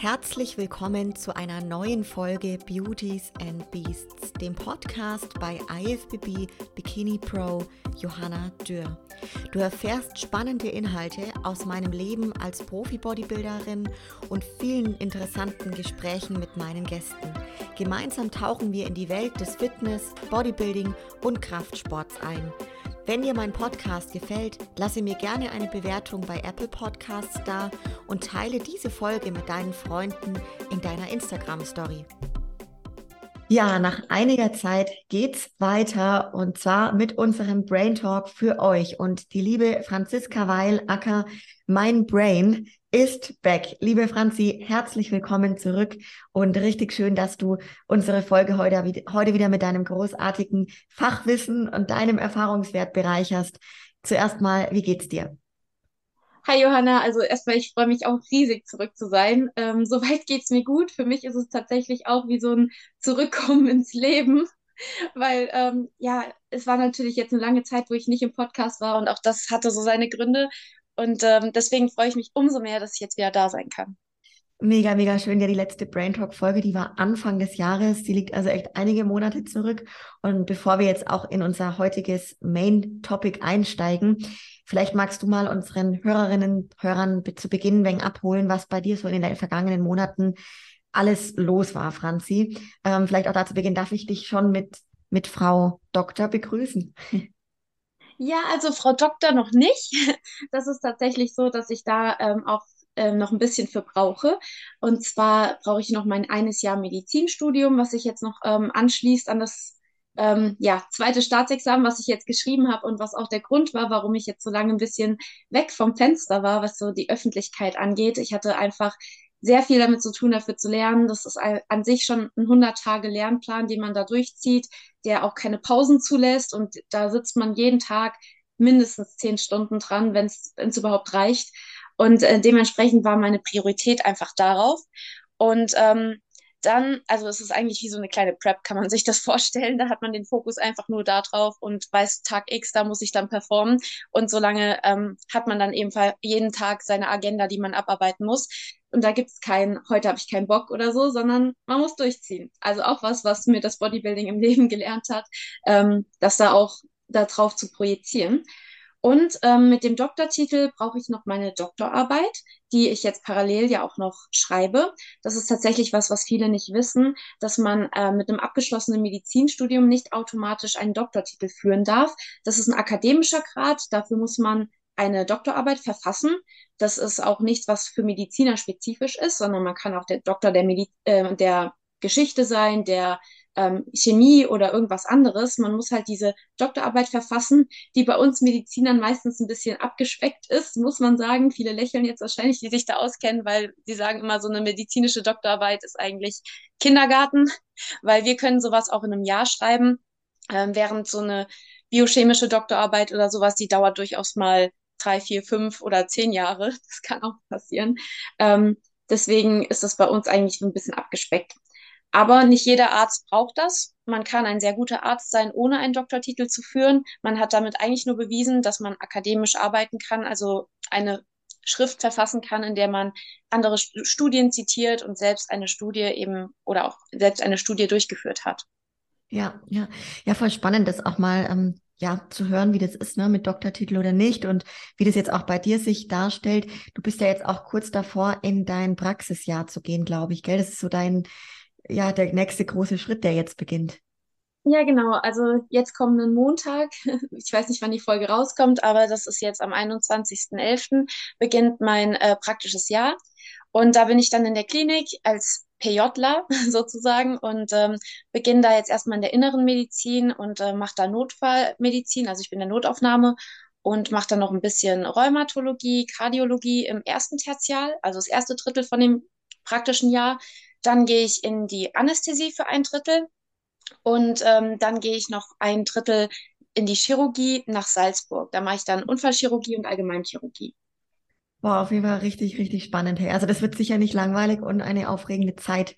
Herzlich willkommen zu einer neuen Folge Beauties and Beasts, dem Podcast bei IFBB Bikini Pro Johanna Dürr. Du erfährst spannende Inhalte aus meinem Leben als Profi-Bodybuilderin und vielen interessanten Gesprächen mit meinen Gästen. Gemeinsam tauchen wir in die Welt des Fitness, Bodybuilding und Kraftsports ein. Wenn dir mein Podcast gefällt, lasse mir gerne eine Bewertung bei Apple Podcasts da und teile diese Folge mit deinen Freunden in deiner Instagram Story. Ja, nach einiger Zeit geht's weiter und zwar mit unserem Brain Talk für euch und die liebe Franziska Weil Acker, mein Brain, ist back. Liebe Franzi, herzlich willkommen zurück und richtig schön, dass du unsere Folge heute, heute wieder mit deinem großartigen Fachwissen und deinem Erfahrungswert bereicherst. Zuerst mal, wie geht's dir? Hi Johanna, also erstmal, ich freue mich auch riesig zurück zu sein. Ähm, soweit geht's mir gut. Für mich ist es tatsächlich auch wie so ein Zurückkommen ins Leben, weil ähm, ja, es war natürlich jetzt eine lange Zeit, wo ich nicht im Podcast war und auch das hatte so seine Gründe. Und ähm, deswegen freue ich mich umso mehr, dass ich jetzt wieder da sein kann. Mega, mega schön. Ja, die letzte Brain Talk Folge, die war Anfang des Jahres. Die liegt also echt einige Monate zurück. Und bevor wir jetzt auch in unser heutiges Main Topic einsteigen, vielleicht magst du mal unseren Hörerinnen und Hörern zu Beginn wegen abholen, was bei dir so in den vergangenen Monaten alles los war, Franzi. Ähm, vielleicht auch dazu Beginn darf ich dich schon mit, mit Frau Doktor begrüßen. Ja, also Frau Doktor noch nicht. Das ist tatsächlich so, dass ich da ähm, auch ähm, noch ein bisschen für brauche. Und zwar brauche ich noch mein eines Jahr Medizinstudium, was sich jetzt noch ähm, anschließt an das ähm, ja, zweite Staatsexamen, was ich jetzt geschrieben habe und was auch der Grund war, warum ich jetzt so lange ein bisschen weg vom Fenster war, was so die Öffentlichkeit angeht. Ich hatte einfach sehr viel damit zu tun, dafür zu lernen. Das ist an sich schon ein 100-Tage-Lernplan, den man da durchzieht, der auch keine Pausen zulässt. Und da sitzt man jeden Tag mindestens zehn Stunden dran, wenn es überhaupt reicht. Und äh, dementsprechend war meine Priorität einfach darauf. Und ähm, dann, also es ist eigentlich wie so eine kleine Prep, kann man sich das vorstellen. Da hat man den Fokus einfach nur da drauf und weiß, Tag X, da muss ich dann performen. Und solange ähm, hat man dann eben jeden Tag seine Agenda, die man abarbeiten muss. Und da gibt's kein, heute habe ich keinen Bock oder so, sondern man muss durchziehen. Also auch was, was mir das Bodybuilding im Leben gelernt hat, ähm, das da auch darauf zu projizieren. Und ähm, mit dem Doktortitel brauche ich noch meine Doktorarbeit, die ich jetzt parallel ja auch noch schreibe. Das ist tatsächlich was, was viele nicht wissen, dass man äh, mit einem abgeschlossenen Medizinstudium nicht automatisch einen Doktortitel führen darf. Das ist ein akademischer Grad. Dafür muss man eine Doktorarbeit verfassen. Das ist auch nichts, was für Mediziner spezifisch ist, sondern man kann auch der Doktor der, Medi äh, der Geschichte sein, der ähm, Chemie oder irgendwas anderes. Man muss halt diese Doktorarbeit verfassen, die bei uns Medizinern meistens ein bisschen abgespeckt ist, muss man sagen. Viele lächeln jetzt wahrscheinlich, die sich da auskennen, weil sie sagen immer, so eine medizinische Doktorarbeit ist eigentlich Kindergarten, weil wir können sowas auch in einem Jahr schreiben, ähm, während so eine biochemische Doktorarbeit oder sowas, die dauert durchaus mal drei, vier, fünf oder zehn Jahre. Das kann auch passieren. Ähm, deswegen ist das bei uns eigentlich ein bisschen abgespeckt. Aber nicht jeder Arzt braucht das. Man kann ein sehr guter Arzt sein, ohne einen Doktortitel zu führen. Man hat damit eigentlich nur bewiesen, dass man akademisch arbeiten kann, also eine Schrift verfassen kann, in der man andere Studien zitiert und selbst eine Studie eben oder auch selbst eine Studie durchgeführt hat. Ja, ja, ja, voll spannend, das auch mal ähm, ja zu hören, wie das ist, ne, mit Doktortitel oder nicht und wie das jetzt auch bei dir sich darstellt. Du bist ja jetzt auch kurz davor, in dein Praxisjahr zu gehen, glaube ich, gell? Das ist so dein ja, der nächste große Schritt, der jetzt beginnt. Ja, genau. Also jetzt kommenden Montag, ich weiß nicht, wann die Folge rauskommt, aber das ist jetzt am 21.11. beginnt mein äh, praktisches Jahr. Und da bin ich dann in der Klinik als PJler sozusagen und ähm, beginne da jetzt erstmal in der inneren Medizin und äh, mache da Notfallmedizin. Also ich bin in der Notaufnahme und mache dann noch ein bisschen Rheumatologie, Kardiologie im ersten Tertial, also das erste Drittel von dem praktischen Jahr. Dann gehe ich in die Anästhesie für ein Drittel und ähm, dann gehe ich noch ein Drittel in die Chirurgie nach Salzburg. Da mache ich dann Unfallchirurgie und Allgemeinchirurgie. Boah, auf jeden Fall richtig, richtig spannend. Hey. Also das wird sicher nicht langweilig und eine aufregende Zeit,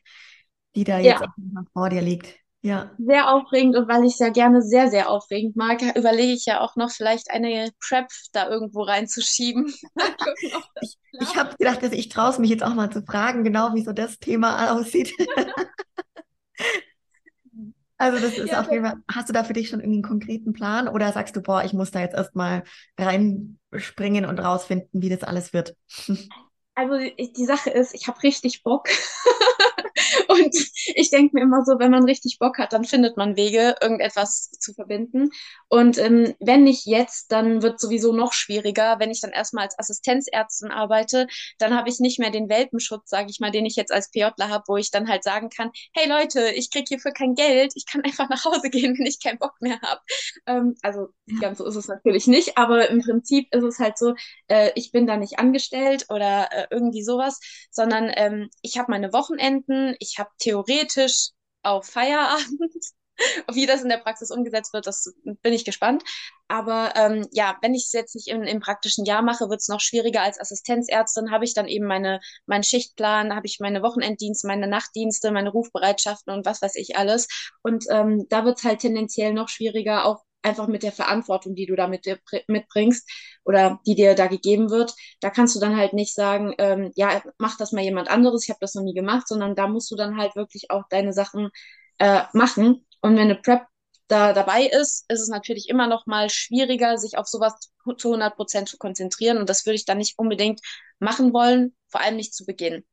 die da jetzt ja. vor dir liegt. Ja. Sehr aufregend und weil ich es ja gerne sehr, sehr aufregend mag, überlege ich ja auch noch vielleicht eine Prep da irgendwo reinzuschieben. ich ich habe gedacht, dass ich traue mich jetzt auch mal zu fragen, genau wie so das Thema aussieht. also das ist ja, auf jeden Fall, hast du da für dich schon irgendwie einen konkreten Plan oder sagst du, boah, ich muss da jetzt erstmal reinspringen und rausfinden, wie das alles wird? Also die Sache ist, ich habe richtig Bock. Und ich denke mir immer so, wenn man richtig Bock hat, dann findet man Wege, irgendetwas zu verbinden. Und ähm, wenn nicht jetzt, dann wird sowieso noch schwieriger. Wenn ich dann erstmal als Assistenzärztin arbeite, dann habe ich nicht mehr den Welpenschutz, sage ich mal, den ich jetzt als PJler habe, wo ich dann halt sagen kann, hey Leute, ich kriege hierfür kein Geld, ich kann einfach nach Hause gehen, wenn ich keinen Bock mehr habe. Ähm, also ganz so ist es natürlich nicht, aber im Prinzip ist es halt so, äh, ich bin da nicht angestellt oder äh, irgendwie sowas, sondern ähm, ich habe meine Wochenenden, ich habe theoretisch auf Feierabend. Wie das in der Praxis umgesetzt wird, das bin ich gespannt. Aber ähm, ja, wenn ich es jetzt nicht im, im praktischen Jahr mache, wird es noch schwieriger. Als Assistenzärztin habe ich dann eben meine, meinen Schichtplan, habe ich meine Wochenenddienste, meine Nachtdienste, meine Rufbereitschaften und was weiß ich alles. Und ähm, da wird es halt tendenziell noch schwieriger, auch einfach mit der Verantwortung, die du da mit dir mitbringst oder die dir da gegeben wird. Da kannst du dann halt nicht sagen, ähm, ja, mach das mal jemand anderes, ich habe das noch nie gemacht, sondern da musst du dann halt wirklich auch deine Sachen äh, machen. Und wenn eine Prep da dabei ist, ist es natürlich immer noch mal schwieriger, sich auf sowas zu 100 Prozent zu konzentrieren. Und das würde ich dann nicht unbedingt machen wollen, vor allem nicht zu Beginn.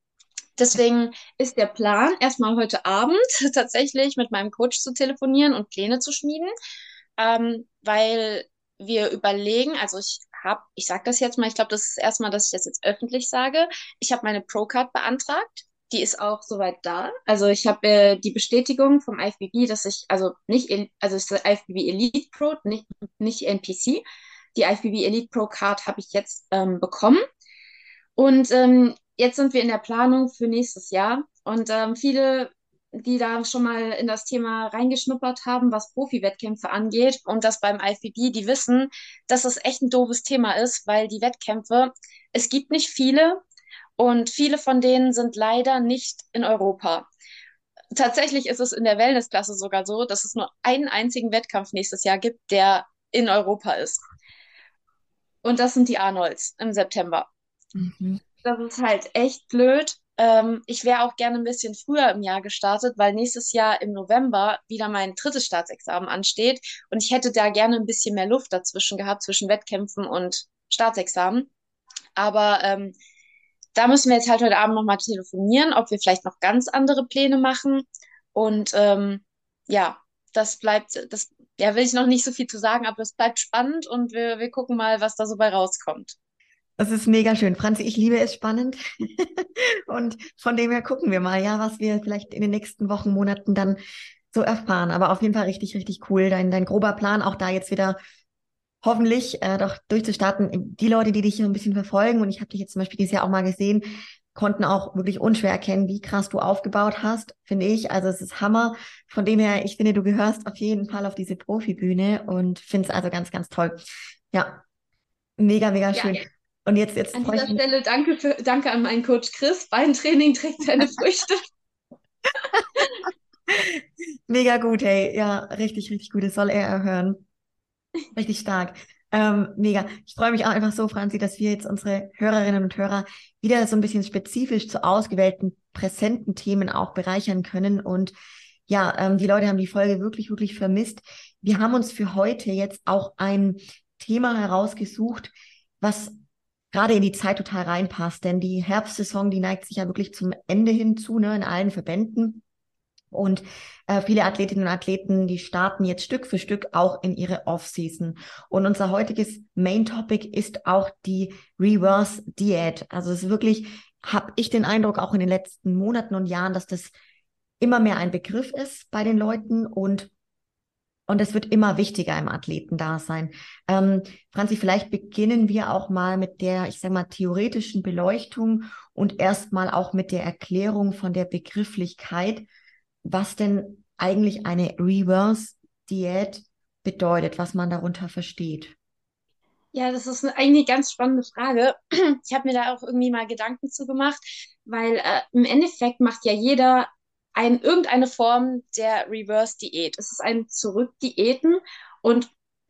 Deswegen ist der Plan, erstmal heute Abend tatsächlich mit meinem Coach zu telefonieren und Pläne zu schmieden ähm, weil wir überlegen, also ich habe, ich sage das jetzt mal, ich glaube, das ist erstmal, dass ich das jetzt öffentlich sage. Ich habe meine Pro-Card beantragt. Die ist auch soweit da. Also ich habe äh, die Bestätigung vom IFBB, dass ich, also nicht, also ist IFBB Elite Pro, nicht, nicht NPC. Die IFBB Elite Pro Card habe ich jetzt ähm, bekommen. Und ähm, jetzt sind wir in der Planung für nächstes Jahr. Und ähm, viele die da schon mal in das Thema reingeschnuppert haben, was Profi-Wettkämpfe angeht und das beim IFBB, die wissen, dass es echt ein doofes Thema ist, weil die Wettkämpfe, es gibt nicht viele und viele von denen sind leider nicht in Europa. Tatsächlich ist es in der Wellnessklasse sogar so, dass es nur einen einzigen Wettkampf nächstes Jahr gibt, der in Europa ist. Und das sind die Arnolds im September. Mhm. Das ist halt echt blöd, ähm, ich wäre auch gerne ein bisschen früher im Jahr gestartet, weil nächstes Jahr im November wieder mein drittes Staatsexamen ansteht und ich hätte da gerne ein bisschen mehr Luft dazwischen gehabt, zwischen Wettkämpfen und Staatsexamen. Aber ähm, da müssen wir jetzt halt heute Abend nochmal telefonieren, ob wir vielleicht noch ganz andere Pläne machen. Und ähm, ja, das bleibt, das ja, will ich noch nicht so viel zu sagen, aber es bleibt spannend und wir, wir gucken mal, was da so bei rauskommt. Das ist mega schön. Franzi, ich liebe es spannend. und von dem her gucken wir mal, ja, was wir vielleicht in den nächsten Wochen, Monaten dann so erfahren. Aber auf jeden Fall richtig, richtig cool. Dein, dein grober Plan, auch da jetzt wieder hoffentlich äh, doch durchzustarten. Die Leute, die dich hier ein bisschen verfolgen, und ich habe dich jetzt zum Beispiel dieses Jahr auch mal gesehen, konnten auch wirklich unschwer erkennen, wie krass du aufgebaut hast, finde ich. Also es ist Hammer. Von dem her, ich finde, du gehörst auf jeden Fall auf diese Profibühne und finde es also ganz, ganz toll. Ja, mega, mega schön. Ja. Und jetzt, jetzt an dieser Stelle danke, für, danke an meinen Coach Chris. Beintraining trägt seine Früchte. Mega gut, hey. Ja, richtig, richtig gut. Das soll er erhören. Richtig stark. Ähm, mega. Ich freue mich auch einfach so, Franzi, dass wir jetzt unsere Hörerinnen und Hörer wieder so ein bisschen spezifisch zu ausgewählten, präsenten Themen auch bereichern können. Und ja, ähm, die Leute haben die Folge wirklich, wirklich vermisst. Wir haben uns für heute jetzt auch ein Thema herausgesucht, was gerade in die Zeit total reinpasst. Denn die Herbstsaison, die neigt sich ja wirklich zum Ende hinzu, ne, in allen Verbänden. Und äh, viele Athletinnen und Athleten, die starten jetzt Stück für Stück auch in ihre Off-Season. Und unser heutiges Main-Topic ist auch die Reverse Diät. Also es ist wirklich, habe ich den Eindruck, auch in den letzten Monaten und Jahren, dass das immer mehr ein Begriff ist bei den Leuten und und es wird immer wichtiger im Athletendasein. Ähm, Franzi, vielleicht beginnen wir auch mal mit der, ich sage mal, theoretischen Beleuchtung und erstmal auch mit der Erklärung von der Begrifflichkeit, was denn eigentlich eine Reverse-Diät bedeutet, was man darunter versteht. Ja, das ist eigentlich eine ganz spannende Frage. Ich habe mir da auch irgendwie mal Gedanken zu gemacht, weil äh, im Endeffekt macht ja jeder ein, irgendeine Form der Reverse-Diät. Es ist ein Zurück-Diäten und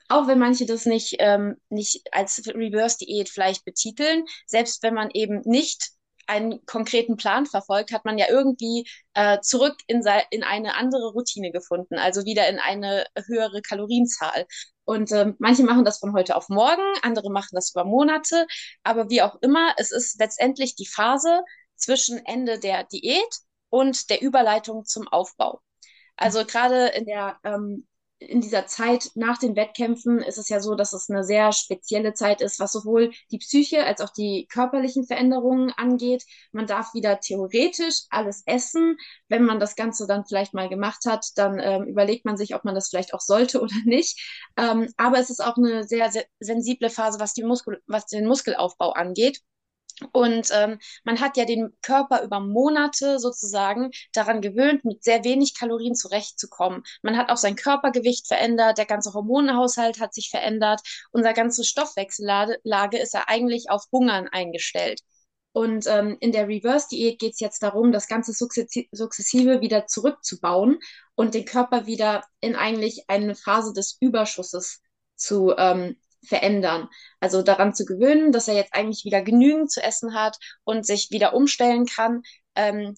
auch wenn manche das nicht, ähm, nicht als Reverse-Diät vielleicht betiteln, selbst wenn man eben nicht einen konkreten Plan verfolgt, hat man ja irgendwie äh, zurück in, in eine andere Routine gefunden, also wieder in eine höhere Kalorienzahl. Und äh, manche machen das von heute auf morgen, andere machen das über Monate. Aber wie auch immer, es ist letztendlich die Phase zwischen Ende der Diät und der Überleitung zum Aufbau. Also gerade in der ähm, in dieser Zeit nach den Wettkämpfen ist es ja so, dass es eine sehr spezielle Zeit ist, was sowohl die Psyche als auch die körperlichen Veränderungen angeht. Man darf wieder theoretisch alles essen. Wenn man das Ganze dann vielleicht mal gemacht hat, dann ähm, überlegt man sich, ob man das vielleicht auch sollte oder nicht. Ähm, aber es ist auch eine sehr, sehr sensible Phase, was, die Muskel, was den Muskelaufbau angeht. Und ähm, man hat ja den Körper über Monate sozusagen daran gewöhnt, mit sehr wenig Kalorien zurechtzukommen. Man hat auch sein Körpergewicht verändert, der ganze Hormonhaushalt hat sich verändert, unser ganze Stoffwechsellage ist ja eigentlich auf Hungern eingestellt. Und ähm, in der Reverse-Diät geht es jetzt darum, das Ganze sukzessive wieder zurückzubauen und den Körper wieder in eigentlich eine Phase des Überschusses zu ähm, verändern. Also daran zu gewöhnen, dass er jetzt eigentlich wieder genügend zu essen hat und sich wieder umstellen kann ähm,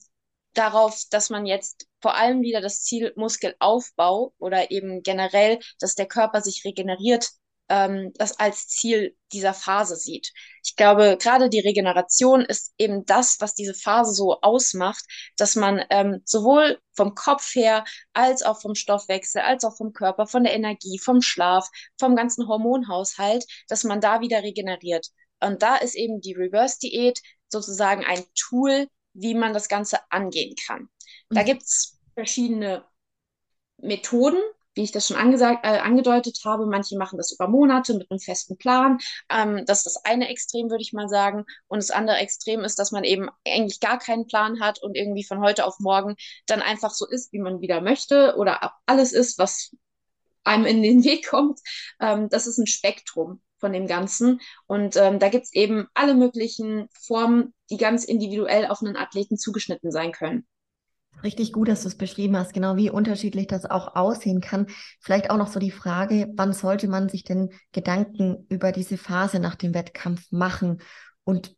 darauf, dass man jetzt vor allem wieder das Ziel Muskelaufbau oder eben generell, dass der Körper sich regeneriert ähm, das als Ziel dieser Phase sieht. Ich glaube, gerade die Regeneration ist eben das, was diese Phase so ausmacht, dass man ähm, sowohl vom Kopf her als auch vom Stoffwechsel, als auch vom Körper, von der Energie, vom Schlaf, vom ganzen Hormonhaushalt, dass man da wieder regeneriert. Und da ist eben die Reverse-Diät sozusagen ein Tool, wie man das Ganze angehen kann. Da mhm. gibt's verschiedene Methoden, wie ich das schon angesagt, äh, angedeutet habe, manche machen das über Monate mit einem festen Plan. Ähm, das ist das eine Extrem, würde ich mal sagen. Und das andere Extrem ist, dass man eben eigentlich gar keinen Plan hat und irgendwie von heute auf morgen dann einfach so ist, wie man wieder möchte oder alles ist, was einem in den Weg kommt. Ähm, das ist ein Spektrum von dem Ganzen. Und ähm, da gibt's eben alle möglichen Formen, die ganz individuell auf einen Athleten zugeschnitten sein können. Richtig gut, dass du es beschrieben hast, genau wie unterschiedlich das auch aussehen kann. Vielleicht auch noch so die Frage, wann sollte man sich denn Gedanken über diese Phase nach dem Wettkampf machen? Und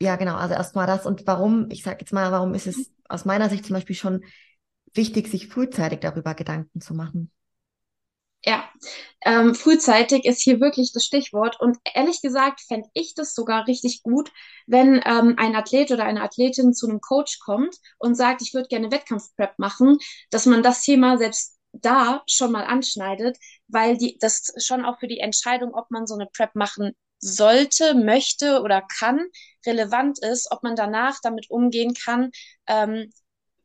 ja, genau, also erstmal das und warum, ich sage jetzt mal, warum ist es aus meiner Sicht zum Beispiel schon wichtig, sich frühzeitig darüber Gedanken zu machen? Ja, ähm, frühzeitig ist hier wirklich das Stichwort. Und ehrlich gesagt fände ich das sogar richtig gut, wenn ähm, ein Athlet oder eine Athletin zu einem Coach kommt und sagt, ich würde gerne Wettkampfprep machen, dass man das Thema selbst da schon mal anschneidet, weil die, das schon auch für die Entscheidung, ob man so eine Prep machen sollte, möchte oder kann, relevant ist, ob man danach damit umgehen kann, ähm,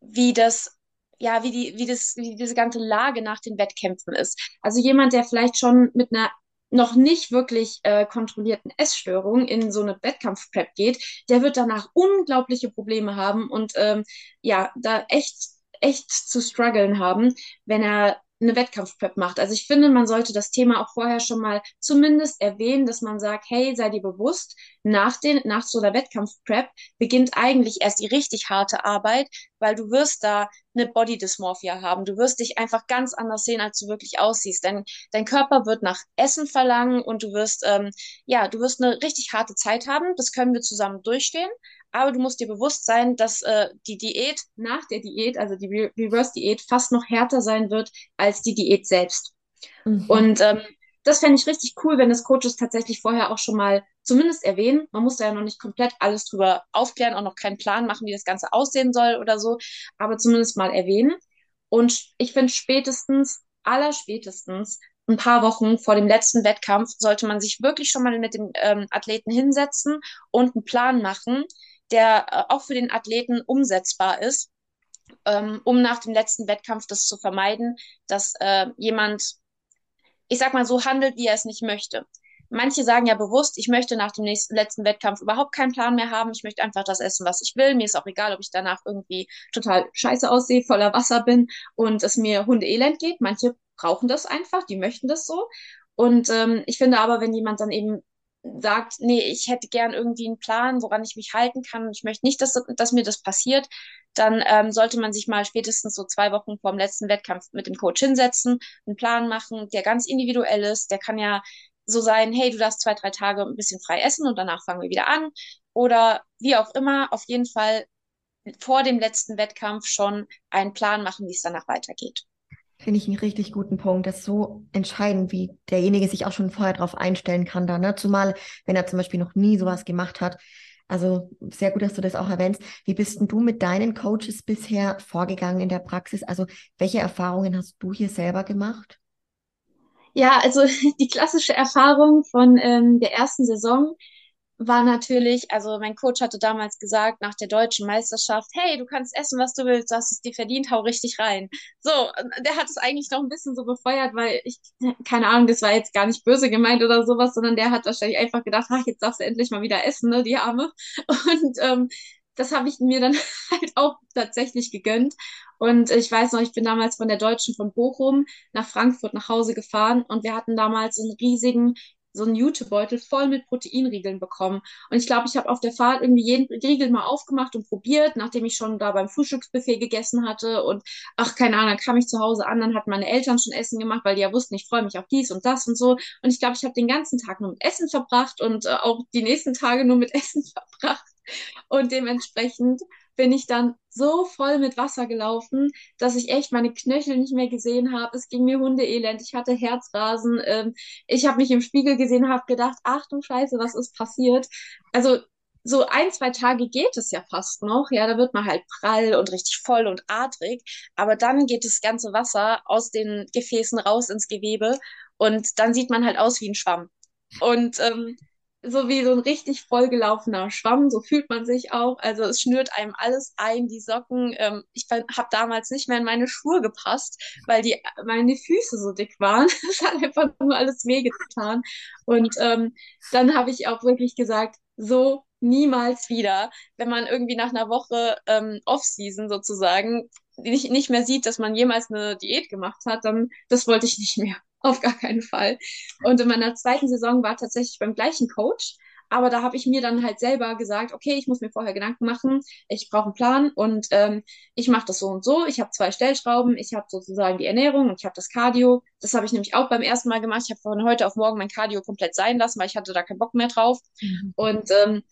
wie das ja, wie die, wie das, wie diese ganze Lage nach den Wettkämpfen ist. Also jemand, der vielleicht schon mit einer noch nicht wirklich äh, kontrollierten Essstörung in so eine Wettkampfprep geht, der wird danach unglaubliche Probleme haben und ähm, ja, da echt, echt zu strugglen haben, wenn er eine Wettkampfprep macht. Also ich finde, man sollte das Thema auch vorher schon mal zumindest erwähnen, dass man sagt, hey, sei dir bewusst, nach, den, nach so einer Wettkampfprep beginnt eigentlich erst die richtig harte Arbeit, weil du wirst da eine Body Dysmorphia haben. Du wirst dich einfach ganz anders sehen, als du wirklich aussiehst. Dein, dein Körper wird nach Essen verlangen und du wirst, ähm, ja, du wirst eine richtig harte Zeit haben. Das können wir zusammen durchstehen. Aber du musst dir bewusst sein, dass äh, die Diät nach der Diät, also die Reverse-Diät, fast noch härter sein wird als die Diät selbst. Mhm. Und ähm, das fände ich richtig cool, wenn das Coaches tatsächlich vorher auch schon mal zumindest erwähnen. Man muss da ja noch nicht komplett alles drüber aufklären, auch noch keinen Plan machen, wie das Ganze aussehen soll oder so, aber zumindest mal erwähnen. Und ich finde spätestens, allerspätestens, ein paar Wochen vor dem letzten Wettkampf sollte man sich wirklich schon mal mit dem ähm, Athleten hinsetzen und einen Plan machen, der äh, auch für den Athleten umsetzbar ist, ähm, um nach dem letzten Wettkampf das zu vermeiden, dass äh, jemand, ich sag mal so, handelt, wie er es nicht möchte. Manche sagen ja bewusst, ich möchte nach dem nächsten, letzten Wettkampf überhaupt keinen Plan mehr haben. Ich möchte einfach das essen, was ich will. Mir ist auch egal, ob ich danach irgendwie total scheiße aussehe, voller Wasser bin und es mir hundeelend geht. Manche brauchen das einfach, die möchten das so. Und ähm, ich finde aber, wenn jemand dann eben sagt, nee, ich hätte gern irgendwie einen Plan, woran ich mich halten kann. Ich möchte nicht, dass, dass mir das passiert, dann ähm, sollte man sich mal spätestens so zwei Wochen vor dem letzten Wettkampf mit dem Coach hinsetzen, einen Plan machen, der ganz individuell ist. Der kann ja so sein, hey, du darfst zwei, drei Tage ein bisschen frei essen und danach fangen wir wieder an. Oder wie auch immer, auf jeden Fall vor dem letzten Wettkampf schon einen Plan machen, wie es danach weitergeht. Finde ich einen richtig guten Punkt. Das ist so entscheidend, wie derjenige sich auch schon vorher darauf einstellen kann, da, ne? Zumal, wenn er zum Beispiel noch nie sowas gemacht hat. Also sehr gut, dass du das auch erwähnst. Wie bist denn du mit deinen Coaches bisher vorgegangen in der Praxis? Also welche Erfahrungen hast du hier selber gemacht? Ja, also die klassische Erfahrung von ähm, der ersten Saison war natürlich, also mein Coach hatte damals gesagt, nach der deutschen Meisterschaft, hey, du kannst essen, was du willst, du hast es dir verdient, hau richtig rein. So, der hat es eigentlich noch ein bisschen so befeuert, weil ich, keine Ahnung, das war jetzt gar nicht böse gemeint oder sowas, sondern der hat wahrscheinlich einfach gedacht, ach, jetzt darfst du endlich mal wieder essen, ne, die Arme. Und ähm, das habe ich mir dann halt auch tatsächlich gegönnt. Und ich weiß noch, ich bin damals von der Deutschen von Bochum nach Frankfurt nach Hause gefahren und wir hatten damals einen riesigen so einen Jutebeutel voll mit Proteinriegeln bekommen. Und ich glaube, ich habe auf der Fahrt irgendwie jeden Riegel mal aufgemacht und probiert, nachdem ich schon da beim Frühstücksbuffet gegessen hatte. Und ach, keine Ahnung, dann kam ich zu Hause an, dann hatten meine Eltern schon Essen gemacht, weil die ja wussten, ich freue mich auf dies und das und so. Und ich glaube, ich habe den ganzen Tag nur mit Essen verbracht und äh, auch die nächsten Tage nur mit Essen verbracht. Und dementsprechend bin ich dann so voll mit Wasser gelaufen, dass ich echt meine Knöchel nicht mehr gesehen habe. Es ging mir hundeelend, ich hatte Herzrasen. Ähm, ich habe mich im Spiegel gesehen, habe gedacht, ach du Scheiße, was ist passiert? Also so ein, zwei Tage geht es ja fast noch. Ja, da wird man halt prall und richtig voll und adrig. Aber dann geht das ganze Wasser aus den Gefäßen raus ins Gewebe und dann sieht man halt aus wie ein Schwamm. Und ähm, so wie so ein richtig vollgelaufener Schwamm, so fühlt man sich auch. Also es schnürt einem alles ein, die Socken. Ähm, ich habe damals nicht mehr in meine Schuhe gepasst, weil die meine Füße so dick waren. Es hat einfach nur alles wehgetan. Und ähm, dann habe ich auch wirklich gesagt, so niemals wieder, wenn man irgendwie nach einer Woche ähm, Off-Season sozusagen nicht, nicht mehr sieht, dass man jemals eine Diät gemacht hat, dann das wollte ich nicht mehr. Auf gar keinen Fall. Und in meiner zweiten Saison war tatsächlich beim gleichen Coach. Aber da habe ich mir dann halt selber gesagt, okay, ich muss mir vorher Gedanken machen, ich brauche einen Plan und ähm, ich mache das so und so. Ich habe zwei Stellschrauben, ich habe sozusagen die Ernährung und ich habe das Cardio. Das habe ich nämlich auch beim ersten Mal gemacht. Ich habe von heute auf morgen mein Cardio komplett sein lassen, weil ich hatte da keinen Bock mehr drauf. Mhm. Und ähm,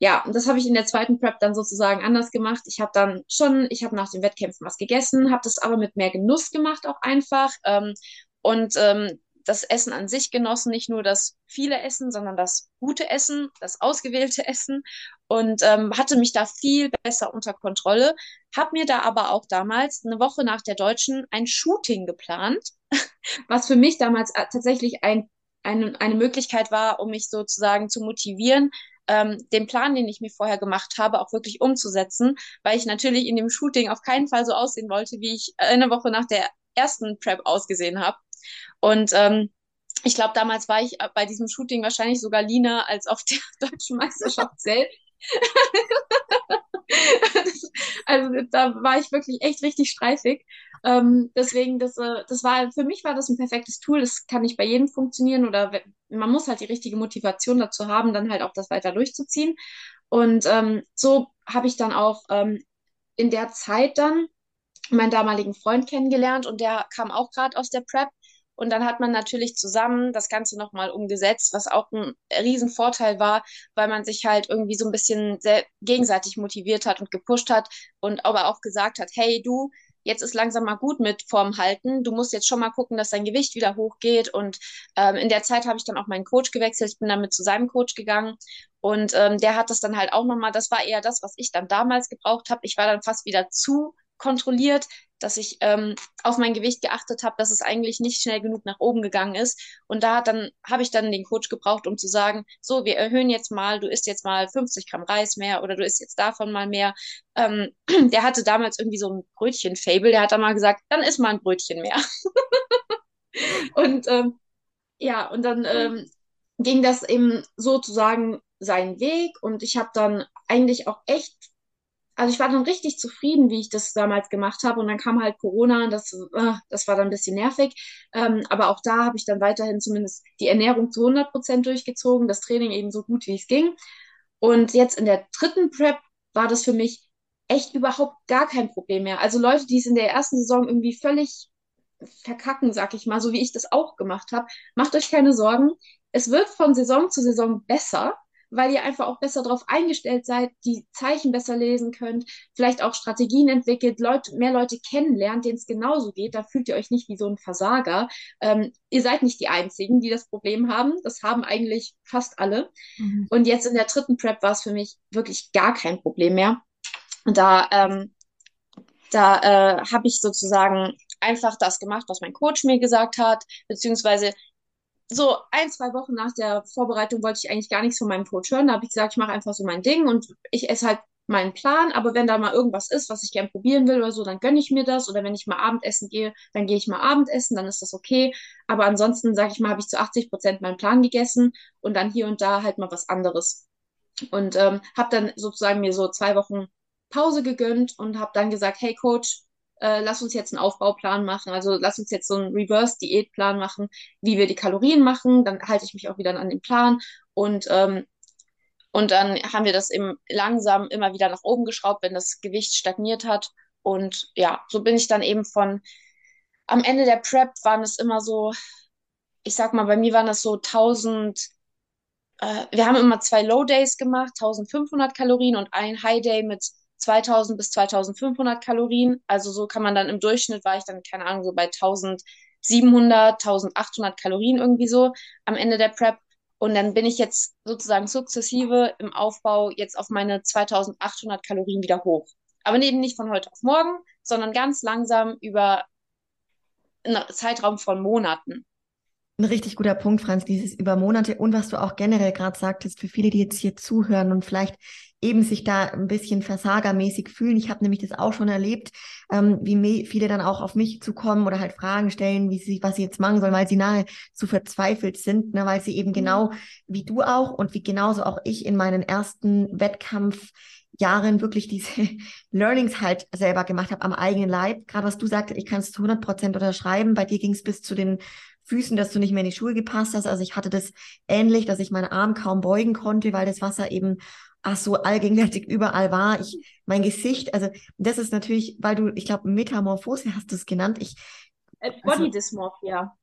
ja, und das habe ich in der zweiten Prep dann sozusagen anders gemacht. Ich habe dann schon, ich habe nach den Wettkämpfen was gegessen, habe das aber mit mehr Genuss gemacht auch einfach ähm, und ähm, das Essen an sich genossen, nicht nur das viele Essen, sondern das gute Essen, das ausgewählte Essen und ähm, hatte mich da viel besser unter Kontrolle. Hab mir da aber auch damals eine Woche nach der Deutschen ein Shooting geplant, was für mich damals äh, tatsächlich ein, eine, eine Möglichkeit war, um mich sozusagen zu motivieren, ähm, den Plan, den ich mir vorher gemacht habe, auch wirklich umzusetzen, weil ich natürlich in dem Shooting auf keinen Fall so aussehen wollte, wie ich eine Woche nach der ersten Prep ausgesehen habe. Und ähm, ich glaube, damals war ich bei diesem Shooting wahrscheinlich sogar leaner als auf der deutschen Meisterschaft selbst. also da war ich wirklich echt richtig streifig. Ähm, deswegen, das, äh, das war, für mich war das ein perfektes Tool. Das kann nicht bei jedem funktionieren oder man muss halt die richtige Motivation dazu haben, dann halt auch das weiter durchzuziehen. Und ähm, so habe ich dann auch ähm, in der Zeit dann meinen damaligen Freund kennengelernt und der kam auch gerade aus der Prep. Und dann hat man natürlich zusammen das Ganze nochmal umgesetzt, was auch ein Riesenvorteil war, weil man sich halt irgendwie so ein bisschen gegenseitig motiviert hat und gepusht hat und aber auch gesagt hat, hey du, jetzt ist langsam mal gut mit Form halten. Du musst jetzt schon mal gucken, dass dein Gewicht wieder hochgeht. Und ähm, in der Zeit habe ich dann auch meinen Coach gewechselt. Ich bin damit zu seinem Coach gegangen. Und ähm, der hat das dann halt auch nochmal, das war eher das, was ich dann damals gebraucht habe. Ich war dann fast wieder zu kontrolliert, dass ich ähm, auf mein Gewicht geachtet habe, dass es eigentlich nicht schnell genug nach oben gegangen ist. Und da dann habe ich dann den Coach gebraucht, um zu sagen, so, wir erhöhen jetzt mal, du isst jetzt mal 50 Gramm Reis mehr oder du isst jetzt davon mal mehr. Ähm, der hatte damals irgendwie so ein Brötchen-Fable, der hat dann mal gesagt, dann isst mal ein Brötchen mehr. und ähm, ja, und dann ähm, ging das eben sozusagen seinen Weg und ich habe dann eigentlich auch echt also ich war dann richtig zufrieden, wie ich das damals gemacht habe. Und dann kam halt Corona, das, äh, das war dann ein bisschen nervig. Ähm, aber auch da habe ich dann weiterhin zumindest die Ernährung zu 100 Prozent durchgezogen, das Training eben so gut, wie es ging. Und jetzt in der dritten Prep war das für mich echt überhaupt gar kein Problem mehr. Also Leute, die es in der ersten Saison irgendwie völlig verkacken, sag ich mal, so wie ich das auch gemacht habe, macht euch keine Sorgen. Es wird von Saison zu Saison besser weil ihr einfach auch besser darauf eingestellt seid, die Zeichen besser lesen könnt, vielleicht auch Strategien entwickelt, Leute, mehr Leute kennenlernt, denen es genauso geht. Da fühlt ihr euch nicht wie so ein Versager. Ähm, ihr seid nicht die Einzigen, die das Problem haben. Das haben eigentlich fast alle. Mhm. Und jetzt in der dritten Prep war es für mich wirklich gar kein Problem mehr. Und da, ähm, da äh, habe ich sozusagen einfach das gemacht, was mein Coach mir gesagt hat, beziehungsweise so ein, zwei Wochen nach der Vorbereitung wollte ich eigentlich gar nichts von meinem Coach hören. Da habe ich gesagt, ich mache einfach so mein Ding und ich esse halt meinen Plan. Aber wenn da mal irgendwas ist, was ich gern probieren will oder so, dann gönne ich mir das. Oder wenn ich mal Abendessen gehe, dann gehe ich mal Abendessen, dann ist das okay. Aber ansonsten, sage ich mal, habe ich zu 80 Prozent meinen Plan gegessen und dann hier und da halt mal was anderes. Und ähm, habe dann sozusagen mir so zwei Wochen Pause gegönnt und habe dann gesagt, hey Coach, äh, lass uns jetzt einen Aufbauplan machen, also lass uns jetzt so einen Reverse-Diätplan machen, wie wir die Kalorien machen, dann halte ich mich auch wieder an den Plan und ähm, und dann haben wir das eben langsam immer wieder nach oben geschraubt, wenn das Gewicht stagniert hat. Und ja, so bin ich dann eben von, am Ende der Prep waren es immer so, ich sag mal, bei mir waren das so 1000, äh, wir haben immer zwei Low Days gemacht, 1500 Kalorien und ein High Day mit 2000 bis 2500 Kalorien. Also so kann man dann im Durchschnitt war ich dann, keine Ahnung, so bei 1700, 1800 Kalorien irgendwie so am Ende der Prep. Und dann bin ich jetzt sozusagen sukzessive im Aufbau jetzt auf meine 2800 Kalorien wieder hoch. Aber eben nicht von heute auf morgen, sondern ganz langsam über einen Zeitraum von Monaten. Ein richtig guter Punkt, Franz, dieses über Monate und was du auch generell gerade sagtest, für viele, die jetzt hier zuhören und vielleicht eben sich da ein bisschen versagermäßig fühlen. Ich habe nämlich das auch schon erlebt, ähm, wie viele dann auch auf mich zukommen oder halt Fragen stellen, wie sie, was sie jetzt machen sollen, weil sie nahe zu verzweifelt sind, ne, weil sie eben mhm. genau wie du auch und wie genauso auch ich in meinen ersten Wettkampfjahren wirklich diese Learnings halt selber gemacht habe am eigenen Leib. Gerade was du sagst, ich kann es zu 100 Prozent unterschreiben. Bei dir ging es bis zu den Füßen, dass du nicht mehr in die Schuhe gepasst hast. Also ich hatte das ähnlich, dass ich meinen Arm kaum beugen konnte, weil das Wasser eben ach so allgegenwärtig überall war. Ich, mein Gesicht, also das ist natürlich, weil du, ich glaube, Metamorphose hast du es genannt. Ich, äh, also, Body Dysmorphia.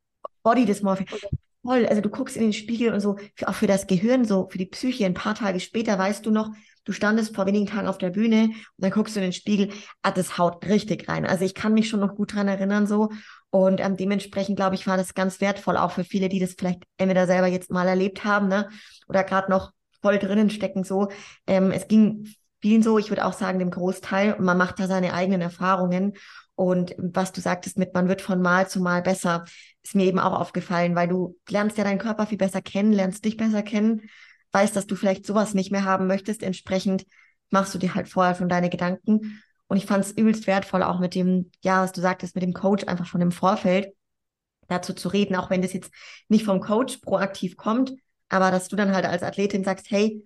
Body Dysmorphia. Okay. Voll, also du guckst in den Spiegel und so, für, auch für das Gehirn, so für die Psyche, ein paar Tage später weißt du noch, du standest vor wenigen Tagen auf der Bühne und dann guckst du in den Spiegel, ah, das haut richtig rein. Also ich kann mich schon noch gut dran erinnern so und ähm, dementsprechend, glaube ich, war das ganz wertvoll, auch für viele, die das vielleicht entweder selber jetzt mal erlebt haben, ne? Oder gerade noch voll drinnen stecken. So, ähm, es ging vielen so, ich würde auch sagen, dem Großteil. man macht da seine eigenen Erfahrungen. Und was du sagtest mit, man wird von Mal zu Mal besser, ist mir eben auch aufgefallen, weil du lernst ja deinen Körper viel besser kennen, lernst dich besser kennen, weißt, dass du vielleicht sowas nicht mehr haben möchtest. Entsprechend machst du dir halt vorher schon deine Gedanken. Und ich fand es übelst wertvoll, auch mit dem, ja, was du sagtest, mit dem Coach einfach schon im Vorfeld dazu zu reden, auch wenn das jetzt nicht vom Coach proaktiv kommt, aber dass du dann halt als Athletin sagst, hey,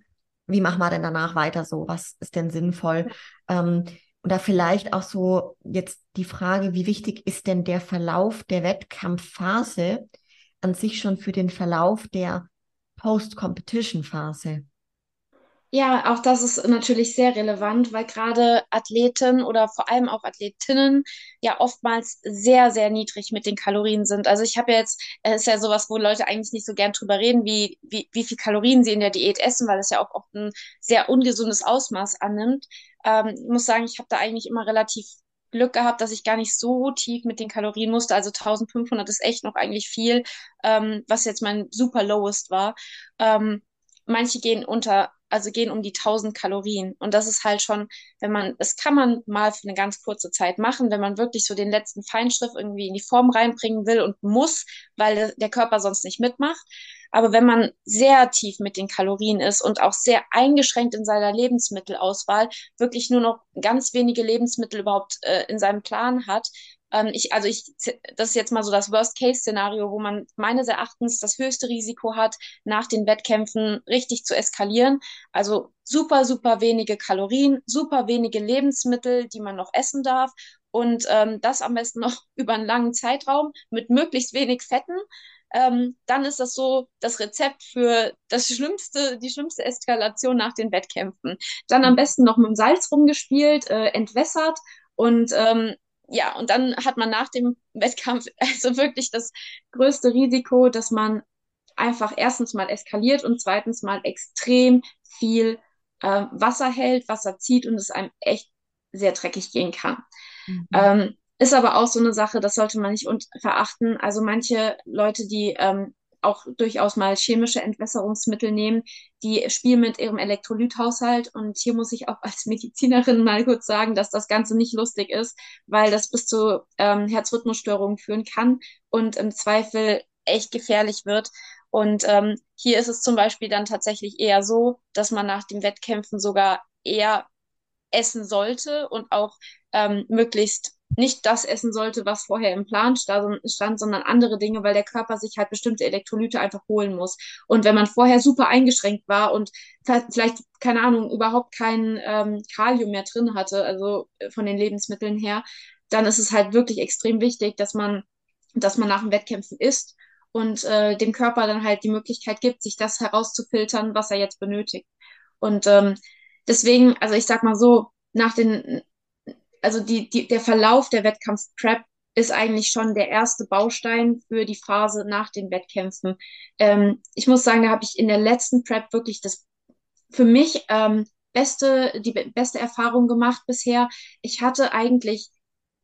wie machen wir denn danach weiter so? Was ist denn sinnvoll? Ähm, und da vielleicht auch so jetzt die Frage, wie wichtig ist denn der Verlauf der Wettkampfphase an sich schon für den Verlauf der Post-Competition-Phase? Ja, auch das ist natürlich sehr relevant, weil gerade Athleten oder vor allem auch Athletinnen ja oftmals sehr, sehr niedrig mit den Kalorien sind. Also ich habe jetzt, es ist ja sowas, wo Leute eigentlich nicht so gern drüber reden, wie, wie, wie viel Kalorien sie in der Diät essen, weil es ja auch oft ein sehr ungesundes Ausmaß annimmt. Ähm, ich muss sagen, ich habe da eigentlich immer relativ Glück gehabt, dass ich gar nicht so tief mit den Kalorien musste. Also 1500 ist echt noch eigentlich viel, ähm, was jetzt mein super lowest war. Ähm, manche gehen unter also gehen um die 1000 Kalorien. Und das ist halt schon, wenn man, das kann man mal für eine ganz kurze Zeit machen, wenn man wirklich so den letzten Feinschrift irgendwie in die Form reinbringen will und muss, weil der Körper sonst nicht mitmacht. Aber wenn man sehr tief mit den Kalorien ist und auch sehr eingeschränkt in seiner Lebensmittelauswahl, wirklich nur noch ganz wenige Lebensmittel überhaupt äh, in seinem Plan hat, ähm, ich, also ich, das ist jetzt mal so das Worst-Case-Szenario, wo man meines Erachtens das höchste Risiko hat, nach den Wettkämpfen richtig zu eskalieren. Also super, super wenige Kalorien, super wenige Lebensmittel, die man noch essen darf und ähm, das am besten noch über einen langen Zeitraum mit möglichst wenig Fetten. ähm, dann ist das so das Rezept für das schlimmste, die schlimmste Eskalation nach den Wettkämpfen. Dann am besten noch mit dem Salz rumgespielt, äh, entwässert und ähm, ja, und dann hat man nach dem Wettkampf also wirklich das größte Risiko, dass man einfach erstens mal eskaliert und zweitens mal extrem viel äh, Wasser hält, Wasser zieht und es einem echt sehr dreckig gehen kann. Mhm. Ähm, ist aber auch so eine Sache, das sollte man nicht verachten. Also manche Leute, die ähm, auch durchaus mal chemische Entwässerungsmittel nehmen, die spielen mit ihrem Elektrolythaushalt. Und hier muss ich auch als Medizinerin mal kurz sagen, dass das Ganze nicht lustig ist, weil das bis zu ähm, Herzrhythmusstörungen führen kann und im Zweifel echt gefährlich wird. Und ähm, hier ist es zum Beispiel dann tatsächlich eher so, dass man nach den Wettkämpfen sogar eher essen sollte und auch ähm, möglichst nicht das essen sollte, was vorher im Plan stand, sondern andere Dinge, weil der Körper sich halt bestimmte Elektrolyte einfach holen muss. Und wenn man vorher super eingeschränkt war und vielleicht, keine Ahnung, überhaupt kein ähm, Kalium mehr drin hatte, also äh, von den Lebensmitteln her, dann ist es halt wirklich extrem wichtig, dass man, dass man nach den Wettkämpfen isst und äh, dem Körper dann halt die Möglichkeit gibt, sich das herauszufiltern, was er jetzt benötigt. Und ähm, deswegen, also ich sag mal so, nach den, also die, die, der Verlauf der Wettkampf-Prep ist eigentlich schon der erste Baustein für die Phase nach den Wettkämpfen. Ähm, ich muss sagen, da habe ich in der letzten Prep wirklich das für mich ähm, beste, die beste Erfahrung gemacht bisher. Ich hatte eigentlich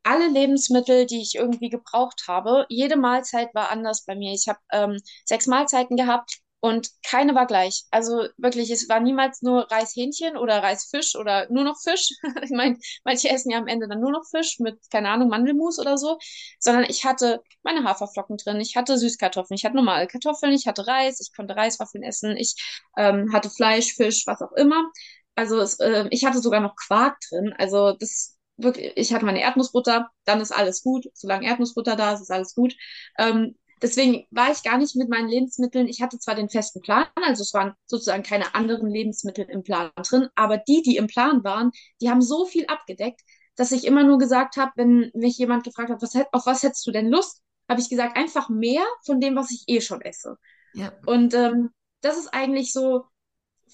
alle Lebensmittel, die ich irgendwie gebraucht habe. Jede Mahlzeit war anders bei mir. Ich habe ähm, sechs Mahlzeiten gehabt und keine war gleich. Also wirklich, es war niemals nur Reishähnchen oder Reisfisch oder nur noch Fisch. ich meine, manche essen ja am Ende dann nur noch Fisch mit, keine Ahnung, Mandelmus oder so. Sondern ich hatte meine Haferflocken drin, ich hatte Süßkartoffeln, ich hatte normale Kartoffeln, ich hatte Reis, ich konnte Reiswaffeln essen, ich ähm, hatte Fleisch, Fisch, was auch immer. Also es, äh, ich hatte sogar noch Quark drin. Also das wirklich, ich hatte meine Erdnussbutter, dann ist alles gut. Solange Erdnussbutter da ist, ist alles gut. Ähm, deswegen war ich gar nicht mit meinen Lebensmitteln. Ich hatte zwar den festen Plan, also es waren sozusagen keine anderen Lebensmittel im Plan drin, aber die, die im Plan waren, die haben so viel abgedeckt, dass ich immer nur gesagt habe, wenn mich jemand gefragt hat, was, auf was hättest du denn Lust, habe ich gesagt, einfach mehr von dem, was ich eh schon esse. Ja. Und ähm, das ist eigentlich so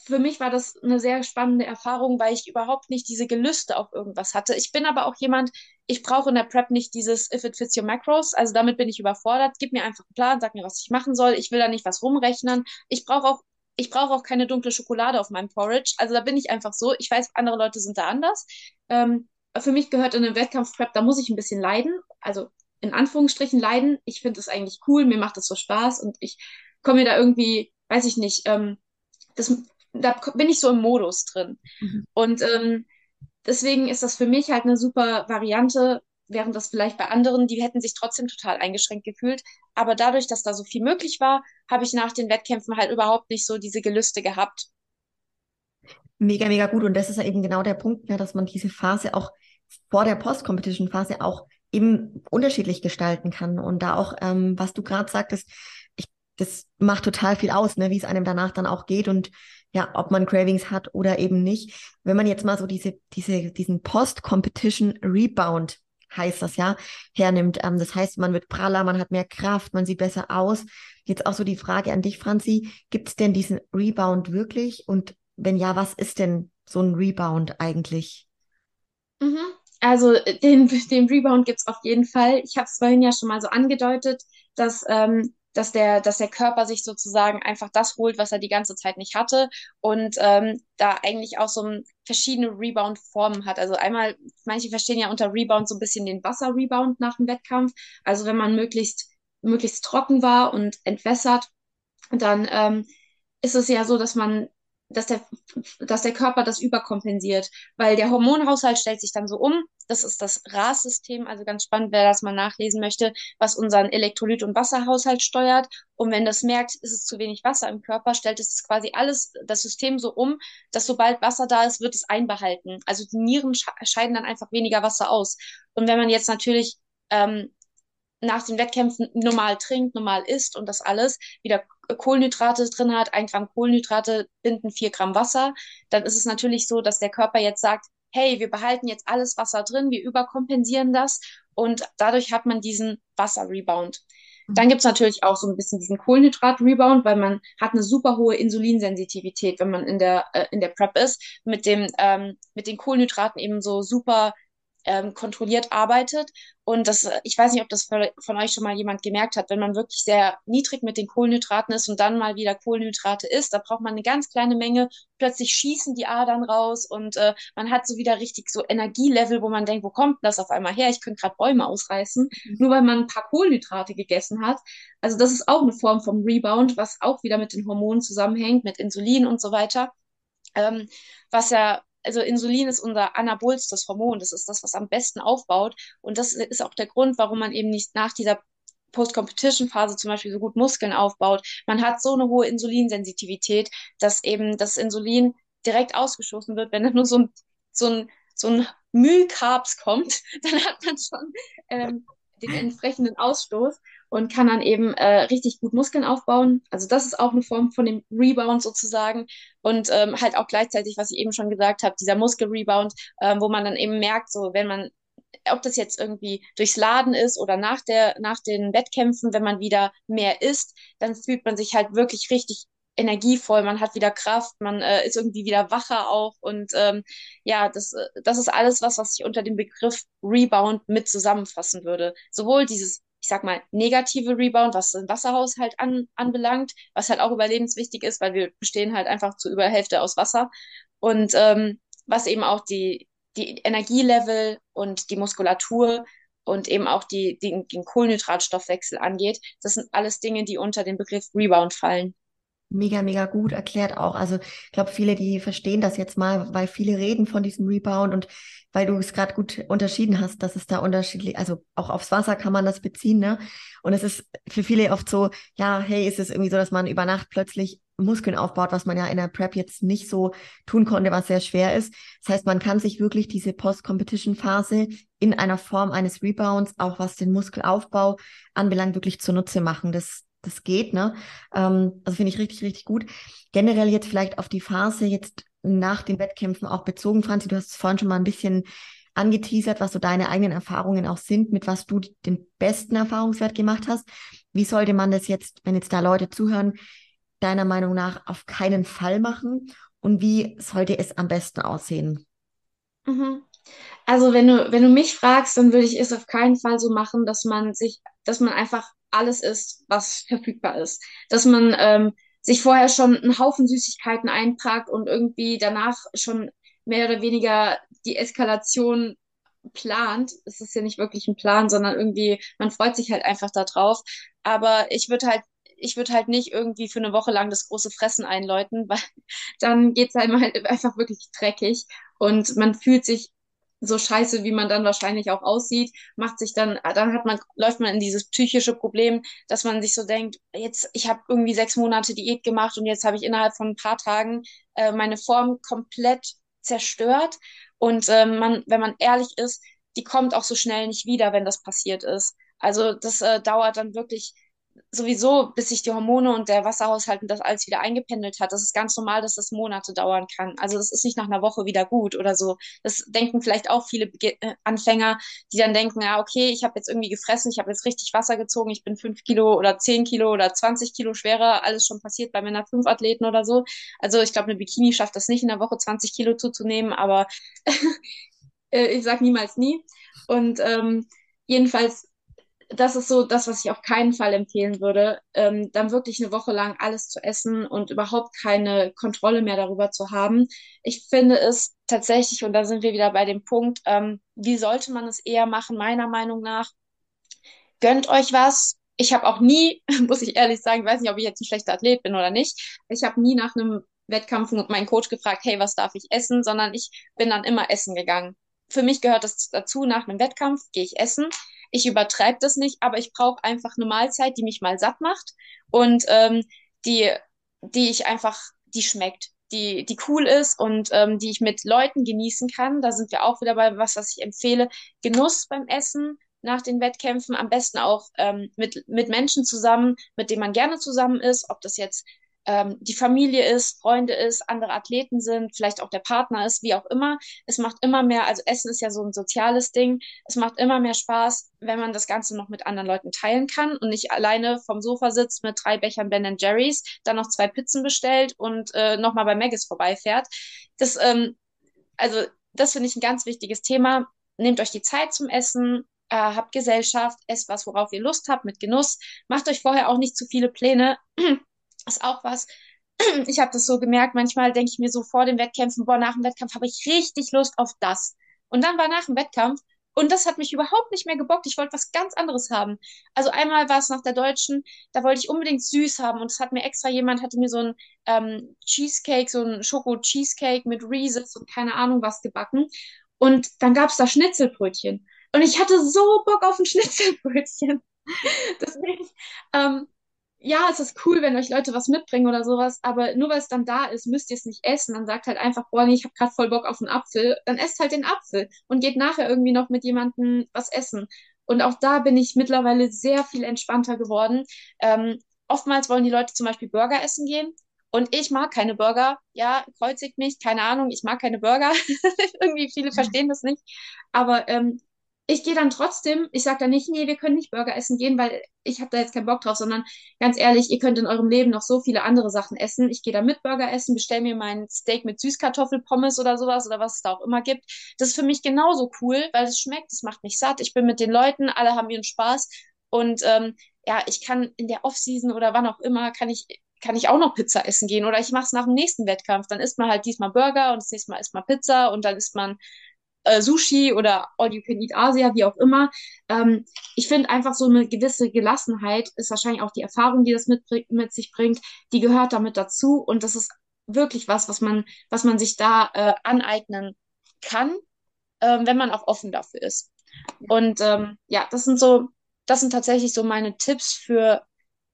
für mich war das eine sehr spannende Erfahrung, weil ich überhaupt nicht diese Gelüste auf irgendwas hatte. Ich bin aber auch jemand, ich brauche in der Prep nicht dieses If it fits your macros, also damit bin ich überfordert. Gib mir einfach einen Plan, sag mir, was ich machen soll. Ich will da nicht was rumrechnen. Ich brauche auch ich brauche auch keine dunkle Schokolade auf meinem Porridge. Also da bin ich einfach so. Ich weiß, andere Leute sind da anders. Ähm, für mich gehört in einem Wettkampf-Prep, da muss ich ein bisschen leiden. Also in Anführungsstrichen leiden. Ich finde es eigentlich cool, mir macht es so Spaß und ich komme mir da irgendwie, weiß ich nicht, ähm, das da bin ich so im Modus drin. Mhm. Und ähm, deswegen ist das für mich halt eine super Variante, während das vielleicht bei anderen, die hätten sich trotzdem total eingeschränkt gefühlt. Aber dadurch, dass da so viel möglich war, habe ich nach den Wettkämpfen halt überhaupt nicht so diese Gelüste gehabt. Mega, mega gut. Und das ist ja eben genau der Punkt, ne, dass man diese Phase auch vor der Post-Competition-Phase auch eben unterschiedlich gestalten kann. Und da auch, ähm, was du gerade sagtest, ich, das macht total viel aus, ne, wie es einem danach dann auch geht. Und ja, ob man Cravings hat oder eben nicht. Wenn man jetzt mal so diese, diese, diesen Post-Competition Rebound heißt das ja, hernimmt. Ähm, das heißt, man wird praller, man hat mehr Kraft, man sieht besser aus. Jetzt auch so die Frage an dich, Franzi, gibt es denn diesen Rebound wirklich? Und wenn ja, was ist denn so ein Rebound eigentlich? Mhm. Also den, den Rebound gibt es auf jeden Fall. Ich habe es vorhin ja schon mal so angedeutet, dass ähm, dass der, dass der Körper sich sozusagen einfach das holt, was er die ganze Zeit nicht hatte und ähm, da eigentlich auch so verschiedene Rebound-Formen hat. Also einmal, manche verstehen ja unter Rebound so ein bisschen den Wasser-Rebound nach dem Wettkampf. Also wenn man möglichst, möglichst trocken war und entwässert, dann ähm, ist es ja so, dass man dass der, dass der Körper das überkompensiert, weil der Hormonhaushalt stellt sich dann so um. Das ist das RAS-System, also ganz spannend, wer das mal nachlesen möchte, was unseren Elektrolyt- und Wasserhaushalt steuert. Und wenn das merkt, ist es zu wenig Wasser im Körper, stellt es quasi alles, das System so um, dass sobald Wasser da ist, wird es einbehalten. Also die Nieren scheiden dann einfach weniger Wasser aus. Und wenn man jetzt natürlich ähm, nach den Wettkämpfen normal trinkt, normal isst und das alles, wieder Kohlenhydrate drin hat, ein Gramm Kohlenhydrate binden vier Gramm Wasser, dann ist es natürlich so, dass der Körper jetzt sagt, hey, wir behalten jetzt alles Wasser drin, wir überkompensieren das und dadurch hat man diesen Wasserrebound. Mhm. Dann gibt's natürlich auch so ein bisschen diesen Kohlenhydrat-Rebound, weil man hat eine super hohe Insulinsensitivität, wenn man in der, äh, in der Prep ist, mit dem, ähm, mit den Kohlenhydraten eben so super ähm, kontrolliert arbeitet. Und das, ich weiß nicht, ob das von euch schon mal jemand gemerkt hat, wenn man wirklich sehr niedrig mit den Kohlenhydraten ist und dann mal wieder Kohlenhydrate isst, da braucht man eine ganz kleine Menge. Plötzlich schießen die Adern raus und äh, man hat so wieder richtig so Energielevel, wo man denkt, wo kommt das auf einmal her? Ich könnte gerade Bäume ausreißen, mhm. nur weil man ein paar Kohlenhydrate gegessen hat. Also das ist auch eine Form vom Rebound, was auch wieder mit den Hormonen zusammenhängt, mit Insulin und so weiter. Ähm, was ja also Insulin ist unser anabolstes Hormon, das ist das, was am besten aufbaut. Und das ist auch der Grund, warum man eben nicht nach dieser Post-Competition-Phase zum Beispiel so gut Muskeln aufbaut. Man hat so eine hohe Insulinsensitivität, dass eben das Insulin direkt ausgeschossen wird, wenn da nur so ein, so ein, so ein Müllcarbs kommt, dann hat man schon ähm, den entsprechenden Ausstoß und kann dann eben äh, richtig gut Muskeln aufbauen. Also das ist auch eine Form von dem Rebound sozusagen und ähm, halt auch gleichzeitig, was ich eben schon gesagt habe, dieser Muskelrebound, ähm, wo man dann eben merkt, so wenn man ob das jetzt irgendwie durchs Laden ist oder nach der nach den Wettkämpfen, wenn man wieder mehr isst, dann fühlt man sich halt wirklich richtig energievoll, man hat wieder Kraft, man äh, ist irgendwie wieder wacher auch und ähm, ja, das, äh, das ist alles was, was ich unter dem Begriff Rebound mit zusammenfassen würde. Sowohl dieses, ich sag mal, negative Rebound, was den Wasserhaushalt an, anbelangt, was halt auch überlebenswichtig ist, weil wir bestehen halt einfach zu über Hälfte aus Wasser und ähm, was eben auch die, die Energielevel und die Muskulatur und eben auch die, die, den Kohlenhydratstoffwechsel angeht. Das sind alles Dinge, die unter den Begriff Rebound fallen. Mega, mega gut erklärt auch. Also ich glaube, viele, die verstehen das jetzt mal, weil viele reden von diesem Rebound und weil du es gerade gut unterschieden hast, dass es da unterschiedlich, also auch aufs Wasser kann man das beziehen, ne? Und es ist für viele oft so, ja, hey, ist es irgendwie so, dass man über Nacht plötzlich Muskeln aufbaut, was man ja in der Prep jetzt nicht so tun konnte, was sehr schwer ist. Das heißt, man kann sich wirklich diese Post-Competition-Phase in einer Form eines Rebounds, auch was den Muskelaufbau anbelangt, wirklich zunutze machen. Das das geht, ne? Ähm, also finde ich richtig, richtig gut. Generell jetzt vielleicht auf die Phase jetzt nach den Wettkämpfen auch bezogen, Franzi, du hast es vorhin schon mal ein bisschen angeteasert, was so deine eigenen Erfahrungen auch sind, mit was du den besten Erfahrungswert gemacht hast. Wie sollte man das jetzt, wenn jetzt da Leute zuhören, deiner Meinung nach auf keinen Fall machen? Und wie sollte es am besten aussehen? Mhm. Also wenn du, wenn du mich fragst, dann würde ich es auf keinen Fall so machen, dass man sich, dass man einfach alles isst, was verfügbar ist. Dass man ähm, sich vorher schon einen Haufen Süßigkeiten einpackt und irgendwie danach schon mehr oder weniger die Eskalation plant. Es ist ja nicht wirklich ein Plan, sondern irgendwie, man freut sich halt einfach darauf. Aber ich würde halt, ich würde halt nicht irgendwie für eine Woche lang das große Fressen einläuten, weil dann geht's halt einfach wirklich dreckig und man fühlt sich so scheiße, wie man dann wahrscheinlich auch aussieht, macht sich dann, dann hat man, läuft man in dieses psychische Problem, dass man sich so denkt, jetzt, ich habe irgendwie sechs Monate Diät gemacht und jetzt habe ich innerhalb von ein paar Tagen äh, meine Form komplett zerstört. Und äh, man, wenn man ehrlich ist, die kommt auch so schnell nicht wieder, wenn das passiert ist. Also das äh, dauert dann wirklich sowieso, bis sich die Hormone und der Wasserhaushalt und das alles wieder eingependelt hat. Das ist ganz normal, dass das Monate dauern kann. Also das ist nicht nach einer Woche wieder gut oder so. Das denken vielleicht auch viele Be äh, Anfänger, die dann denken, ja, okay, ich habe jetzt irgendwie gefressen, ich habe jetzt richtig Wasser gezogen, ich bin fünf Kilo oder zehn Kilo oder 20 Kilo schwerer, alles schon passiert bei Männer fünf Athleten oder so. Also ich glaube, eine Bikini schafft das nicht in der Woche 20 Kilo zuzunehmen, aber äh, ich sag niemals nie. Und ähm, jedenfalls das ist so das, was ich auf keinen Fall empfehlen würde, ähm, dann wirklich eine Woche lang alles zu essen und überhaupt keine Kontrolle mehr darüber zu haben. Ich finde es tatsächlich, und da sind wir wieder bei dem Punkt, ähm, wie sollte man es eher machen, meiner Meinung nach? Gönnt euch was. Ich habe auch nie, muss ich ehrlich sagen, weiß nicht, ob ich jetzt ein schlechter Athlet bin oder nicht, ich habe nie nach einem Wettkampf meinen Coach gefragt, hey, was darf ich essen, sondern ich bin dann immer essen gegangen. Für mich gehört es dazu, nach einem Wettkampf gehe ich essen ich übertreibe das nicht, aber ich brauche einfach eine Mahlzeit, die mich mal satt macht und ähm, die, die ich einfach, die schmeckt, die, die cool ist und ähm, die ich mit Leuten genießen kann. Da sind wir auch wieder bei was, was ich empfehle. Genuss beim Essen nach den Wettkämpfen, am besten auch ähm, mit, mit Menschen zusammen, mit denen man gerne zusammen ist, ob das jetzt ähm, die Familie ist, Freunde ist, andere Athleten sind, vielleicht auch der Partner ist, wie auch immer. Es macht immer mehr, also Essen ist ja so ein soziales Ding. Es macht immer mehr Spaß, wenn man das Ganze noch mit anderen Leuten teilen kann und nicht alleine vom Sofa sitzt mit drei Bechern Ben Jerry's, dann noch zwei Pizzen bestellt und äh, nochmal bei Maggis vorbeifährt. Das, ähm, also, das finde ich ein ganz wichtiges Thema. Nehmt euch die Zeit zum Essen, äh, habt Gesellschaft, esst was, worauf ihr Lust habt, mit Genuss. Macht euch vorher auch nicht zu viele Pläne. Ist auch was. Ich habe das so gemerkt, manchmal denke ich mir so vor den Wettkämpfen, boah, nach dem Wettkampf habe ich richtig Lust auf das. Und dann war nach dem Wettkampf und das hat mich überhaupt nicht mehr gebockt. Ich wollte was ganz anderes haben. Also einmal war es nach der Deutschen, da wollte ich unbedingt süß haben und es hat mir extra jemand, hatte mir so ein ähm, Cheesecake, so ein Schoko-Cheesecake mit Reese's und keine Ahnung was gebacken. Und dann gab es da Schnitzelbrötchen. Und ich hatte so Bock auf ein Schnitzelbrötchen. Deswegen, ähm, ja, es ist cool, wenn euch Leute was mitbringen oder sowas, aber nur weil es dann da ist, müsst ihr es nicht essen. Dann sagt halt einfach, boah, nee, ich habe gerade voll Bock auf einen Apfel. Dann esst halt den Apfel und geht nachher irgendwie noch mit jemandem was essen. Und auch da bin ich mittlerweile sehr viel entspannter geworden. Ähm, oftmals wollen die Leute zum Beispiel Burger essen gehen. Und ich mag keine Burger. Ja, kreuzigt mich, keine Ahnung, ich mag keine Burger. irgendwie viele verstehen das nicht. Aber ähm, ich gehe dann trotzdem, ich sage dann nicht, nee, wir können nicht Burger essen gehen, weil ich habe da jetzt keinen Bock drauf, sondern ganz ehrlich, ihr könnt in eurem Leben noch so viele andere Sachen essen. Ich gehe da mit Burger essen, bestelle mir mein Steak mit Süßkartoffelpommes oder sowas oder was es da auch immer gibt. Das ist für mich genauso cool, weil es schmeckt, es macht mich satt. Ich bin mit den Leuten, alle haben ihren Spaß und ähm, ja, ich kann in der Offseason oder wann auch immer, kann ich kann ich auch noch Pizza essen gehen oder ich mache es nach dem nächsten Wettkampf. Dann isst man halt diesmal Burger und das nächste Mal isst man Pizza und dann isst man äh, Sushi oder All You Can Eat Asia, wie auch immer. Ähm, ich finde einfach so eine gewisse Gelassenheit ist wahrscheinlich auch die Erfahrung, die das mit, mit sich bringt, die gehört damit dazu und das ist wirklich was, was man, was man sich da äh, aneignen kann, äh, wenn man auch offen dafür ist. Und ähm, ja, das sind so, das sind tatsächlich so meine Tipps für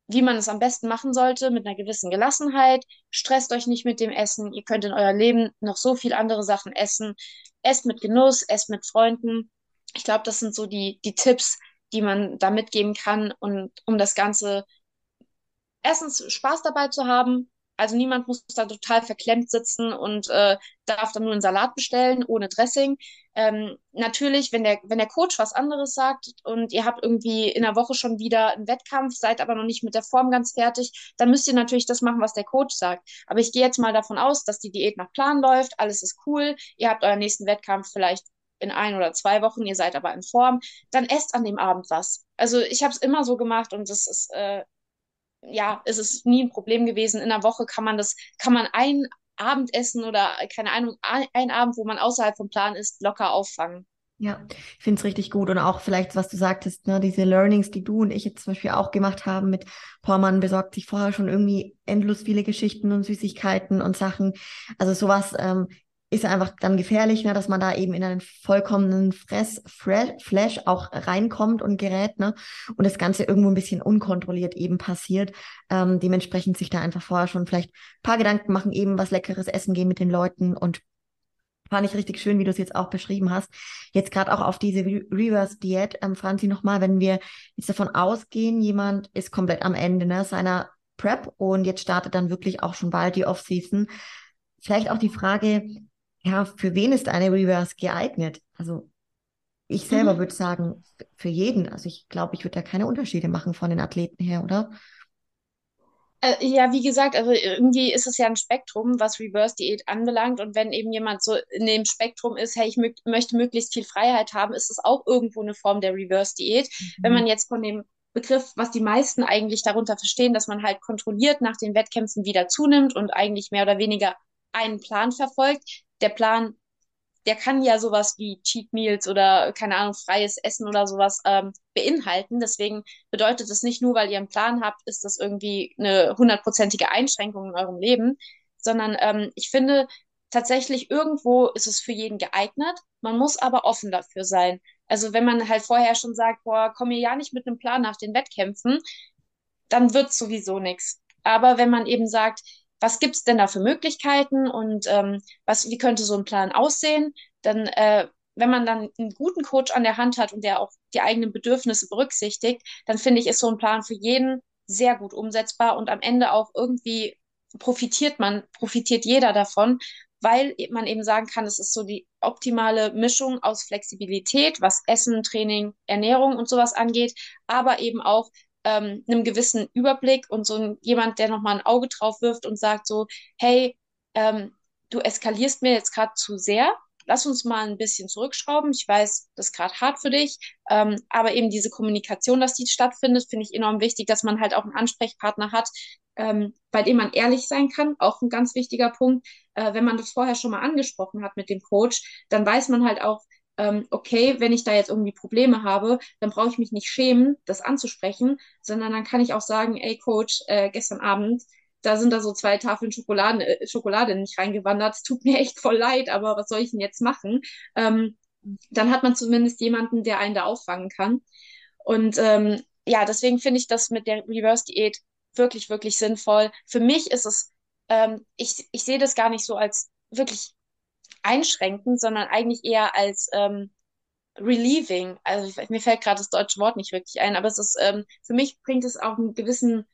wie man es am besten machen sollte, mit einer gewissen Gelassenheit. Stresst euch nicht mit dem Essen. Ihr könnt in euer Leben noch so viel andere Sachen essen. Esst mit Genuss, esst mit Freunden. Ich glaube, das sind so die, die Tipps, die man da mitgeben kann und um das Ganze erstens Spaß dabei zu haben, also niemand muss da total verklemmt sitzen und äh, darf dann nur einen Salat bestellen ohne Dressing. Ähm, natürlich, wenn der, wenn der Coach was anderes sagt und ihr habt irgendwie in der Woche schon wieder einen Wettkampf, seid aber noch nicht mit der Form ganz fertig, dann müsst ihr natürlich das machen, was der Coach sagt. Aber ich gehe jetzt mal davon aus, dass die Diät nach Plan läuft, alles ist cool, ihr habt euren nächsten Wettkampf vielleicht in ein oder zwei Wochen, ihr seid aber in Form, dann esst an dem Abend was. Also ich habe es immer so gemacht und das ist äh, ja, es ist nie ein Problem gewesen. In der Woche kann man das, kann man ein Abendessen oder keine Ahnung, ein Abend, wo man außerhalb vom Plan ist, locker auffangen. Ja, ich finde es richtig gut und auch vielleicht, was du sagtest, ne, diese Learnings, die du und ich jetzt zum Beispiel auch gemacht haben mit, man besorgt sich vorher schon irgendwie endlos viele Geschichten und Süßigkeiten und Sachen. Also sowas ähm, ist einfach dann gefährlich, ne, dass man da eben in einen vollkommenen Fress, Flash auch reinkommt und gerät, ne, und das Ganze irgendwo ein bisschen unkontrolliert eben passiert. Ähm, dementsprechend sich da einfach vorher schon vielleicht paar Gedanken machen, eben was leckeres essen gehen mit den Leuten und fand ich richtig schön, wie du es jetzt auch beschrieben hast. Jetzt gerade auch auf diese Reverse Diät, ähm, Franzi, nochmal, wenn wir jetzt davon ausgehen, jemand ist komplett am Ende ne, seiner Prep und jetzt startet dann wirklich auch schon bald die Off-Season. Vielleicht auch die Frage, ja, für wen ist eine Reverse geeignet? Also ich selber mhm. würde sagen, für jeden. Also ich glaube, ich würde da keine Unterschiede machen von den Athleten her, oder? Äh, ja, wie gesagt, also irgendwie ist es ja ein Spektrum, was Reverse-Diät anbelangt. Und wenn eben jemand so in dem Spektrum ist, hey, ich mö möchte möglichst viel Freiheit haben, ist es auch irgendwo eine Form der Reverse-Diät. Mhm. Wenn man jetzt von dem Begriff, was die meisten eigentlich darunter verstehen, dass man halt kontrolliert nach den Wettkämpfen wieder zunimmt und eigentlich mehr oder weniger einen Plan verfolgt, der Plan, der kann ja sowas wie Cheat Meals oder keine Ahnung, freies Essen oder sowas ähm, beinhalten. Deswegen bedeutet es nicht nur, weil ihr einen Plan habt, ist das irgendwie eine hundertprozentige Einschränkung in eurem Leben, sondern ähm, ich finde tatsächlich irgendwo ist es für jeden geeignet. Man muss aber offen dafür sein. Also wenn man halt vorher schon sagt, boah, komm mir ja nicht mit einem Plan nach den Wettkämpfen, dann wird sowieso nichts. Aber wenn man eben sagt, was gibt es denn da für Möglichkeiten und ähm, was, wie könnte so ein Plan aussehen? Dann, äh, wenn man dann einen guten Coach an der Hand hat und der auch die eigenen Bedürfnisse berücksichtigt, dann finde ich, ist so ein Plan für jeden sehr gut umsetzbar und am Ende auch irgendwie profitiert man, profitiert jeder davon, weil man eben sagen kann, es ist so die optimale Mischung aus Flexibilität, was Essen, Training, Ernährung und sowas angeht, aber eben auch ähm, einem gewissen Überblick und so ein, jemand, der nochmal ein Auge drauf wirft und sagt so, hey, ähm, du eskalierst mir jetzt gerade zu sehr, lass uns mal ein bisschen zurückschrauben. Ich weiß, das ist gerade hart für dich, ähm, aber eben diese Kommunikation, dass die stattfindet, finde ich enorm wichtig, dass man halt auch einen Ansprechpartner hat, ähm, bei dem man ehrlich sein kann. Auch ein ganz wichtiger Punkt. Äh, wenn man das vorher schon mal angesprochen hat mit dem Coach, dann weiß man halt auch, ähm, okay, wenn ich da jetzt irgendwie Probleme habe, dann brauche ich mich nicht schämen, das anzusprechen, sondern dann kann ich auch sagen, ey Coach, äh, gestern Abend da sind da so zwei Tafeln Schokolade, äh, Schokolade nicht reingewandert. Es tut mir echt voll leid, aber was soll ich denn jetzt machen? Ähm, dann hat man zumindest jemanden, der einen da auffangen kann. Und ähm, ja, deswegen finde ich das mit der Reverse-Diät wirklich, wirklich sinnvoll. Für mich ist es, ähm, ich, ich sehe das gar nicht so als wirklich einschränkend, sondern eigentlich eher als ähm, relieving. Also mir fällt gerade das deutsche Wort nicht wirklich ein, aber es ist, ähm, für mich bringt es auch einen gewissen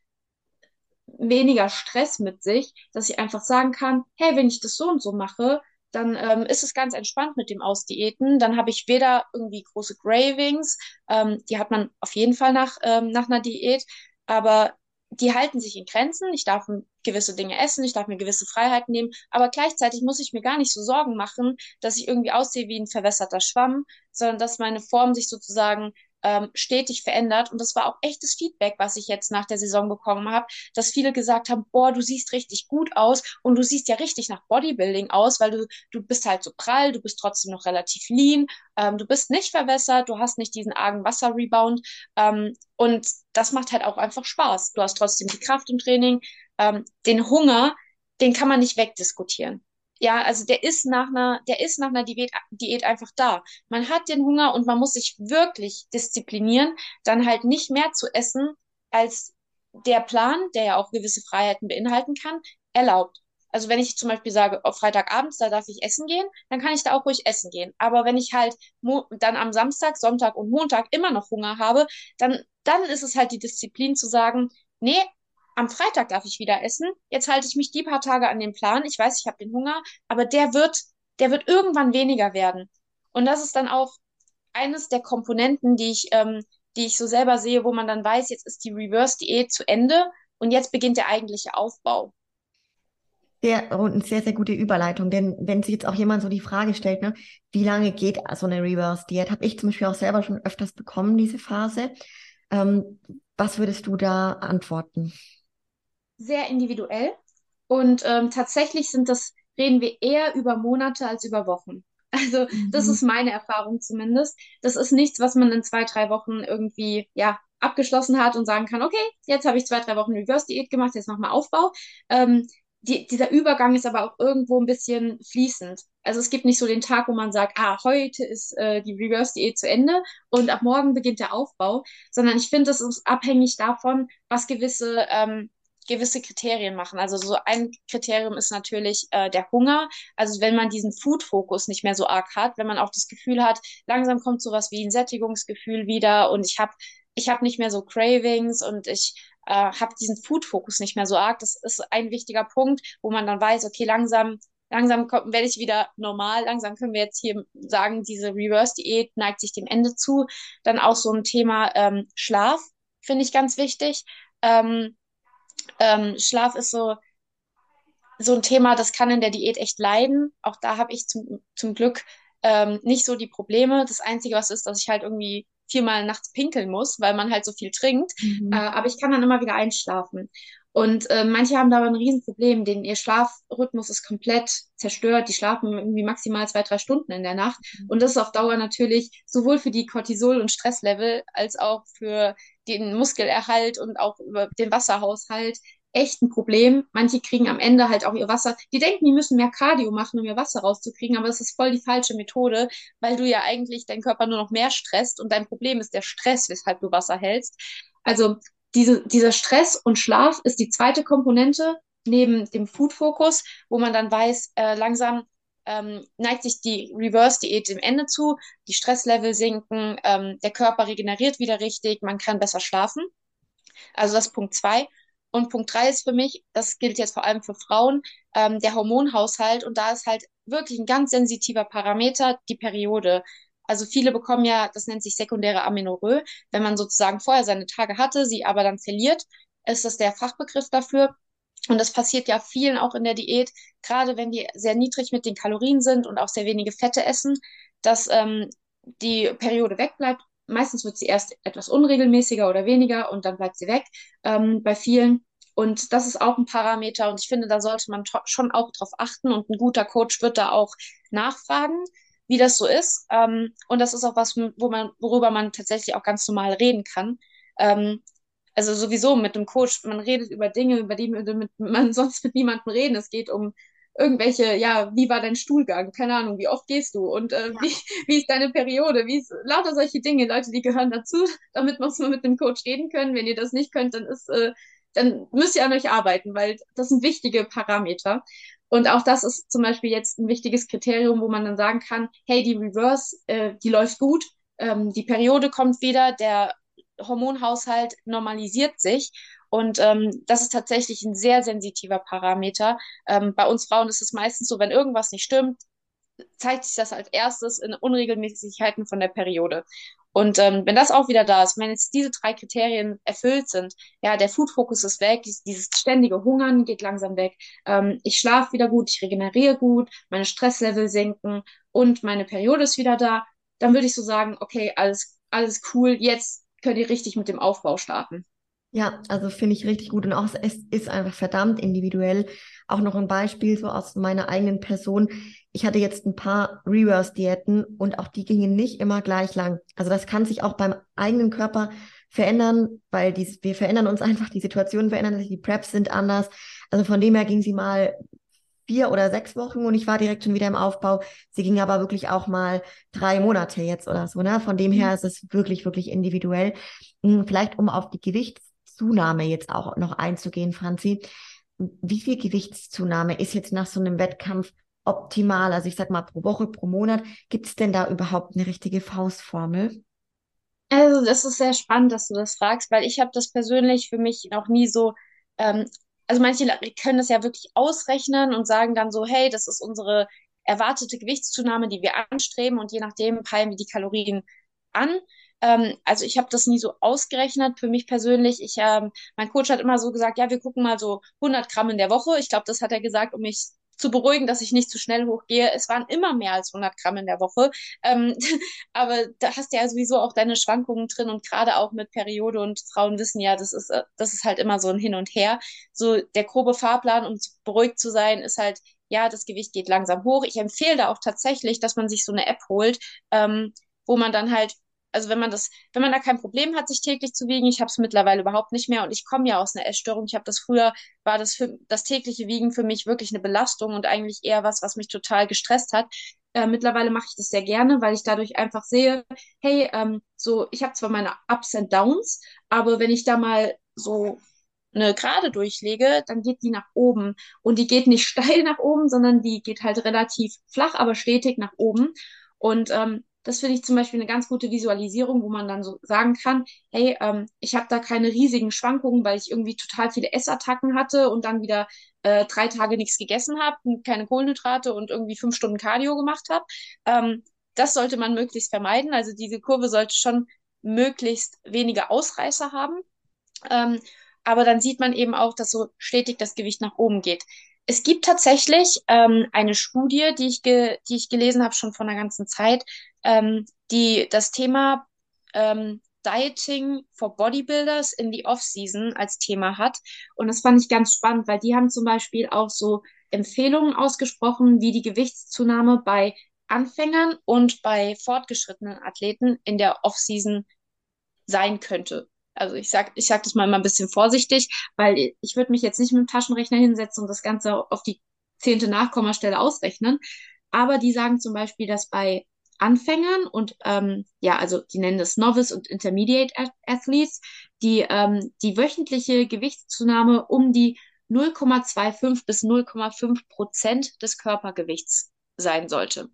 weniger Stress mit sich, dass ich einfach sagen kann, hey, wenn ich das so und so mache, dann ähm, ist es ganz entspannt mit dem Ausdiäten. Dann habe ich weder irgendwie große Gravings, ähm, die hat man auf jeden Fall nach, ähm, nach einer Diät, aber die halten sich in Grenzen. Ich darf gewisse Dinge essen, ich darf mir gewisse Freiheiten nehmen, aber gleichzeitig muss ich mir gar nicht so Sorgen machen, dass ich irgendwie aussehe wie ein verwässerter Schwamm, sondern dass meine Form sich sozusagen ähm, stetig verändert. Und das war auch echtes Feedback, was ich jetzt nach der Saison bekommen habe, dass viele gesagt haben, boah, du siehst richtig gut aus und du siehst ja richtig nach Bodybuilding aus, weil du, du bist halt so prall, du bist trotzdem noch relativ lean, ähm, du bist nicht verwässert, du hast nicht diesen argen Wasserrebound. Ähm, und das macht halt auch einfach Spaß. Du hast trotzdem die Kraft im Training. Ähm, den Hunger, den kann man nicht wegdiskutieren. Ja, also der ist nach einer, der ist nach einer Diät, Diät einfach da. Man hat den Hunger und man muss sich wirklich disziplinieren, dann halt nicht mehr zu essen, als der Plan, der ja auch gewisse Freiheiten beinhalten kann, erlaubt. Also wenn ich zum Beispiel sage, auf Freitagabends, da darf ich essen gehen, dann kann ich da auch ruhig essen gehen. Aber wenn ich halt dann am Samstag, Sonntag und Montag immer noch Hunger habe, dann, dann ist es halt die Disziplin zu sagen, nee, am Freitag darf ich wieder essen. Jetzt halte ich mich die paar Tage an den Plan. Ich weiß, ich habe den Hunger, aber der wird, der wird irgendwann weniger werden. Und das ist dann auch eines der Komponenten, die ich, ähm, die ich so selber sehe, wo man dann weiß, jetzt ist die Reverse-Diät zu Ende und jetzt beginnt der eigentliche Aufbau. Sehr, und eine sehr, sehr gute Überleitung, denn wenn sich jetzt auch jemand so die Frage stellt, ne, wie lange geht so eine Reverse-Diät, habe ich zum Beispiel auch selber schon öfters bekommen, diese Phase. Ähm, was würdest du da antworten? Sehr individuell. Und ähm, tatsächlich sind das, reden wir eher über Monate als über Wochen. Also das mhm. ist meine Erfahrung zumindest. Das ist nichts, was man in zwei, drei Wochen irgendwie, ja, abgeschlossen hat und sagen kann, okay, jetzt habe ich zwei, drei Wochen Reverse-Diät gemacht, jetzt nochmal Aufbau. Ähm, die, dieser Übergang ist aber auch irgendwo ein bisschen fließend. Also es gibt nicht so den Tag, wo man sagt, ah, heute ist äh, die Reverse-Diät zu Ende und ab morgen beginnt der Aufbau, sondern ich finde, das ist abhängig davon, was gewisse ähm, gewisse Kriterien machen. Also so ein Kriterium ist natürlich äh, der Hunger. Also wenn man diesen Food-Fokus nicht mehr so arg hat, wenn man auch das Gefühl hat, langsam kommt sowas wie ein Sättigungsgefühl wieder und ich habe ich hab nicht mehr so Cravings und ich äh, habe diesen Food-Fokus nicht mehr so arg. Das ist ein wichtiger Punkt, wo man dann weiß, okay, langsam langsam werde ich wieder normal, langsam können wir jetzt hier sagen, diese Reverse-Diät neigt sich dem Ende zu. Dann auch so ein Thema ähm, Schlaf, finde ich ganz wichtig. Ähm, ähm, Schlaf ist so, so ein Thema, das kann in der Diät echt leiden. Auch da habe ich zum, zum Glück ähm, nicht so die Probleme. Das Einzige, was ist, dass ich halt irgendwie viermal nachts pinkeln muss, weil man halt so viel trinkt. Mhm. Äh, aber ich kann dann immer wieder einschlafen. Und äh, manche haben da aber ein Riesenproblem, denn ihr Schlafrhythmus ist komplett zerstört. Die schlafen irgendwie maximal zwei, drei Stunden in der Nacht. Mhm. Und das ist auf Dauer natürlich sowohl für die Cortisol- und Stresslevel als auch für den Muskelerhalt und auch über den Wasserhaushalt echt ein Problem. Manche kriegen am Ende halt auch ihr Wasser. Die denken, die müssen mehr Cardio machen, um ihr Wasser rauszukriegen, aber das ist voll die falsche Methode, weil du ja eigentlich deinen Körper nur noch mehr stresst und dein Problem ist der Stress, weshalb du Wasser hältst. Also diese, dieser Stress und Schlaf ist die zweite Komponente neben dem Food-Fokus, wo man dann weiß, äh, langsam ähm, neigt sich die Reverse-Diät dem Ende zu, die Stresslevel sinken, ähm, der Körper regeneriert wieder richtig, man kann besser schlafen. Also das Punkt zwei. Und Punkt drei ist für mich, das gilt jetzt vor allem für Frauen, ähm, der Hormonhaushalt. Und da ist halt wirklich ein ganz sensitiver Parameter die Periode. Also viele bekommen ja, das nennt sich sekundäre Amenorrhoe, wenn man sozusagen vorher seine Tage hatte, sie aber dann verliert, ist das der Fachbegriff dafür. Und das passiert ja vielen auch in der Diät, gerade wenn die sehr niedrig mit den Kalorien sind und auch sehr wenige Fette essen, dass ähm, die Periode wegbleibt. Meistens wird sie erst etwas unregelmäßiger oder weniger und dann bleibt sie weg ähm, bei vielen. Und das ist auch ein Parameter und ich finde, da sollte man schon auch drauf achten und ein guter Coach wird da auch nachfragen, wie das so ist. Ähm, und das ist auch was, wo man, worüber man tatsächlich auch ganz normal reden kann. Ähm, also sowieso mit dem Coach, man redet über Dinge, über die man sonst mit niemandem reden. Es geht um irgendwelche, ja, wie war dein Stuhlgang? Keine Ahnung, wie oft gehst du? Und äh, ja. wie, wie ist deine Periode? Wie ist, lauter solche Dinge, Leute, die gehören dazu, damit muss man mit dem Coach reden können. Wenn ihr das nicht könnt, dann ist, äh, dann müsst ihr an euch arbeiten, weil das sind wichtige Parameter. Und auch das ist zum Beispiel jetzt ein wichtiges Kriterium, wo man dann sagen kann, hey, die Reverse, äh, die läuft gut, ähm, die Periode kommt wieder, der Hormonhaushalt normalisiert sich. Und ähm, das ist tatsächlich ein sehr sensitiver Parameter. Ähm, bei uns Frauen ist es meistens so, wenn irgendwas nicht stimmt, zeigt sich das als erstes in Unregelmäßigkeiten von der Periode. Und ähm, wenn das auch wieder da ist, wenn jetzt diese drei Kriterien erfüllt sind, ja, der Food-Fokus ist weg, dieses ständige Hungern geht langsam weg, ähm, ich schlafe wieder gut, ich regeneriere gut, meine Stresslevel senken und meine Periode ist wieder da, dann würde ich so sagen, okay, alles, alles cool, jetzt könnt ihr richtig mit dem Aufbau starten. Ja, also finde ich richtig gut und auch es ist einfach verdammt individuell. Auch noch ein Beispiel so aus meiner eigenen Person. Ich hatte jetzt ein paar Reverse-Diäten und auch die gingen nicht immer gleich lang. Also das kann sich auch beim eigenen Körper verändern, weil die, wir verändern uns einfach, die Situationen verändern sich, die Preps sind anders. Also von dem her ging sie mal vier oder sechs Wochen und ich war direkt schon wieder im Aufbau. Sie ging aber wirklich auch mal drei Monate jetzt oder so. Ne? Von dem her mhm. ist es wirklich, wirklich individuell. Hm, vielleicht um auf die Gewichtszunahme jetzt auch noch einzugehen, Franzi. Wie viel Gewichtszunahme ist jetzt nach so einem Wettkampf optimal? Also ich sag mal pro Woche, pro Monat. Gibt es denn da überhaupt eine richtige Faustformel? Also das ist sehr spannend, dass du das fragst, weil ich habe das persönlich für mich noch nie so, ähm, also manche können das ja wirklich ausrechnen und sagen dann so, hey, das ist unsere erwartete Gewichtszunahme, die wir anstreben und je nachdem peilen wir die Kalorien an. Ähm, also ich habe das nie so ausgerechnet für mich persönlich. Ich, ähm, mein Coach hat immer so gesagt, ja, wir gucken mal so 100 Gramm in der Woche. Ich glaube, das hat er gesagt, um mich zu beruhigen, dass ich nicht zu schnell hochgehe. Es waren immer mehr als 100 Gramm in der Woche. Ähm, aber da hast du ja sowieso auch deine Schwankungen drin und gerade auch mit Periode und Frauen wissen ja, das ist, äh, das ist halt immer so ein Hin und Her. So der grobe Fahrplan, um beruhigt zu sein, ist halt, ja, das Gewicht geht langsam hoch. Ich empfehle da auch tatsächlich, dass man sich so eine App holt, ähm, wo man dann halt also wenn man das, wenn man da kein Problem hat, sich täglich zu wiegen, ich habe es mittlerweile überhaupt nicht mehr und ich komme ja aus einer Essstörung. Ich habe das früher, war das für das tägliche Wiegen für mich wirklich eine Belastung und eigentlich eher was, was mich total gestresst hat. Äh, mittlerweile mache ich das sehr gerne, weil ich dadurch einfach sehe, hey, ähm, so, ich habe zwar meine Ups and Downs, aber wenn ich da mal so eine Gerade durchlege, dann geht die nach oben. Und die geht nicht steil nach oben, sondern die geht halt relativ flach, aber stetig nach oben. Und ähm, das finde ich zum Beispiel eine ganz gute Visualisierung, wo man dann so sagen kann, hey, ähm, ich habe da keine riesigen Schwankungen, weil ich irgendwie total viele Essattacken hatte und dann wieder äh, drei Tage nichts gegessen habe, keine Kohlenhydrate und irgendwie fünf Stunden Cardio gemacht habe. Ähm, das sollte man möglichst vermeiden. Also diese Kurve sollte schon möglichst wenige Ausreißer haben. Ähm, aber dann sieht man eben auch, dass so stetig das Gewicht nach oben geht. Es gibt tatsächlich ähm, eine Studie, die ich, ge die ich gelesen habe schon vor einer ganzen Zeit, ähm, die das Thema ähm, Dieting for Bodybuilders in die Off-Season als Thema hat. Und das fand ich ganz spannend, weil die haben zum Beispiel auch so Empfehlungen ausgesprochen, wie die Gewichtszunahme bei Anfängern und bei fortgeschrittenen Athleten in der Off-Season sein könnte. Also ich sag, ich sag das mal immer ein bisschen vorsichtig, weil ich würde mich jetzt nicht mit dem Taschenrechner hinsetzen und das Ganze auf die zehnte Nachkommastelle ausrechnen. Aber die sagen zum Beispiel, dass bei Anfängern und ähm, ja, also die nennen das Novice und Intermediate Athletes, die ähm, die wöchentliche Gewichtszunahme um die 0,25 bis 0,5 Prozent des Körpergewichts sein sollte.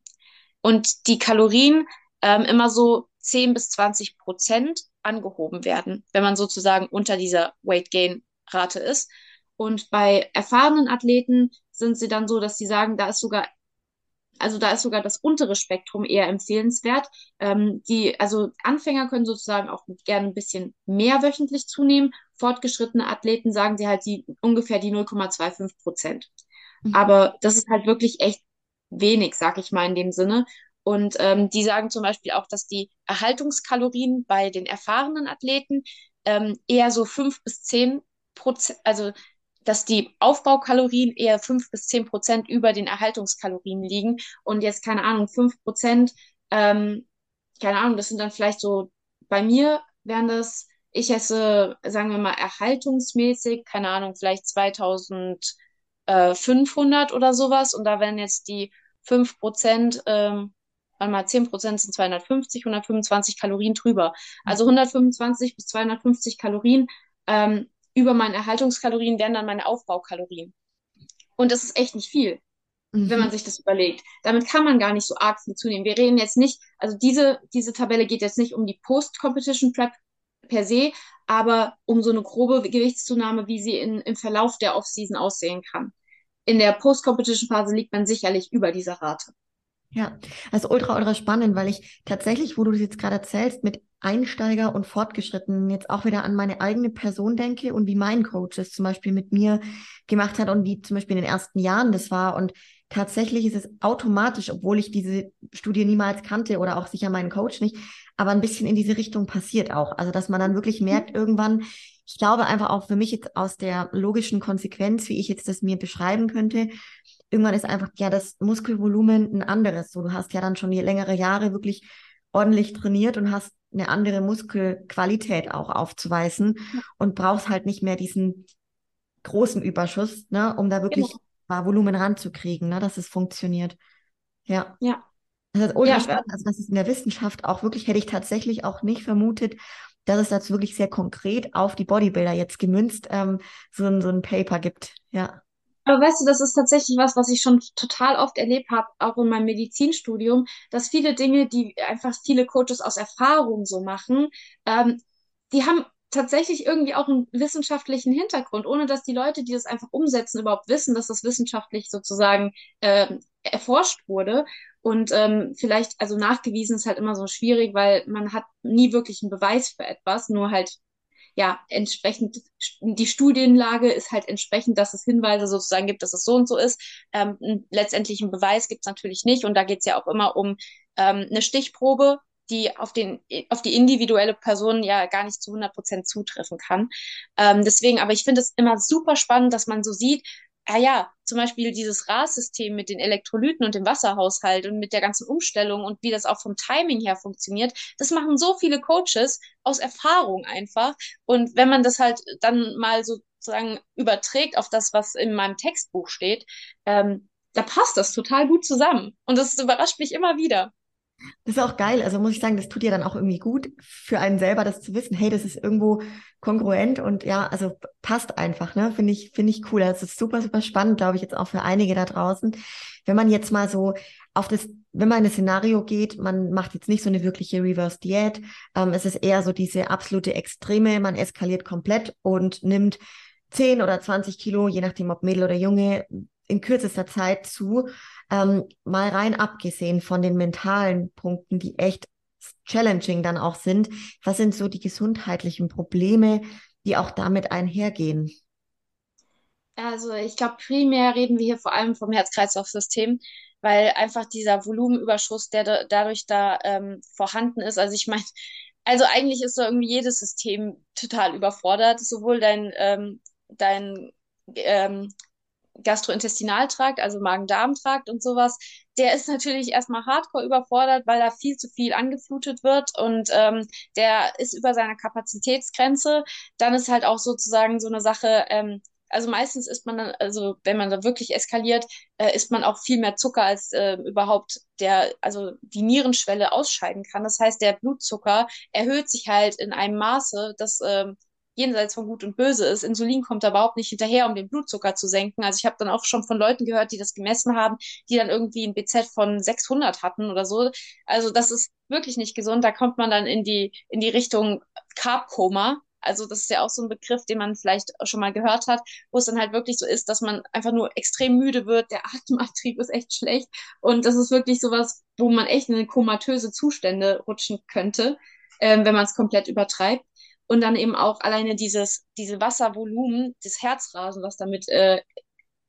Und die Kalorien ähm, immer so 10 bis 20 Prozent angehoben werden, wenn man sozusagen unter dieser Weight Gain Rate ist. Und bei erfahrenen Athleten sind sie dann so, dass sie sagen, da ist sogar also da ist sogar das untere Spektrum eher empfehlenswert. Ähm, die, also Anfänger können sozusagen auch gerne ein bisschen mehr wöchentlich zunehmen. Fortgeschrittene Athleten sagen sie halt die ungefähr die 0,25 Prozent. Mhm. Aber das ist halt wirklich echt wenig, sag ich mal in dem Sinne. Und ähm, die sagen zum Beispiel auch, dass die Erhaltungskalorien bei den erfahrenen Athleten ähm, eher so fünf bis zehn Prozent, also dass die Aufbaukalorien eher fünf bis zehn Prozent über den Erhaltungskalorien liegen und jetzt, keine Ahnung, fünf Prozent, ähm, keine Ahnung, das sind dann vielleicht so, bei mir wären das, ich esse, sagen wir mal, erhaltungsmäßig, keine Ahnung, vielleicht 2500 oder sowas und da wären jetzt die fünf Prozent, ähm, einmal 10 Prozent sind 250, 125 Kalorien drüber. Also 125 bis 250 Kalorien ähm, über meinen Erhaltungskalorien wären dann meine Aufbaukalorien. Und das ist echt nicht viel, mhm. wenn man sich das überlegt. Damit kann man gar nicht so arg viel zunehmen. Wir reden jetzt nicht, also diese, diese Tabelle geht jetzt nicht um die Post-Competition Prep per se, aber um so eine grobe Gewichtszunahme, wie sie in, im Verlauf der Off-Season aussehen kann. In der Post-Competition-Phase liegt man sicherlich über dieser Rate. Ja, also ultra, ultra spannend, weil ich tatsächlich, wo du das jetzt gerade erzählst, mit Einsteiger und Fortgeschrittenen jetzt auch wieder an meine eigene Person denke und wie mein Coach es zum Beispiel mit mir gemacht hat und wie zum Beispiel in den ersten Jahren das war. Und tatsächlich ist es automatisch, obwohl ich diese Studie niemals kannte oder auch sicher meinen Coach nicht, aber ein bisschen in diese Richtung passiert auch. Also, dass man dann wirklich merkt, irgendwann, ich glaube einfach auch für mich jetzt aus der logischen Konsequenz, wie ich jetzt das mir beschreiben könnte, irgendwann ist einfach ja das Muskelvolumen ein anderes. So, du hast ja dann schon die längere Jahre wirklich ordentlich trainiert und hast eine andere Muskelqualität auch aufzuweisen und brauchst halt nicht mehr diesen großen Überschuss, ne, um da wirklich genau. Volumen ranzukriegen, ne, dass es funktioniert. Ja. Ja. Das ist ultra ja, spannend. Also, das ist in der Wissenschaft auch wirklich, hätte ich tatsächlich auch nicht vermutet, dass es dazu wirklich sehr konkret auf die Bodybuilder jetzt gemünzt ähm, so, ein, so ein Paper gibt. Ja. Aber weißt du, das ist tatsächlich was, was ich schon total oft erlebt habe, auch in meinem Medizinstudium, dass viele Dinge, die einfach viele Coaches aus Erfahrung so machen, ähm, die haben tatsächlich irgendwie auch einen wissenschaftlichen Hintergrund, ohne dass die Leute, die das einfach umsetzen, überhaupt wissen, dass das wissenschaftlich sozusagen ähm, erforscht wurde. Und ähm, vielleicht, also nachgewiesen ist halt immer so schwierig, weil man hat nie wirklich einen Beweis für etwas, nur halt ja, entsprechend, die Studienlage ist halt entsprechend, dass es Hinweise sozusagen gibt, dass es so und so ist. Ähm, letztendlich einen Beweis gibt es natürlich nicht. Und da geht es ja auch immer um ähm, eine Stichprobe, die auf, den, auf die individuelle Person ja gar nicht zu 100 Prozent zutreffen kann. Ähm, deswegen, aber ich finde es immer super spannend, dass man so sieht, ah ja, zum Beispiel dieses RAS-System mit den Elektrolyten und dem Wasserhaushalt und mit der ganzen Umstellung und wie das auch vom Timing her funktioniert, das machen so viele Coaches aus Erfahrung einfach. Und wenn man das halt dann mal sozusagen überträgt auf das, was in meinem Textbuch steht, ähm, da passt das total gut zusammen. Und das überrascht mich immer wieder. Das ist auch geil. Also muss ich sagen, das tut ja dann auch irgendwie gut für einen selber, das zu wissen. Hey, das ist irgendwo kongruent und ja, also passt einfach, ne? Finde ich, finde ich cool. Das ist super, super spannend, glaube ich, jetzt auch für einige da draußen. Wenn man jetzt mal so auf das, wenn man in ein Szenario geht, man macht jetzt nicht so eine wirkliche Reverse Diät, ähm, es ist eher so diese absolute Extreme, man eskaliert komplett und nimmt 10 oder 20 Kilo, je nachdem ob Mädel oder Junge, in kürzester Zeit zu. Ähm, mal rein abgesehen von den mentalen Punkten, die echt challenging dann auch sind. Was sind so die gesundheitlichen Probleme, die auch damit einhergehen? Also ich glaube, primär reden wir hier vor allem vom Herz-Kreislauf-System, weil einfach dieser Volumenüberschuss, der da, dadurch da ähm, vorhanden ist. Also ich meine, also eigentlich ist so irgendwie jedes System total überfordert, sowohl dein, ähm, dein ähm, Gastrointestinaltrakt, also Magen-Darm-Trakt und sowas, der ist natürlich erstmal hardcore überfordert, weil da viel zu viel angeflutet wird und ähm, der ist über seiner Kapazitätsgrenze. Dann ist halt auch sozusagen so eine Sache, ähm, also meistens ist man dann, also wenn man da wirklich eskaliert, äh, isst man auch viel mehr Zucker, als äh, überhaupt der, also die Nierenschwelle ausscheiden kann. Das heißt, der Blutzucker erhöht sich halt in einem Maße, dass ähm, jenseits von Gut und Böse ist. Insulin kommt da überhaupt nicht hinterher, um den Blutzucker zu senken. Also ich habe dann auch schon von Leuten gehört, die das gemessen haben, die dann irgendwie ein BZ von 600 hatten oder so. Also das ist wirklich nicht gesund. Da kommt man dann in die, in die Richtung Carb-Koma. Also das ist ja auch so ein Begriff, den man vielleicht schon mal gehört hat, wo es dann halt wirklich so ist, dass man einfach nur extrem müde wird, der Atemantrieb ist echt schlecht und das ist wirklich sowas, wo man echt in komatöse Zustände rutschen könnte, ähm, wenn man es komplett übertreibt. Und dann eben auch alleine dieses, diese Wasservolumen, das Herzrasen, was damit äh,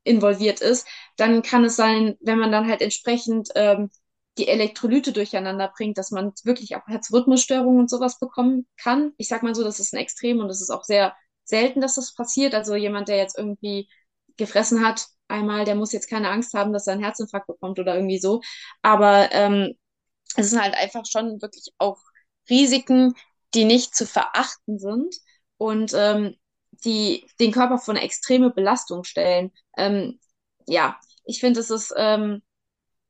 involviert ist, dann kann es sein, wenn man dann halt entsprechend ähm, die Elektrolyte durcheinander bringt, dass man wirklich auch Herzrhythmusstörungen und sowas bekommen kann. Ich sag mal so, das ist ein Extrem und es ist auch sehr selten, dass das passiert. Also jemand, der jetzt irgendwie gefressen hat, einmal, der muss jetzt keine Angst haben, dass er einen Herzinfarkt bekommt oder irgendwie so. Aber ähm, es sind halt einfach schon wirklich auch Risiken, die nicht zu verachten sind und ähm, die den Körper vor eine extreme Belastung stellen. Ähm, ja, ich finde, das ist, ähm,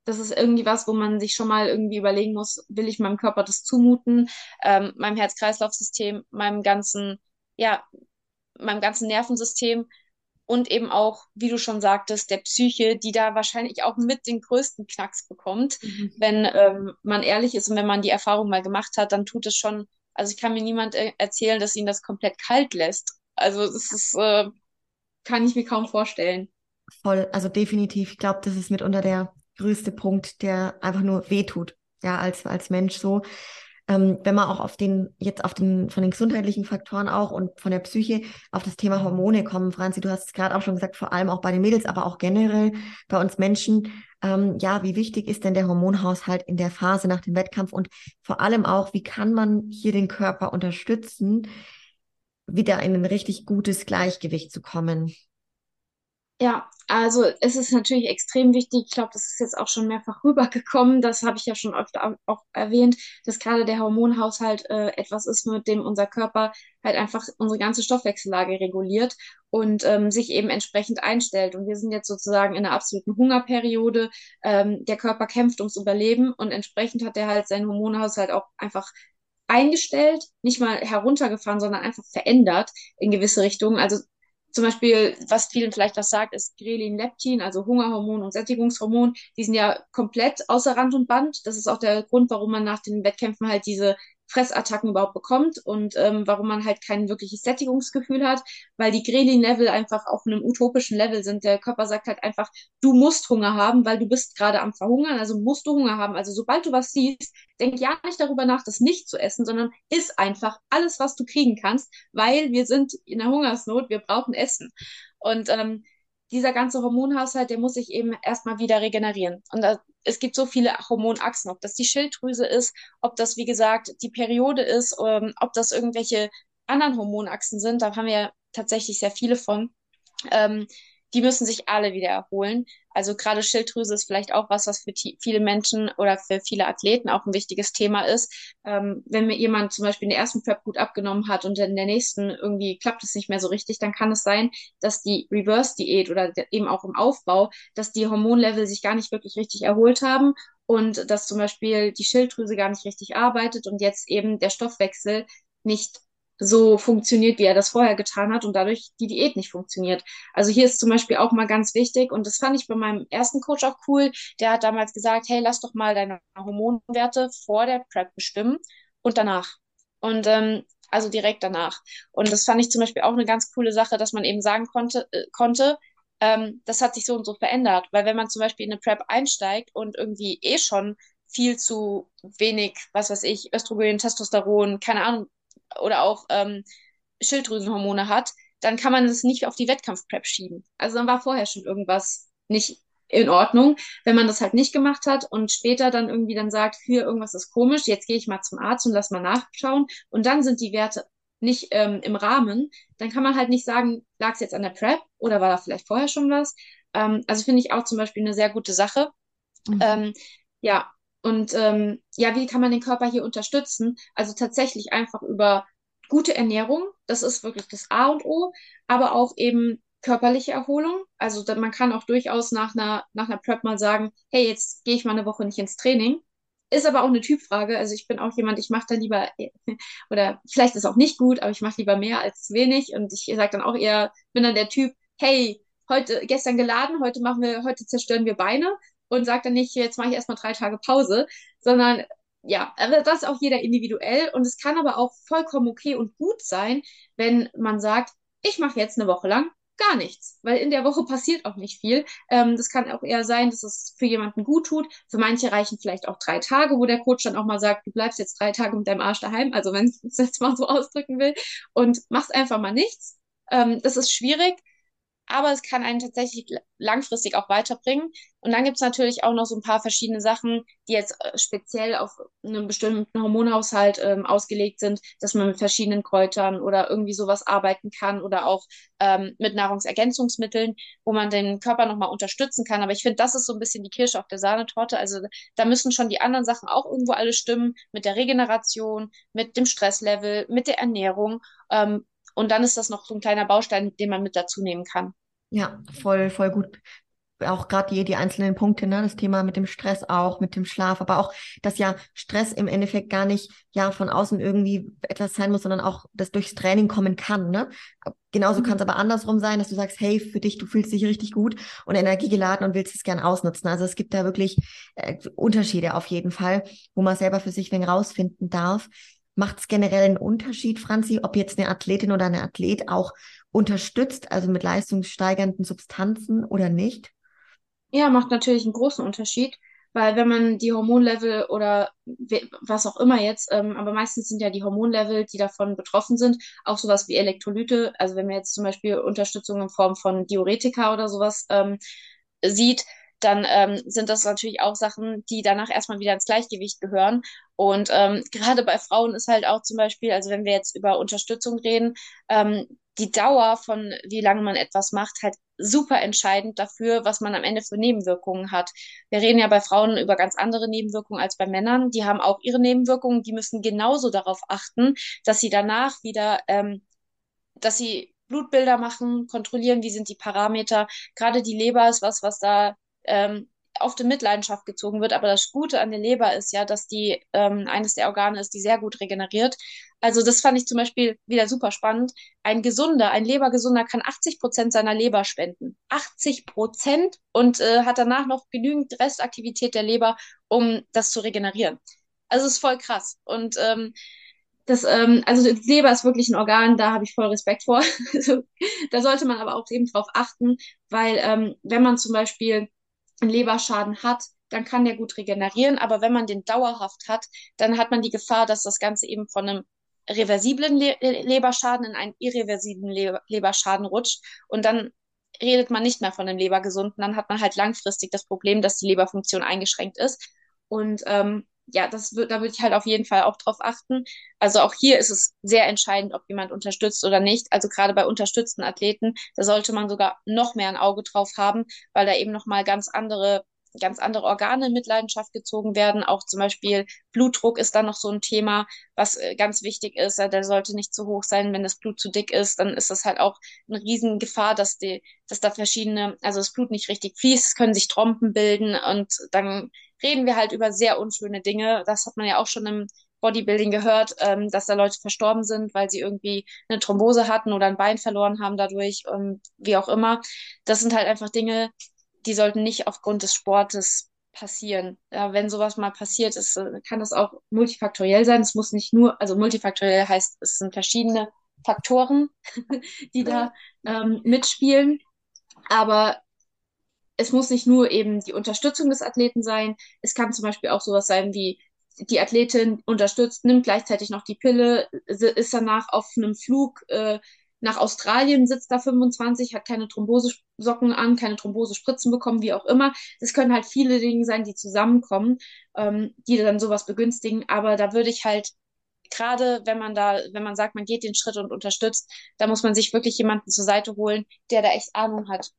das ist irgendwie was, wo man sich schon mal irgendwie überlegen muss, will ich meinem Körper das zumuten, ähm, meinem Herz-Kreislauf-System, meinem ganzen, ja, meinem ganzen Nervensystem und eben auch, wie du schon sagtest, der Psyche, die da wahrscheinlich auch mit den größten Knacks bekommt. Mhm. Wenn ähm, man ehrlich ist und wenn man die Erfahrung mal gemacht hat, dann tut es schon, also ich kann mir niemand äh, erzählen, dass ihn das komplett kalt lässt. Also das ist, äh, kann ich mir kaum vorstellen. Voll, also definitiv. Ich glaube, das ist mitunter der größte Punkt, der einfach nur wehtut, ja, als, als Mensch so. Ähm, wenn man auch auf den, jetzt auf den, von den gesundheitlichen Faktoren auch und von der Psyche auf das Thema Hormone kommen, Franzi, du hast es gerade auch schon gesagt, vor allem auch bei den Mädels, aber auch generell bei uns Menschen. Ähm, ja, wie wichtig ist denn der Hormonhaushalt in der Phase nach dem Wettkampf und vor allem auch, wie kann man hier den Körper unterstützen, wieder in ein richtig gutes Gleichgewicht zu kommen? Ja, also es ist natürlich extrem wichtig. Ich glaube, das ist jetzt auch schon mehrfach rübergekommen. Das habe ich ja schon öfter auch erwähnt, dass gerade der Hormonhaushalt äh, etwas ist, mit dem unser Körper halt einfach unsere ganze Stoffwechsellage reguliert und ähm, sich eben entsprechend einstellt. Und wir sind jetzt sozusagen in einer absoluten Hungerperiode. Ähm, der Körper kämpft ums Überleben und entsprechend hat er halt seinen Hormonhaushalt auch einfach eingestellt, nicht mal heruntergefahren, sondern einfach verändert in gewisse Richtungen. Also zum Beispiel, was vielen vielleicht was sagt, ist Grelin, Leptin, also Hungerhormon und Sättigungshormon. Die sind ja komplett außer Rand und Band. Das ist auch der Grund, warum man nach den Wettkämpfen halt diese Fressattacken überhaupt bekommt und ähm, warum man halt kein wirkliches Sättigungsgefühl hat, weil die Grelin-Level einfach auf einem utopischen Level sind. Der Körper sagt halt einfach, du musst Hunger haben, weil du bist gerade am Verhungern, also musst du Hunger haben. Also sobald du was siehst, denk ja nicht darüber nach, das nicht zu essen, sondern iss einfach alles, was du kriegen kannst, weil wir sind in der Hungersnot, wir brauchen Essen. Und ähm, dieser ganze Hormonhaushalt, der muss sich eben erstmal wieder regenerieren. Und da, es gibt so viele Hormonachsen, ob das die Schilddrüse ist, ob das, wie gesagt, die Periode ist, ähm, ob das irgendwelche anderen Hormonachsen sind. Da haben wir ja tatsächlich sehr viele von. Ähm, die müssen sich alle wieder erholen. Also gerade Schilddrüse ist vielleicht auch was, was für viele Menschen oder für viele Athleten auch ein wichtiges Thema ist. Ähm, wenn mir jemand zum Beispiel in der ersten Prep gut abgenommen hat und in der nächsten irgendwie klappt es nicht mehr so richtig, dann kann es sein, dass die Reverse-Diät oder eben auch im Aufbau, dass die Hormonlevel sich gar nicht wirklich richtig erholt haben und dass zum Beispiel die Schilddrüse gar nicht richtig arbeitet und jetzt eben der Stoffwechsel nicht so funktioniert, wie er das vorher getan hat und dadurch die Diät nicht funktioniert. Also hier ist zum Beispiel auch mal ganz wichtig und das fand ich bei meinem ersten Coach auch cool. Der hat damals gesagt, hey, lass doch mal deine Hormonwerte vor der Prep bestimmen und danach. Und ähm, also direkt danach. Und das fand ich zum Beispiel auch eine ganz coole Sache, dass man eben sagen konnte, äh, konnte, ähm, das hat sich so und so verändert. Weil wenn man zum Beispiel in eine Prep einsteigt und irgendwie eh schon viel zu wenig, was weiß ich, Östrogen, Testosteron, keine Ahnung, oder auch ähm, Schilddrüsenhormone hat, dann kann man es nicht auf die Wettkampfprep schieben. Also dann war vorher schon irgendwas nicht in Ordnung. Wenn man das halt nicht gemacht hat und später dann irgendwie dann sagt, hier irgendwas ist komisch, jetzt gehe ich mal zum Arzt und lass mal nachschauen und dann sind die Werte nicht ähm, im Rahmen, dann kann man halt nicht sagen, lag es jetzt an der Prep oder war da vielleicht vorher schon was. Ähm, also finde ich auch zum Beispiel eine sehr gute Sache. Mhm. Ähm, ja, und ähm, ja, wie kann man den Körper hier unterstützen? Also tatsächlich einfach über gute Ernährung, das ist wirklich das A und O, aber auch eben körperliche Erholung. Also man kann auch durchaus nach einer, nach einer Prep mal sagen, hey, jetzt gehe ich mal eine Woche nicht ins Training. Ist aber auch eine Typfrage. Also ich bin auch jemand, ich mache da lieber, oder vielleicht ist auch nicht gut, aber ich mache lieber mehr als wenig. Und ich sage dann auch eher, bin dann der Typ, hey, heute, gestern geladen, heute machen wir, heute zerstören wir Beine und sagt dann nicht, jetzt mache ich erstmal drei Tage Pause, sondern ja, aber das ist auch jeder individuell und es kann aber auch vollkommen okay und gut sein, wenn man sagt, ich mache jetzt eine Woche lang gar nichts, weil in der Woche passiert auch nicht viel. Ähm, das kann auch eher sein, dass es für jemanden gut tut. Für manche reichen vielleicht auch drei Tage, wo der Coach dann auch mal sagt, du bleibst jetzt drei Tage mit deinem Arsch daheim, also wenn ich es jetzt mal so ausdrücken will, und machst einfach mal nichts. Ähm, das ist schwierig, aber es kann einen tatsächlich langfristig auch weiterbringen. Und dann gibt es natürlich auch noch so ein paar verschiedene Sachen, die jetzt äh, speziell auf einen bestimmten Hormonhaushalt ähm, ausgelegt sind, dass man mit verschiedenen Kräutern oder irgendwie sowas arbeiten kann oder auch ähm, mit Nahrungsergänzungsmitteln, wo man den Körper nochmal unterstützen kann. Aber ich finde, das ist so ein bisschen die Kirsche auf der Sahnetorte. Also da müssen schon die anderen Sachen auch irgendwo alle stimmen, mit der Regeneration, mit dem Stresslevel, mit der Ernährung. Ähm, und dann ist das noch so ein kleiner Baustein, den man mit dazu nehmen kann. Ja, voll, voll gut. Auch gerade die, die einzelnen Punkte, ne, das Thema mit dem Stress auch, mit dem Schlaf, aber auch, dass ja Stress im Endeffekt gar nicht ja von außen irgendwie etwas sein muss, sondern auch das durchs Training kommen kann, ne? Genauso mhm. kann es aber andersrum sein, dass du sagst, hey, für dich, du fühlst dich richtig gut und energiegeladen und willst es gern ausnutzen. Also es gibt da wirklich äh, Unterschiede auf jeden Fall, wo man selber für sich wen rausfinden darf. Macht es generell einen Unterschied, Franzi, ob jetzt eine Athletin oder ein Athlet auch unterstützt, also mit leistungssteigernden Substanzen oder nicht? Ja, macht natürlich einen großen Unterschied, weil wenn man die Hormonlevel oder was auch immer jetzt, ähm, aber meistens sind ja die Hormonlevel, die davon betroffen sind, auch sowas wie Elektrolyte. Also wenn man jetzt zum Beispiel Unterstützung in Form von Diuretika oder sowas ähm, sieht, dann ähm, sind das natürlich auch Sachen, die danach erstmal wieder ins Gleichgewicht gehören. Und ähm, gerade bei Frauen ist halt auch zum Beispiel, also wenn wir jetzt über Unterstützung reden, ähm, die Dauer von wie lange man etwas macht, halt super entscheidend dafür, was man am Ende für Nebenwirkungen hat. Wir reden ja bei Frauen über ganz andere Nebenwirkungen als bei Männern. Die haben auch ihre Nebenwirkungen, die müssen genauso darauf achten, dass sie danach wieder, ähm, dass sie Blutbilder machen, kontrollieren, wie sind die Parameter. Gerade die Leber ist was, was da ähm, oft in Mitleidenschaft gezogen wird. Aber das Gute an der Leber ist ja, dass die ähm, eines der Organe ist, die sehr gut regeneriert. Also das fand ich zum Beispiel wieder super spannend. Ein gesunder, ein Lebergesunder kann 80 Prozent seiner Leber spenden. 80 Prozent und äh, hat danach noch genügend Restaktivität der Leber, um das zu regenerieren. Also es ist voll krass. Und ähm, das, ähm, also die Leber ist wirklich ein Organ, da habe ich voll Respekt vor. da sollte man aber auch eben drauf achten, weil ähm, wenn man zum Beispiel einen Leberschaden hat, dann kann der gut regenerieren. Aber wenn man den dauerhaft hat, dann hat man die Gefahr, dass das Ganze eben von einem reversiblen Le Leberschaden in einen irreversiblen Le Leberschaden rutscht. Und dann redet man nicht mehr von einem Lebergesunden. Dann hat man halt langfristig das Problem, dass die Leberfunktion eingeschränkt ist. Und ähm, ja, das wird, da würde ich halt auf jeden Fall auch drauf achten. Also auch hier ist es sehr entscheidend, ob jemand unterstützt oder nicht. Also gerade bei unterstützten Athleten, da sollte man sogar noch mehr ein Auge drauf haben, weil da eben nochmal ganz andere ganz andere Organe in Mitleidenschaft gezogen werden. Auch zum Beispiel Blutdruck ist dann noch so ein Thema, was äh, ganz wichtig ist. Der sollte nicht zu hoch sein. Wenn das Blut zu dick ist, dann ist das halt auch eine Riesengefahr, dass die, dass da verschiedene, also das Blut nicht richtig fließt, können sich Trompen bilden und dann reden wir halt über sehr unschöne Dinge. Das hat man ja auch schon im Bodybuilding gehört, ähm, dass da Leute verstorben sind, weil sie irgendwie eine Thrombose hatten oder ein Bein verloren haben dadurch, ähm, wie auch immer. Das sind halt einfach Dinge, die sollten nicht aufgrund des Sportes passieren. Ja, wenn sowas mal passiert ist, äh, kann das auch multifaktoriell sein. Es muss nicht nur, also multifaktoriell heißt, es sind verschiedene Faktoren, die da ähm, mitspielen. Aber es muss nicht nur eben die Unterstützung des Athleten sein. Es kann zum Beispiel auch sowas sein wie, die Athletin unterstützt, nimmt gleichzeitig noch die Pille, ist danach auf einem Flug äh, nach Australien, sitzt da 25, hat keine Thrombosesocken an, keine Thrombosespritzen bekommen, wie auch immer. Das können halt viele Dinge sein, die zusammenkommen, ähm, die dann sowas begünstigen. Aber da würde ich halt gerade wenn man da, wenn man sagt, man geht den Schritt und unterstützt, da muss man sich wirklich jemanden zur Seite holen, der da echt Ahnung hat.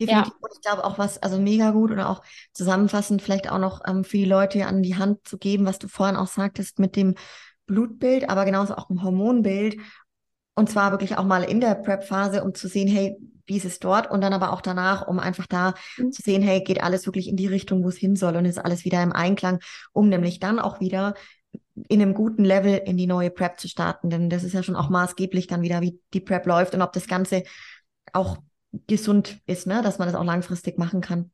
Definitiv. Ja. Und ich glaube auch was, also mega gut oder auch zusammenfassend vielleicht auch noch ähm, für die Leute an die Hand zu geben, was du vorhin auch sagtest mit dem Blutbild, aber genauso auch im Hormonbild. Und zwar wirklich auch mal in der Prep-Phase, um zu sehen, hey, wie ist es dort? Und dann aber auch danach, um einfach da mhm. zu sehen, hey, geht alles wirklich in die Richtung, wo es hin soll und ist alles wieder im Einklang, um nämlich dann auch wieder in einem guten Level in die neue Prep zu starten. Denn das ist ja schon auch maßgeblich dann wieder, wie die Prep läuft und ob das Ganze auch gesund ist, ne? dass man das auch langfristig machen kann.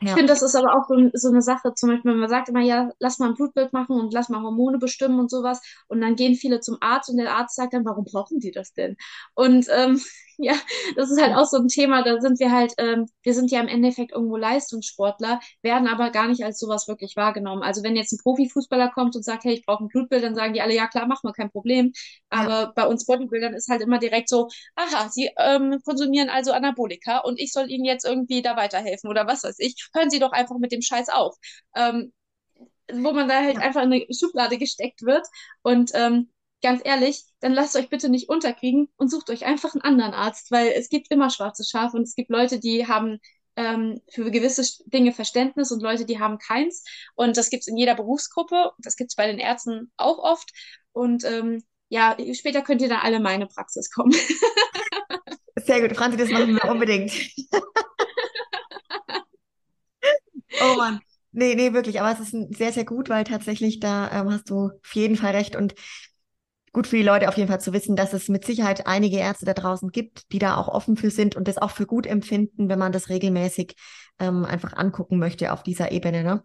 Ich finde, das ist aber auch so, so eine Sache, zum Beispiel, wenn man sagt immer, ja, lass mal ein Blutbild machen und lass mal Hormone bestimmen und sowas. Und dann gehen viele zum Arzt und der Arzt sagt dann, warum brauchen die das denn? Und ähm, ja, das ist halt auch so ein Thema, da sind wir halt, ähm, wir sind ja im Endeffekt irgendwo Leistungssportler, werden aber gar nicht als sowas wirklich wahrgenommen. Also wenn jetzt ein Profifußballer kommt und sagt, hey, ich brauche ein Blutbild, dann sagen die alle, ja klar, mach mal, kein Problem. Aber ja. bei uns Bodybuildern ist halt immer direkt so, aha, sie ähm, konsumieren also Anabolika und ich soll ihnen jetzt irgendwie da weiterhelfen oder was weiß ich. Hören Sie doch einfach mit dem Scheiß auf. Ähm, wo man da halt ja. einfach in eine Schublade gesteckt wird. Und ähm, ganz ehrlich, dann lasst euch bitte nicht unterkriegen und sucht euch einfach einen anderen Arzt, weil es gibt immer schwarze Schafe und es gibt Leute, die haben ähm, für gewisse Dinge Verständnis und Leute, die haben keins. Und das gibt es in jeder Berufsgruppe. Das gibt es bei den Ärzten auch oft. Und ähm, ja, später könnt ihr dann alle in meine Praxis kommen. Sehr gut, Franzi, das machen wir unbedingt. oh Mann. Nee, nee, wirklich. Aber es ist sehr, sehr gut, weil tatsächlich da ähm, hast du auf jeden Fall recht. Und gut für die Leute auf jeden Fall zu wissen, dass es mit Sicherheit einige Ärzte da draußen gibt, die da auch offen für sind und das auch für gut empfinden, wenn man das regelmäßig ähm, einfach angucken möchte auf dieser Ebene, ne?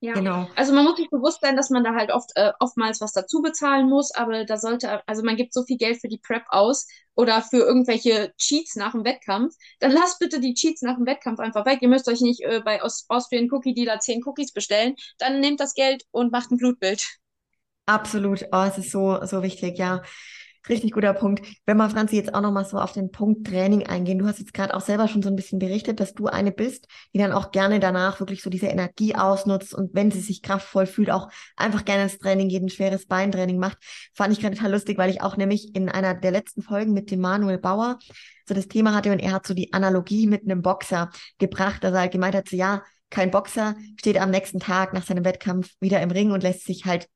Ja, genau. Also man muss sich bewusst sein, dass man da halt oft äh, oftmals was dazu bezahlen muss, aber da sollte, also man gibt so viel Geld für die Prep aus oder für irgendwelche Cheats nach dem Wettkampf, dann lasst bitte die Cheats nach dem Wettkampf einfach weg. Ihr müsst euch nicht äh, bei Austrian Cookie Dealer zehn Cookies bestellen, dann nehmt das Geld und macht ein Blutbild. Absolut. Oh, es ist so, so wichtig, ja. Richtig guter Punkt. Wenn wir, Franzi, jetzt auch nochmal so auf den Punkt Training eingehen. Du hast jetzt gerade auch selber schon so ein bisschen berichtet, dass du eine bist, die dann auch gerne danach wirklich so diese Energie ausnutzt und wenn sie sich kraftvoll fühlt, auch einfach gerne ins Training geht, ein schweres Beintraining macht. Fand ich gerade total lustig, weil ich auch nämlich in einer der letzten Folgen mit dem Manuel Bauer so das Thema hatte und er hat so die Analogie mit einem Boxer gebracht, dass er halt gemeint hat, so ja, kein Boxer steht am nächsten Tag nach seinem Wettkampf wieder im Ring und lässt sich halt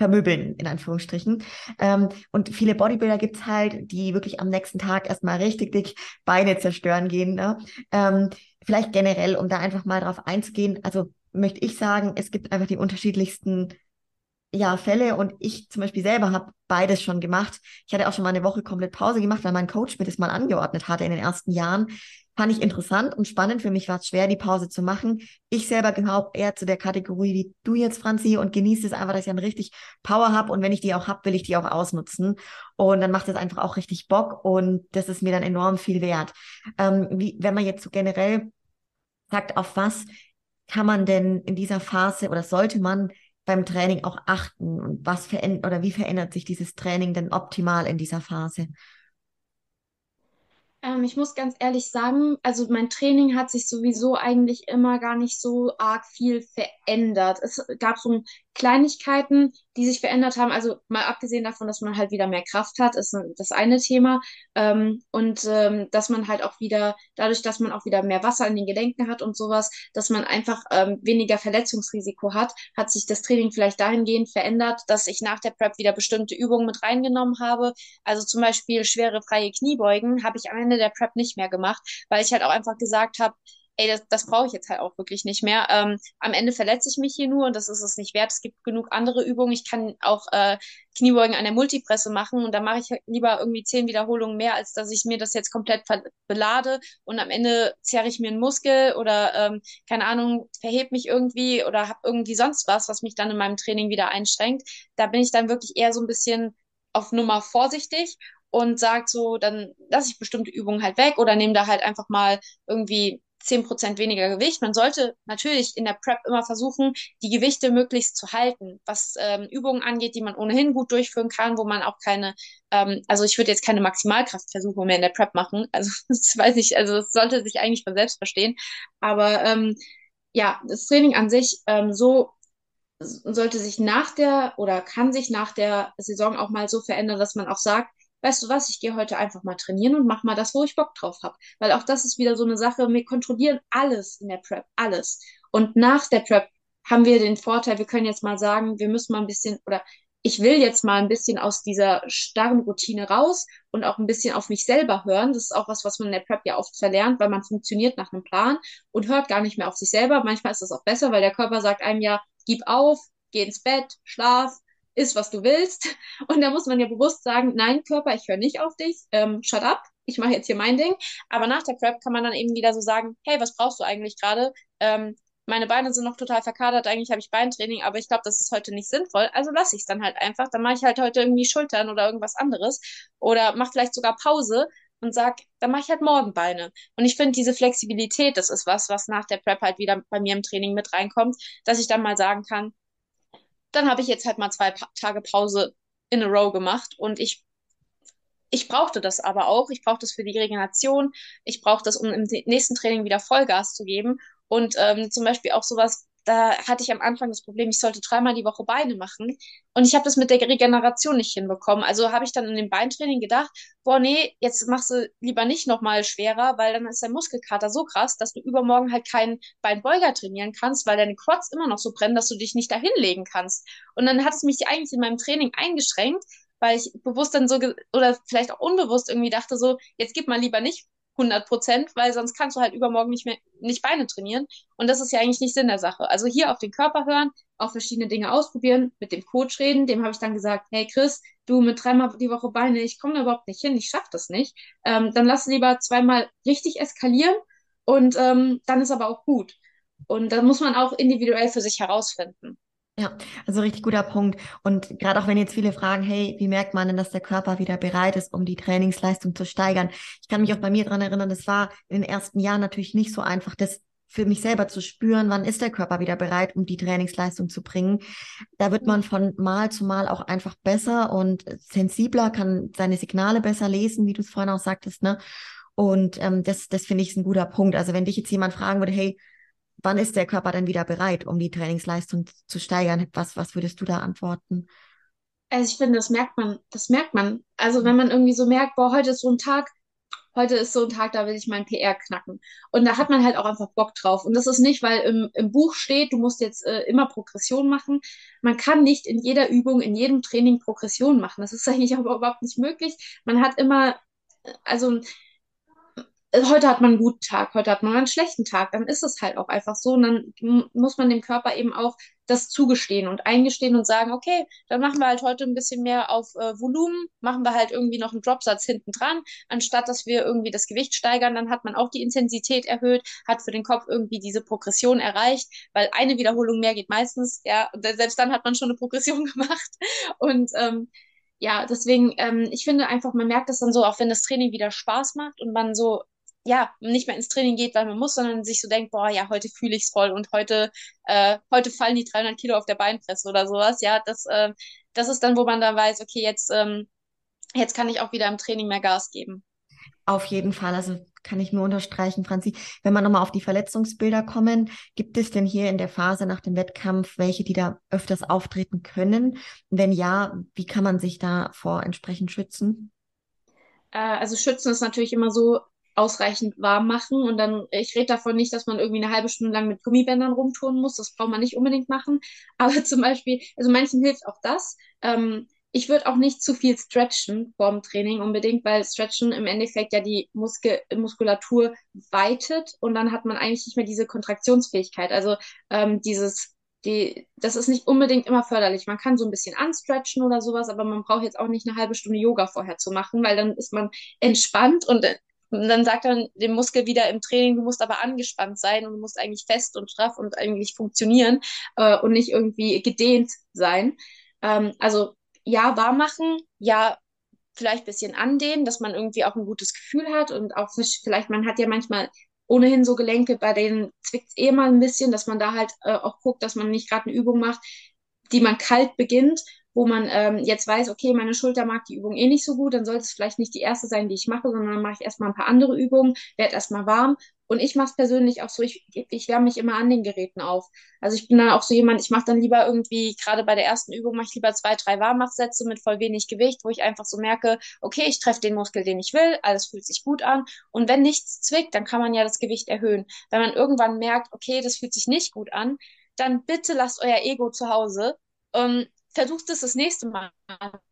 vermöbeln, in Anführungsstrichen. Ähm, und viele Bodybuilder gibt's halt, die wirklich am nächsten Tag erstmal richtig dick Beine zerstören gehen. Ne? Ähm, vielleicht generell, um da einfach mal drauf einzugehen, also möchte ich sagen, es gibt einfach die unterschiedlichsten ja, Fälle und ich zum Beispiel selber habe beides schon gemacht. Ich hatte auch schon mal eine Woche komplett Pause gemacht, weil mein Coach mir das mal angeordnet hatte in den ersten Jahren. Fand ich interessant und spannend. Für mich war es schwer, die Pause zu machen. Ich selber gehöre eher zu der Kategorie wie du jetzt, Franzi, und genieße es einfach, dass ich dann richtig Power habe. Und wenn ich die auch habe, will ich die auch ausnutzen. Und dann macht es einfach auch richtig Bock und das ist mir dann enorm viel wert. Ähm, wie, wenn man jetzt so generell sagt, auf was kann man denn in dieser Phase oder sollte man beim Training auch achten und was verändert oder wie verändert sich dieses Training denn optimal in dieser Phase? Ähm, ich muss ganz ehrlich sagen, also mein Training hat sich sowieso eigentlich immer gar nicht so arg viel verändert. Es gab so Kleinigkeiten, die sich verändert haben. Also mal abgesehen davon, dass man halt wieder mehr Kraft hat, ist das eine Thema. Ähm, und ähm, dass man halt auch wieder, dadurch, dass man auch wieder mehr Wasser in den Gelenken hat und sowas, dass man einfach ähm, weniger Verletzungsrisiko hat, hat sich das Training vielleicht dahingehend verändert, dass ich nach der Prep wieder bestimmte Übungen mit reingenommen habe. Also zum Beispiel schwere freie Kniebeugen habe ich am Ende der Prep nicht mehr gemacht, weil ich halt auch einfach gesagt habe, ey, das, das brauche ich jetzt halt auch wirklich nicht mehr. Ähm, am Ende verletze ich mich hier nur und das ist es nicht wert. Es gibt genug andere Übungen. Ich kann auch äh, Kniebeugen an der Multipresse machen und da mache ich lieber irgendwie zehn Wiederholungen mehr, als dass ich mir das jetzt komplett belade und am Ende zerre ich mir einen Muskel oder ähm, keine Ahnung, verhebe mich irgendwie oder habe irgendwie sonst was, was mich dann in meinem Training wieder einschränkt. Da bin ich dann wirklich eher so ein bisschen auf Nummer vorsichtig und sagt so, dann lasse ich bestimmte Übungen halt weg oder nehme da halt einfach mal irgendwie 10% weniger Gewicht. Man sollte natürlich in der Prep immer versuchen, die Gewichte möglichst zu halten, was ähm, Übungen angeht, die man ohnehin gut durchführen kann, wo man auch keine, ähm, also ich würde jetzt keine Maximalkraftversuche mehr in der Prep machen. Also das weiß ich, also es sollte sich eigentlich von selbst verstehen. Aber ähm, ja, das Training an sich ähm, so sollte sich nach der oder kann sich nach der Saison auch mal so verändern, dass man auch sagt, weißt du was, ich gehe heute einfach mal trainieren und mach mal das, wo ich Bock drauf habe. Weil auch das ist wieder so eine Sache, wir kontrollieren alles in der Prep, alles. Und nach der Prep haben wir den Vorteil, wir können jetzt mal sagen, wir müssen mal ein bisschen oder ich will jetzt mal ein bisschen aus dieser starren Routine raus und auch ein bisschen auf mich selber hören. Das ist auch was, was man in der Prep ja oft verlernt, weil man funktioniert nach einem Plan und hört gar nicht mehr auf sich selber. Manchmal ist das auch besser, weil der Körper sagt einem ja, gib auf, geh ins Bett, schlaf, isst, was du willst. Und da muss man ja bewusst sagen, nein, Körper, ich höre nicht auf dich, ähm, shut up, ich mache jetzt hier mein Ding. Aber nach der Prep kann man dann eben wieder so sagen, hey, was brauchst du eigentlich gerade? Ähm, meine Beine sind noch total verkadert, eigentlich habe ich Beintraining, aber ich glaube, das ist heute nicht sinnvoll. Also lasse ich es dann halt einfach. Dann mache ich halt heute irgendwie Schultern oder irgendwas anderes. Oder mache vielleicht sogar Pause und sag, dann mache ich halt morgen Beine. Und ich finde, diese Flexibilität, das ist was, was nach der Prep halt wieder bei mir im Training mit reinkommt, dass ich dann mal sagen kann, dann habe ich jetzt halt mal zwei pa Tage Pause in a row gemacht und ich ich brauchte das aber auch. Ich brauchte das für die Regeneration. Ich brauchte das, um im nächsten Training wieder Vollgas zu geben. Und ähm, zum Beispiel auch sowas, da hatte ich am Anfang das Problem, ich sollte dreimal die Woche Beine machen. Und ich habe das mit der Regeneration nicht hinbekommen. Also habe ich dann in dem Beintraining gedacht, boah, nee, jetzt machst du lieber nicht nochmal schwerer, weil dann ist dein Muskelkater so krass, dass du übermorgen halt keinen Beinbeuger trainieren kannst, weil deine Quads immer noch so brennen, dass du dich nicht dahin legen kannst. Und dann hat es mich eigentlich in meinem Training eingeschränkt, weil ich bewusst dann so, oder vielleicht auch unbewusst irgendwie dachte so, jetzt gib mal lieber nicht 100 Prozent, weil sonst kannst du halt übermorgen nicht mehr, nicht Beine trainieren. Und das ist ja eigentlich nicht Sinn der Sache. Also hier auf den Körper hören, auch verschiedene Dinge ausprobieren, mit dem Coach reden. Dem habe ich dann gesagt, hey Chris, du mit dreimal die Woche Beine, ich komme da überhaupt nicht hin, ich schaffe das nicht. Ähm, dann lass lieber zweimal richtig eskalieren und ähm, dann ist aber auch gut. Und da muss man auch individuell für sich herausfinden. Ja, also richtig guter Punkt. Und gerade auch wenn jetzt viele fragen, hey, wie merkt man denn, dass der Körper wieder bereit ist, um die Trainingsleistung zu steigern? Ich kann mich auch bei mir dran erinnern, das war in den ersten Jahren natürlich nicht so einfach, das für mich selber zu spüren, wann ist der Körper wieder bereit, um die Trainingsleistung zu bringen. Da wird man von Mal zu Mal auch einfach besser und sensibler, kann seine Signale besser lesen, wie du es vorhin auch sagtest, ne? Und ähm, das, das finde ich ist ein guter Punkt. Also wenn dich jetzt jemand fragen würde, hey, wann ist der Körper dann wieder bereit, um die Trainingsleistung zu steigern? Was, was würdest du da antworten? Also ich finde, das merkt man, das merkt man. Also wenn man irgendwie so merkt, boah, heute ist so ein Tag, heute ist so ein Tag, da will ich meinen PR knacken. Und da hat man halt auch einfach Bock drauf. Und das ist nicht, weil im, im Buch steht, du musst jetzt äh, immer Progression machen. Man kann nicht in jeder Übung, in jedem Training Progression machen. Das ist eigentlich aber überhaupt nicht möglich. Man hat immer, also heute hat man einen guten Tag, heute hat man einen schlechten Tag, dann ist es halt auch einfach so. Und dann muss man dem Körper eben auch das zugestehen und eingestehen und sagen, okay, dann machen wir halt heute ein bisschen mehr auf äh, Volumen, machen wir halt irgendwie noch einen Dropsatz hinten dran, anstatt dass wir irgendwie das Gewicht steigern, dann hat man auch die Intensität erhöht, hat für den Kopf irgendwie diese Progression erreicht, weil eine Wiederholung mehr geht meistens, ja, selbst dann hat man schon eine Progression gemacht. Und ähm, ja, deswegen, ähm, ich finde einfach, man merkt das dann so, auch wenn das Training wieder Spaß macht und man so ja, nicht mehr ins Training geht, weil man muss, sondern sich so denkt, boah, ja, heute fühle ich es voll und heute, äh, heute fallen die 300 Kilo auf der Beinpresse oder sowas. Ja, das, äh, das ist dann, wo man dann weiß, okay, jetzt, ähm, jetzt kann ich auch wieder im Training mehr Gas geben. Auf jeden Fall, also kann ich nur unterstreichen, Franzi. Wenn wir nochmal auf die Verletzungsbilder kommen, gibt es denn hier in der Phase nach dem Wettkampf welche, die da öfters auftreten können? Wenn ja, wie kann man sich da vor entsprechend schützen? Äh, also schützen ist natürlich immer so, ausreichend warm machen. Und dann, ich rede davon nicht, dass man irgendwie eine halbe Stunde lang mit Gummibändern rumtun muss. Das braucht man nicht unbedingt machen. Aber zum Beispiel, also manchen hilft auch das. Ähm, ich würde auch nicht zu viel stretchen vorm Training unbedingt, weil Stretchen im Endeffekt ja die Muskel Muskulatur weitet und dann hat man eigentlich nicht mehr diese Kontraktionsfähigkeit. Also ähm, dieses die, das ist nicht unbedingt immer förderlich. Man kann so ein bisschen anstretchen oder sowas, aber man braucht jetzt auch nicht eine halbe Stunde Yoga vorher zu machen, weil dann ist man entspannt und und dann sagt er dem Muskel wieder im Training, du musst aber angespannt sein und du musst eigentlich fest und straff und eigentlich funktionieren äh, und nicht irgendwie gedehnt sein. Ähm, also ja, warm machen, ja, vielleicht bisschen andehnen, dass man irgendwie auch ein gutes Gefühl hat und auch vielleicht, man hat ja manchmal ohnehin so Gelenke, bei denen zwickt eh mal ein bisschen, dass man da halt äh, auch guckt, dass man nicht gerade eine Übung macht, die man kalt beginnt wo man ähm, jetzt weiß, okay, meine Schulter mag die Übung eh nicht so gut, dann sollte es vielleicht nicht die erste sein, die ich mache, sondern dann mache ich erstmal ein paar andere Übungen, werde erstmal warm. Und ich mache es persönlich auch so, ich, ich wärme mich immer an den Geräten auf. Also ich bin dann auch so jemand, ich mache dann lieber irgendwie, gerade bei der ersten Übung, mache ich lieber zwei, drei Warmmachsätze mit voll wenig Gewicht, wo ich einfach so merke, okay, ich treffe den Muskel, den ich will, alles fühlt sich gut an. Und wenn nichts zwickt, dann kann man ja das Gewicht erhöhen. Wenn man irgendwann merkt, okay, das fühlt sich nicht gut an, dann bitte lasst euer Ego zu Hause. Ähm, versucht es das nächste Mal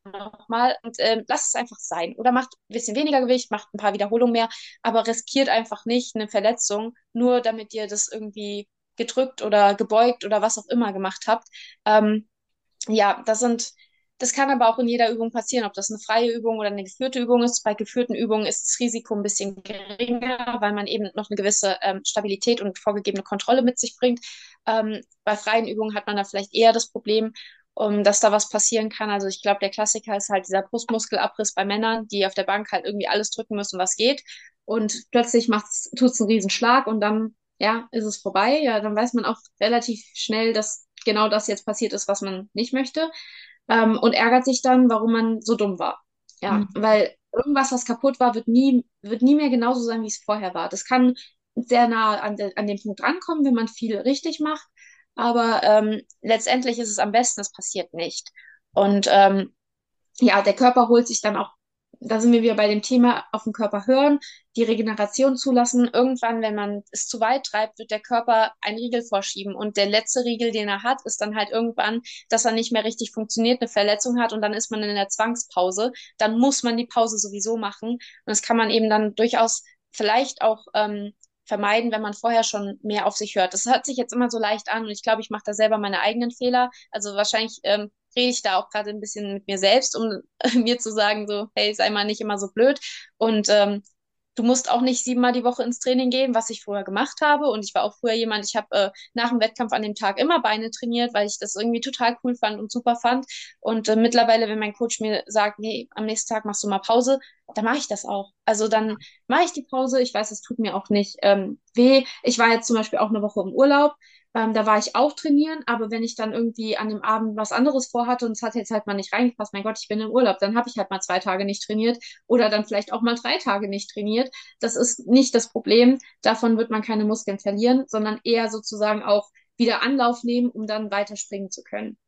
nochmal und äh, lasst es einfach sein. Oder macht ein bisschen weniger Gewicht, macht ein paar Wiederholungen mehr, aber riskiert einfach nicht eine Verletzung, nur damit ihr das irgendwie gedrückt oder gebeugt oder was auch immer gemacht habt. Ähm, ja, das sind, Das kann aber auch in jeder Übung passieren, ob das eine freie Übung oder eine geführte Übung ist. Bei geführten Übungen ist das Risiko ein bisschen geringer, weil man eben noch eine gewisse ähm, Stabilität und vorgegebene Kontrolle mit sich bringt. Ähm, bei freien Übungen hat man da vielleicht eher das Problem, um, dass da was passieren kann. Also ich glaube, der Klassiker ist halt dieser Brustmuskelabriss bei Männern, die auf der Bank halt irgendwie alles drücken müssen, was geht. Und plötzlich tut es einen Riesenschlag und dann, ja, ist es vorbei. Ja, dann weiß man auch relativ schnell, dass genau das jetzt passiert ist, was man nicht möchte ähm, und ärgert sich dann, warum man so dumm war. Ja, mhm. weil irgendwas, was kaputt war, wird nie, wird nie mehr genauso sein, wie es vorher war. Das kann sehr nah an, de, an den Punkt rankommen, wenn man viel richtig macht, aber ähm, letztendlich ist es am besten, es passiert nicht. Und ähm, ja, der Körper holt sich dann auch da sind wir wieder bei dem Thema auf den Körper hören, die Regeneration zulassen. Irgendwann, wenn man es zu weit treibt, wird der Körper einen Riegel vorschieben. Und der letzte Riegel, den er hat, ist dann halt irgendwann, dass er nicht mehr richtig funktioniert, eine Verletzung hat und dann ist man in der Zwangspause. Dann muss man die Pause sowieso machen. Und das kann man eben dann durchaus vielleicht auch ähm, vermeiden, wenn man vorher schon mehr auf sich hört. Das hört sich jetzt immer so leicht an und ich glaube, ich mache da selber meine eigenen Fehler. Also wahrscheinlich ähm, rede ich da auch gerade ein bisschen mit mir selbst, um mir zu sagen, so, hey, sei mal nicht immer so blöd. Und ähm, du musst auch nicht siebenmal die Woche ins Training gehen, was ich früher gemacht habe. Und ich war auch früher jemand, ich habe äh, nach dem Wettkampf an dem Tag immer Beine trainiert, weil ich das irgendwie total cool fand und super fand. Und äh, mittlerweile, wenn mein Coach mir sagt, nee, am nächsten Tag machst du mal Pause, dann mache ich das auch. Also dann mache ich die Pause. Ich weiß, es tut mir auch nicht ähm, weh. Ich war jetzt zum Beispiel auch eine Woche im Urlaub. Ähm, da war ich auch trainieren, aber wenn ich dann irgendwie an dem Abend was anderes vorhatte und es hat jetzt halt mal nicht reingepasst, mein Gott, ich bin im Urlaub, dann habe ich halt mal zwei Tage nicht trainiert oder dann vielleicht auch mal drei Tage nicht trainiert. Das ist nicht das Problem. Davon wird man keine Muskeln verlieren, sondern eher sozusagen auch wieder Anlauf nehmen, um dann weiter springen zu können.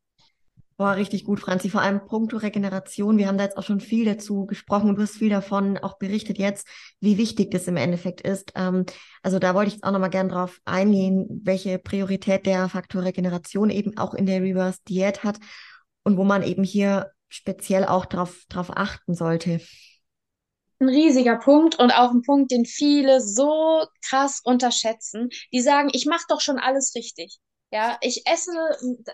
Boah, richtig gut, Franzi. Vor allem puncto Regeneration. Wir haben da jetzt auch schon viel dazu gesprochen. Du hast viel davon auch berichtet jetzt, wie wichtig das im Endeffekt ist. Ähm, also da wollte ich jetzt auch nochmal gern drauf eingehen, welche Priorität der Faktor Regeneration eben auch in der Reverse Diät hat und wo man eben hier speziell auch drauf, drauf achten sollte. Ein riesiger Punkt und auch ein Punkt, den viele so krass unterschätzen. Die sagen, ich mache doch schon alles richtig. Ja, ich esse,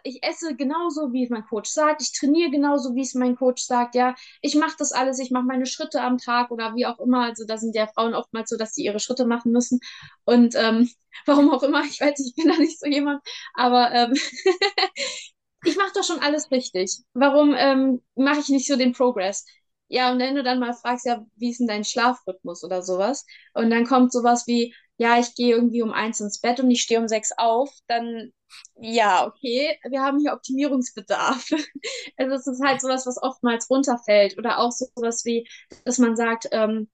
ich esse genauso, wie es mein Coach sagt. Ich trainiere genauso, wie es mein Coach sagt. Ja, ich mache das alles. Ich mache meine Schritte am Tag oder wie auch immer. Also da sind ja Frauen oftmals so, dass sie ihre Schritte machen müssen. Und ähm, warum auch immer, ich weiß, ich bin da nicht so jemand. Aber ähm, ich mache doch schon alles richtig. Warum ähm, mache ich nicht so den Progress? Ja, und wenn du dann mal fragst, ja, wie ist denn dein Schlafrhythmus oder sowas? Und dann kommt sowas wie, ja, ich gehe irgendwie um eins ins Bett und ich stehe um sechs auf, dann ja, okay, wir haben hier Optimierungsbedarf. Also es ist halt sowas, was oftmals runterfällt. Oder auch sowas wie, dass man sagt, ähm,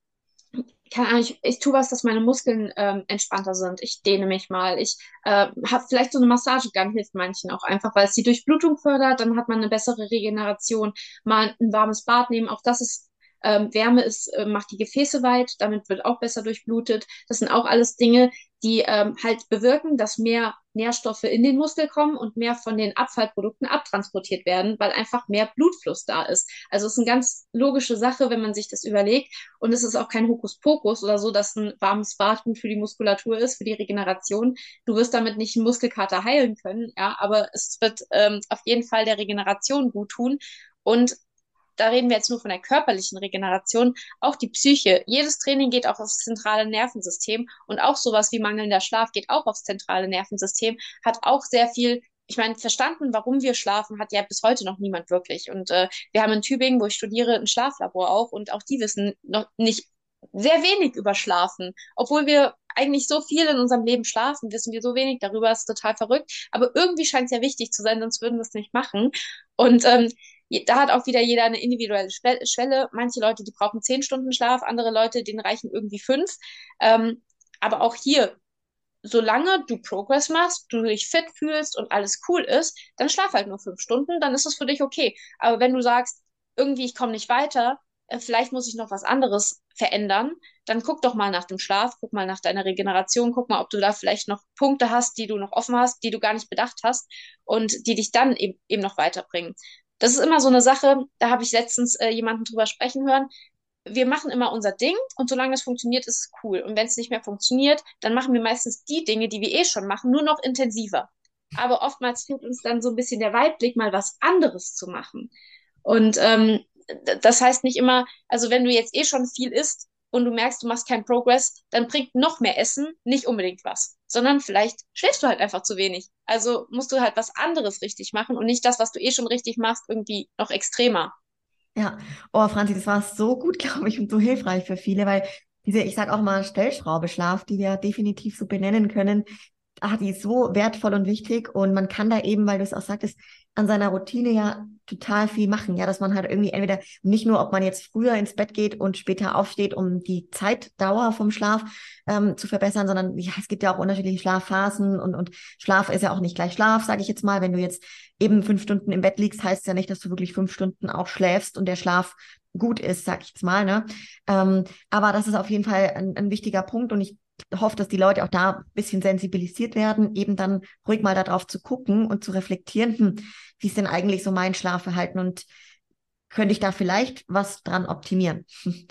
keine ich, ich tue was, dass meine Muskeln ähm, entspannter sind. Ich dehne mich mal. Ich äh, habe vielleicht so eine Massagegang, hilft manchen auch einfach, weil es die Durchblutung fördert. Dann hat man eine bessere Regeneration. Mal ein warmes Bad nehmen, auch das ist ähm, Wärme ist, äh, macht die Gefäße weit, damit wird auch besser durchblutet. Das sind auch alles Dinge, die ähm, halt bewirken, dass mehr Nährstoffe in den Muskel kommen und mehr von den Abfallprodukten abtransportiert werden, weil einfach mehr Blutfluss da ist. Also es ist eine ganz logische Sache, wenn man sich das überlegt. Und es ist auch kein Hokuspokus oder so, dass ein warmes Bad gut für die Muskulatur ist, für die Regeneration. Du wirst damit nicht einen Muskelkater heilen können, ja, aber es wird ähm, auf jeden Fall der Regeneration gut tun. Und da reden wir jetzt nur von der körperlichen Regeneration, auch die Psyche. Jedes Training geht auch aufs zentrale Nervensystem und auch sowas wie mangelnder Schlaf geht auch aufs zentrale Nervensystem, hat auch sehr viel ich meine, verstanden, warum wir schlafen, hat ja bis heute noch niemand wirklich. Und äh, wir haben in Tübingen, wo ich studiere, ein Schlaflabor auch und auch die wissen noch nicht sehr wenig über Schlafen. Obwohl wir eigentlich so viel in unserem Leben schlafen, wissen wir so wenig darüber, ist total verrückt. Aber irgendwie scheint es ja wichtig zu sein, sonst würden wir es nicht machen. Und ähm, da hat auch wieder jeder eine individuelle Schwelle. Manche Leute, die brauchen zehn Stunden Schlaf, andere Leute, denen reichen irgendwie fünf. Ähm, aber auch hier, solange du Progress machst, du dich fit fühlst und alles cool ist, dann schlaf halt nur fünf Stunden, dann ist es für dich okay. Aber wenn du sagst, irgendwie ich komme nicht weiter, vielleicht muss ich noch was anderes verändern, dann guck doch mal nach dem Schlaf, guck mal nach deiner Regeneration, guck mal, ob du da vielleicht noch Punkte hast, die du noch offen hast, die du gar nicht bedacht hast und die dich dann eben, eben noch weiterbringen das ist immer so eine Sache, da habe ich letztens äh, jemanden drüber sprechen hören. Wir machen immer unser Ding und solange es funktioniert, ist es cool. Und wenn es nicht mehr funktioniert, dann machen wir meistens die Dinge, die wir eh schon machen, nur noch intensiver. Aber oftmals fehlt uns dann so ein bisschen der Weitblick, mal was anderes zu machen. Und ähm, das heißt nicht immer, also wenn du jetzt eh schon viel isst und du merkst, du machst keinen Progress, dann bringt noch mehr Essen nicht unbedingt was, sondern vielleicht schläfst du halt einfach zu wenig. Also musst du halt was anderes richtig machen und nicht das, was du eh schon richtig machst, irgendwie noch extremer. Ja, oh Franzi, das war so gut, glaube ich, und so hilfreich für viele, weil diese, ich sage auch mal Stellschraube Schlaf, die wir definitiv so benennen können, ah, die ist so wertvoll und wichtig und man kann da eben, weil du es auch sagtest, an seiner Routine ja total viel machen, ja, dass man halt irgendwie entweder nicht nur, ob man jetzt früher ins Bett geht und später aufsteht, um die Zeitdauer vom Schlaf ähm, zu verbessern, sondern ja, es gibt ja auch unterschiedliche Schlafphasen und, und Schlaf ist ja auch nicht gleich Schlaf, sage ich jetzt mal. Wenn du jetzt eben fünf Stunden im Bett liegst, heißt es ja nicht, dass du wirklich fünf Stunden auch schläfst und der Schlaf gut ist, sag ich jetzt mal. Ne? Ähm, aber das ist auf jeden Fall ein, ein wichtiger Punkt und ich hoffe, dass die Leute auch da ein bisschen sensibilisiert werden, eben dann ruhig mal darauf zu gucken und zu reflektieren, hm, wie ist denn eigentlich so mein Schlafverhalten und könnte ich da vielleicht was dran optimieren?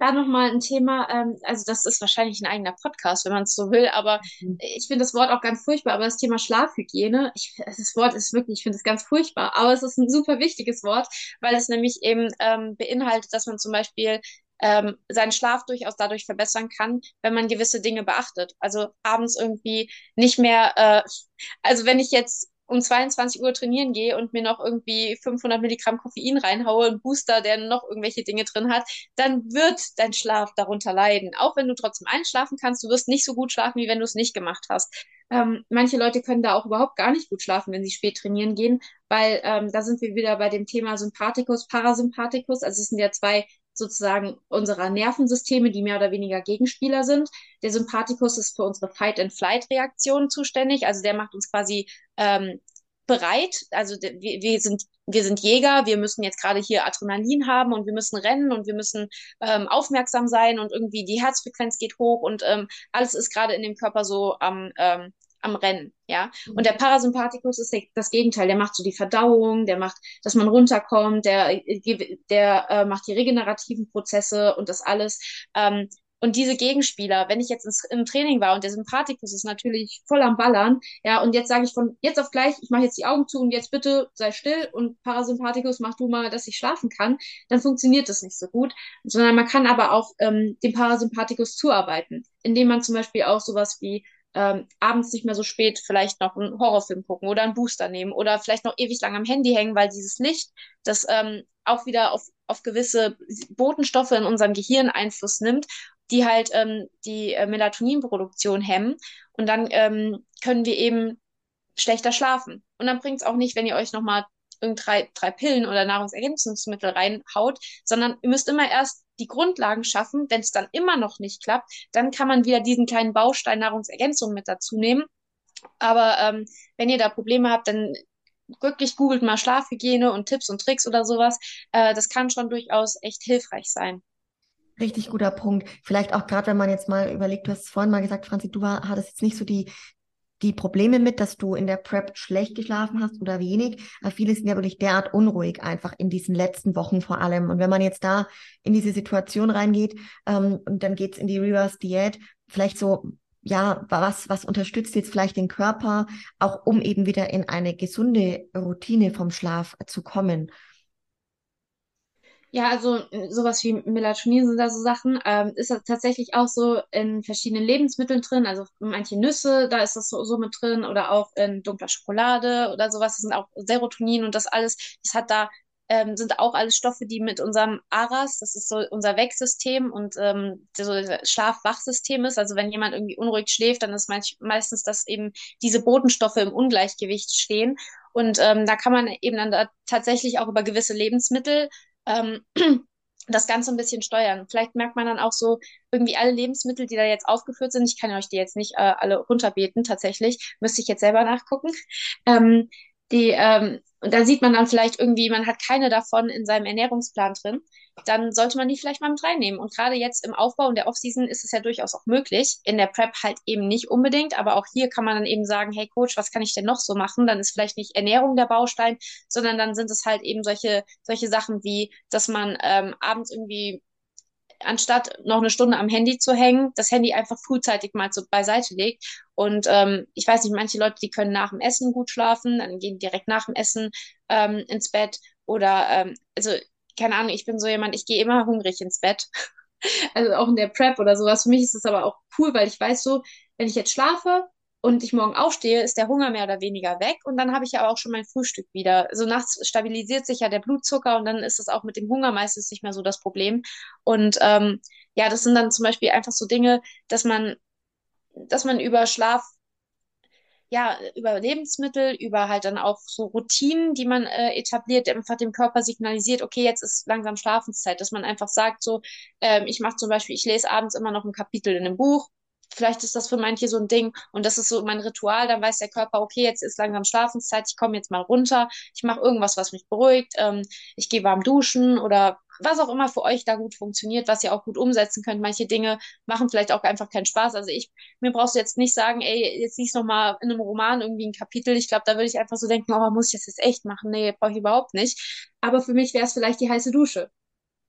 Da nochmal ein Thema, ähm, also das ist wahrscheinlich ein eigener Podcast, wenn man es so will, aber mhm. ich finde das Wort auch ganz furchtbar, aber das Thema Schlafhygiene, ich, das Wort ist wirklich, ich finde es ganz furchtbar, aber es ist ein super wichtiges Wort, weil es nämlich eben ähm, beinhaltet, dass man zum Beispiel ähm, seinen Schlaf durchaus dadurch verbessern kann, wenn man gewisse Dinge beachtet. Also abends irgendwie nicht mehr, äh, also wenn ich jetzt um 22 Uhr trainieren gehe und mir noch irgendwie 500 Milligramm Koffein reinhaue, ein Booster, der noch irgendwelche Dinge drin hat, dann wird dein Schlaf darunter leiden. Auch wenn du trotzdem einschlafen kannst, du wirst nicht so gut schlafen, wie wenn du es nicht gemacht hast. Ähm, manche Leute können da auch überhaupt gar nicht gut schlafen, wenn sie spät trainieren gehen, weil ähm, da sind wir wieder bei dem Thema Sympathikus, Parasympathikus. Also es sind ja zwei sozusagen unserer Nervensysteme, die mehr oder weniger Gegenspieler sind. Der Sympathikus ist für unsere Fight-and-Flight-Reaktion zuständig. Also der macht uns quasi ähm, bereit. Also wir, wir, sind, wir sind Jäger, wir müssen jetzt gerade hier Adrenalin haben und wir müssen rennen und wir müssen ähm, aufmerksam sein und irgendwie die Herzfrequenz geht hoch und ähm, alles ist gerade in dem Körper so am ähm, am Rennen, ja. Und mhm. der Parasympathikus ist das Gegenteil. Der macht so die Verdauung, der macht, dass man runterkommt, der, der äh, macht die regenerativen Prozesse und das alles. Ähm, und diese Gegenspieler, wenn ich jetzt ins, im Training war und der Sympathikus ist natürlich voll am Ballern, ja, und jetzt sage ich von jetzt auf gleich, ich mache jetzt die Augen zu und jetzt bitte sei still und Parasympathikus mach du mal, dass ich schlafen kann, dann funktioniert das nicht so gut. Sondern man kann aber auch ähm, dem Parasympathikus zuarbeiten, indem man zum Beispiel auch sowas wie ähm, abends nicht mehr so spät vielleicht noch einen Horrorfilm gucken oder einen Booster nehmen oder vielleicht noch ewig lang am Handy hängen, weil dieses Licht, das ähm, auch wieder auf, auf gewisse Botenstoffe in unserem Gehirn Einfluss nimmt, die halt ähm, die äh, Melatoninproduktion hemmen. Und dann ähm, können wir eben schlechter schlafen. Und dann bringt es auch nicht, wenn ihr euch nochmal drei, drei Pillen oder Nahrungsergänzungsmittel reinhaut, sondern ihr müsst immer erst die Grundlagen schaffen. Wenn es dann immer noch nicht klappt, dann kann man wieder diesen kleinen Baustein Nahrungsergänzung mit dazu nehmen. Aber ähm, wenn ihr da Probleme habt, dann wirklich googelt mal Schlafhygiene und Tipps und Tricks oder sowas. Äh, das kann schon durchaus echt hilfreich sein. Richtig guter Punkt. Vielleicht auch gerade, wenn man jetzt mal überlegt, du hast es vorhin mal gesagt, Franzi, du war, hattest jetzt nicht so die die Probleme mit, dass du in der Prep schlecht geschlafen hast oder wenig. Viele sind ja wirklich derart unruhig einfach in diesen letzten Wochen vor allem. Und wenn man jetzt da in diese Situation reingeht ähm, und dann geht's in die Reverse Diät, vielleicht so ja, was, was unterstützt jetzt vielleicht den Körper, auch um eben wieder in eine gesunde Routine vom Schlaf zu kommen? Ja, also äh, sowas wie Melatonin sind da so Sachen. Ähm, ist das tatsächlich auch so in verschiedenen Lebensmitteln drin. Also manche Nüsse, da ist das so, so mit drin oder auch in dunkler Schokolade oder sowas. Das sind auch Serotonin und das alles. Das hat da ähm, sind auch alles Stoffe, die mit unserem ARAS, das ist so unser Wecksystem und ähm, so Schlaf-Wach-System ist. Also wenn jemand irgendwie unruhig schläft, dann ist meist, meistens, dass eben diese Botenstoffe im Ungleichgewicht stehen. Und ähm, da kann man eben dann da tatsächlich auch über gewisse Lebensmittel ähm, das Ganze ein bisschen steuern. Vielleicht merkt man dann auch so irgendwie alle Lebensmittel, die da jetzt aufgeführt sind. Ich kann euch die jetzt nicht äh, alle runterbeten, tatsächlich. Müsste ich jetzt selber nachgucken. Ähm, die, ähm, und da sieht man dann vielleicht irgendwie, man hat keine davon in seinem Ernährungsplan drin, dann sollte man die vielleicht mal mit reinnehmen. Und gerade jetzt im Aufbau und der Offseason ist es ja durchaus auch möglich. In der Prep halt eben nicht unbedingt, aber auch hier kann man dann eben sagen, hey Coach, was kann ich denn noch so machen? Dann ist vielleicht nicht Ernährung der Baustein, sondern dann sind es halt eben solche, solche Sachen wie, dass man ähm, abends irgendwie anstatt noch eine Stunde am Handy zu hängen, das Handy einfach frühzeitig mal so beiseite legt. Und ähm, ich weiß nicht, manche Leute, die können nach dem Essen gut schlafen, dann gehen direkt nach dem Essen ähm, ins Bett. Oder, ähm, also, keine Ahnung, ich bin so jemand, ich gehe immer hungrig ins Bett. Also auch in der Prep oder sowas. Für mich ist es aber auch cool, weil ich weiß so, wenn ich jetzt schlafe und ich morgen aufstehe, ist der Hunger mehr oder weniger weg und dann habe ich aber auch schon mein Frühstück wieder. Also nachts stabilisiert sich ja der Blutzucker und dann ist es auch mit dem Hunger meistens nicht mehr so das Problem. Und ähm, ja, das sind dann zum Beispiel einfach so Dinge, dass man, dass man über Schlaf ja, über Lebensmittel, über halt dann auch so Routinen, die man äh, etabliert, einfach dem Körper signalisiert, okay, jetzt ist langsam Schlafenszeit, dass man einfach sagt, so, ähm, ich mache zum Beispiel, ich lese abends immer noch ein Kapitel in einem Buch, vielleicht ist das für manche so ein Ding und das ist so mein Ritual, dann weiß der Körper, okay, jetzt ist langsam Schlafenszeit, ich komme jetzt mal runter, ich mache irgendwas, was mich beruhigt, ähm, ich gehe warm duschen oder was auch immer für euch da gut funktioniert, was ihr auch gut umsetzen könnt. Manche Dinge machen vielleicht auch einfach keinen Spaß. Also ich, mir brauchst du jetzt nicht sagen, ey, jetzt liest noch mal in einem Roman irgendwie ein Kapitel. Ich glaube, da würde ich einfach so denken, oh, muss ich das jetzt echt machen? Nee, brauche ich überhaupt nicht. Aber für mich wäre es vielleicht die heiße Dusche.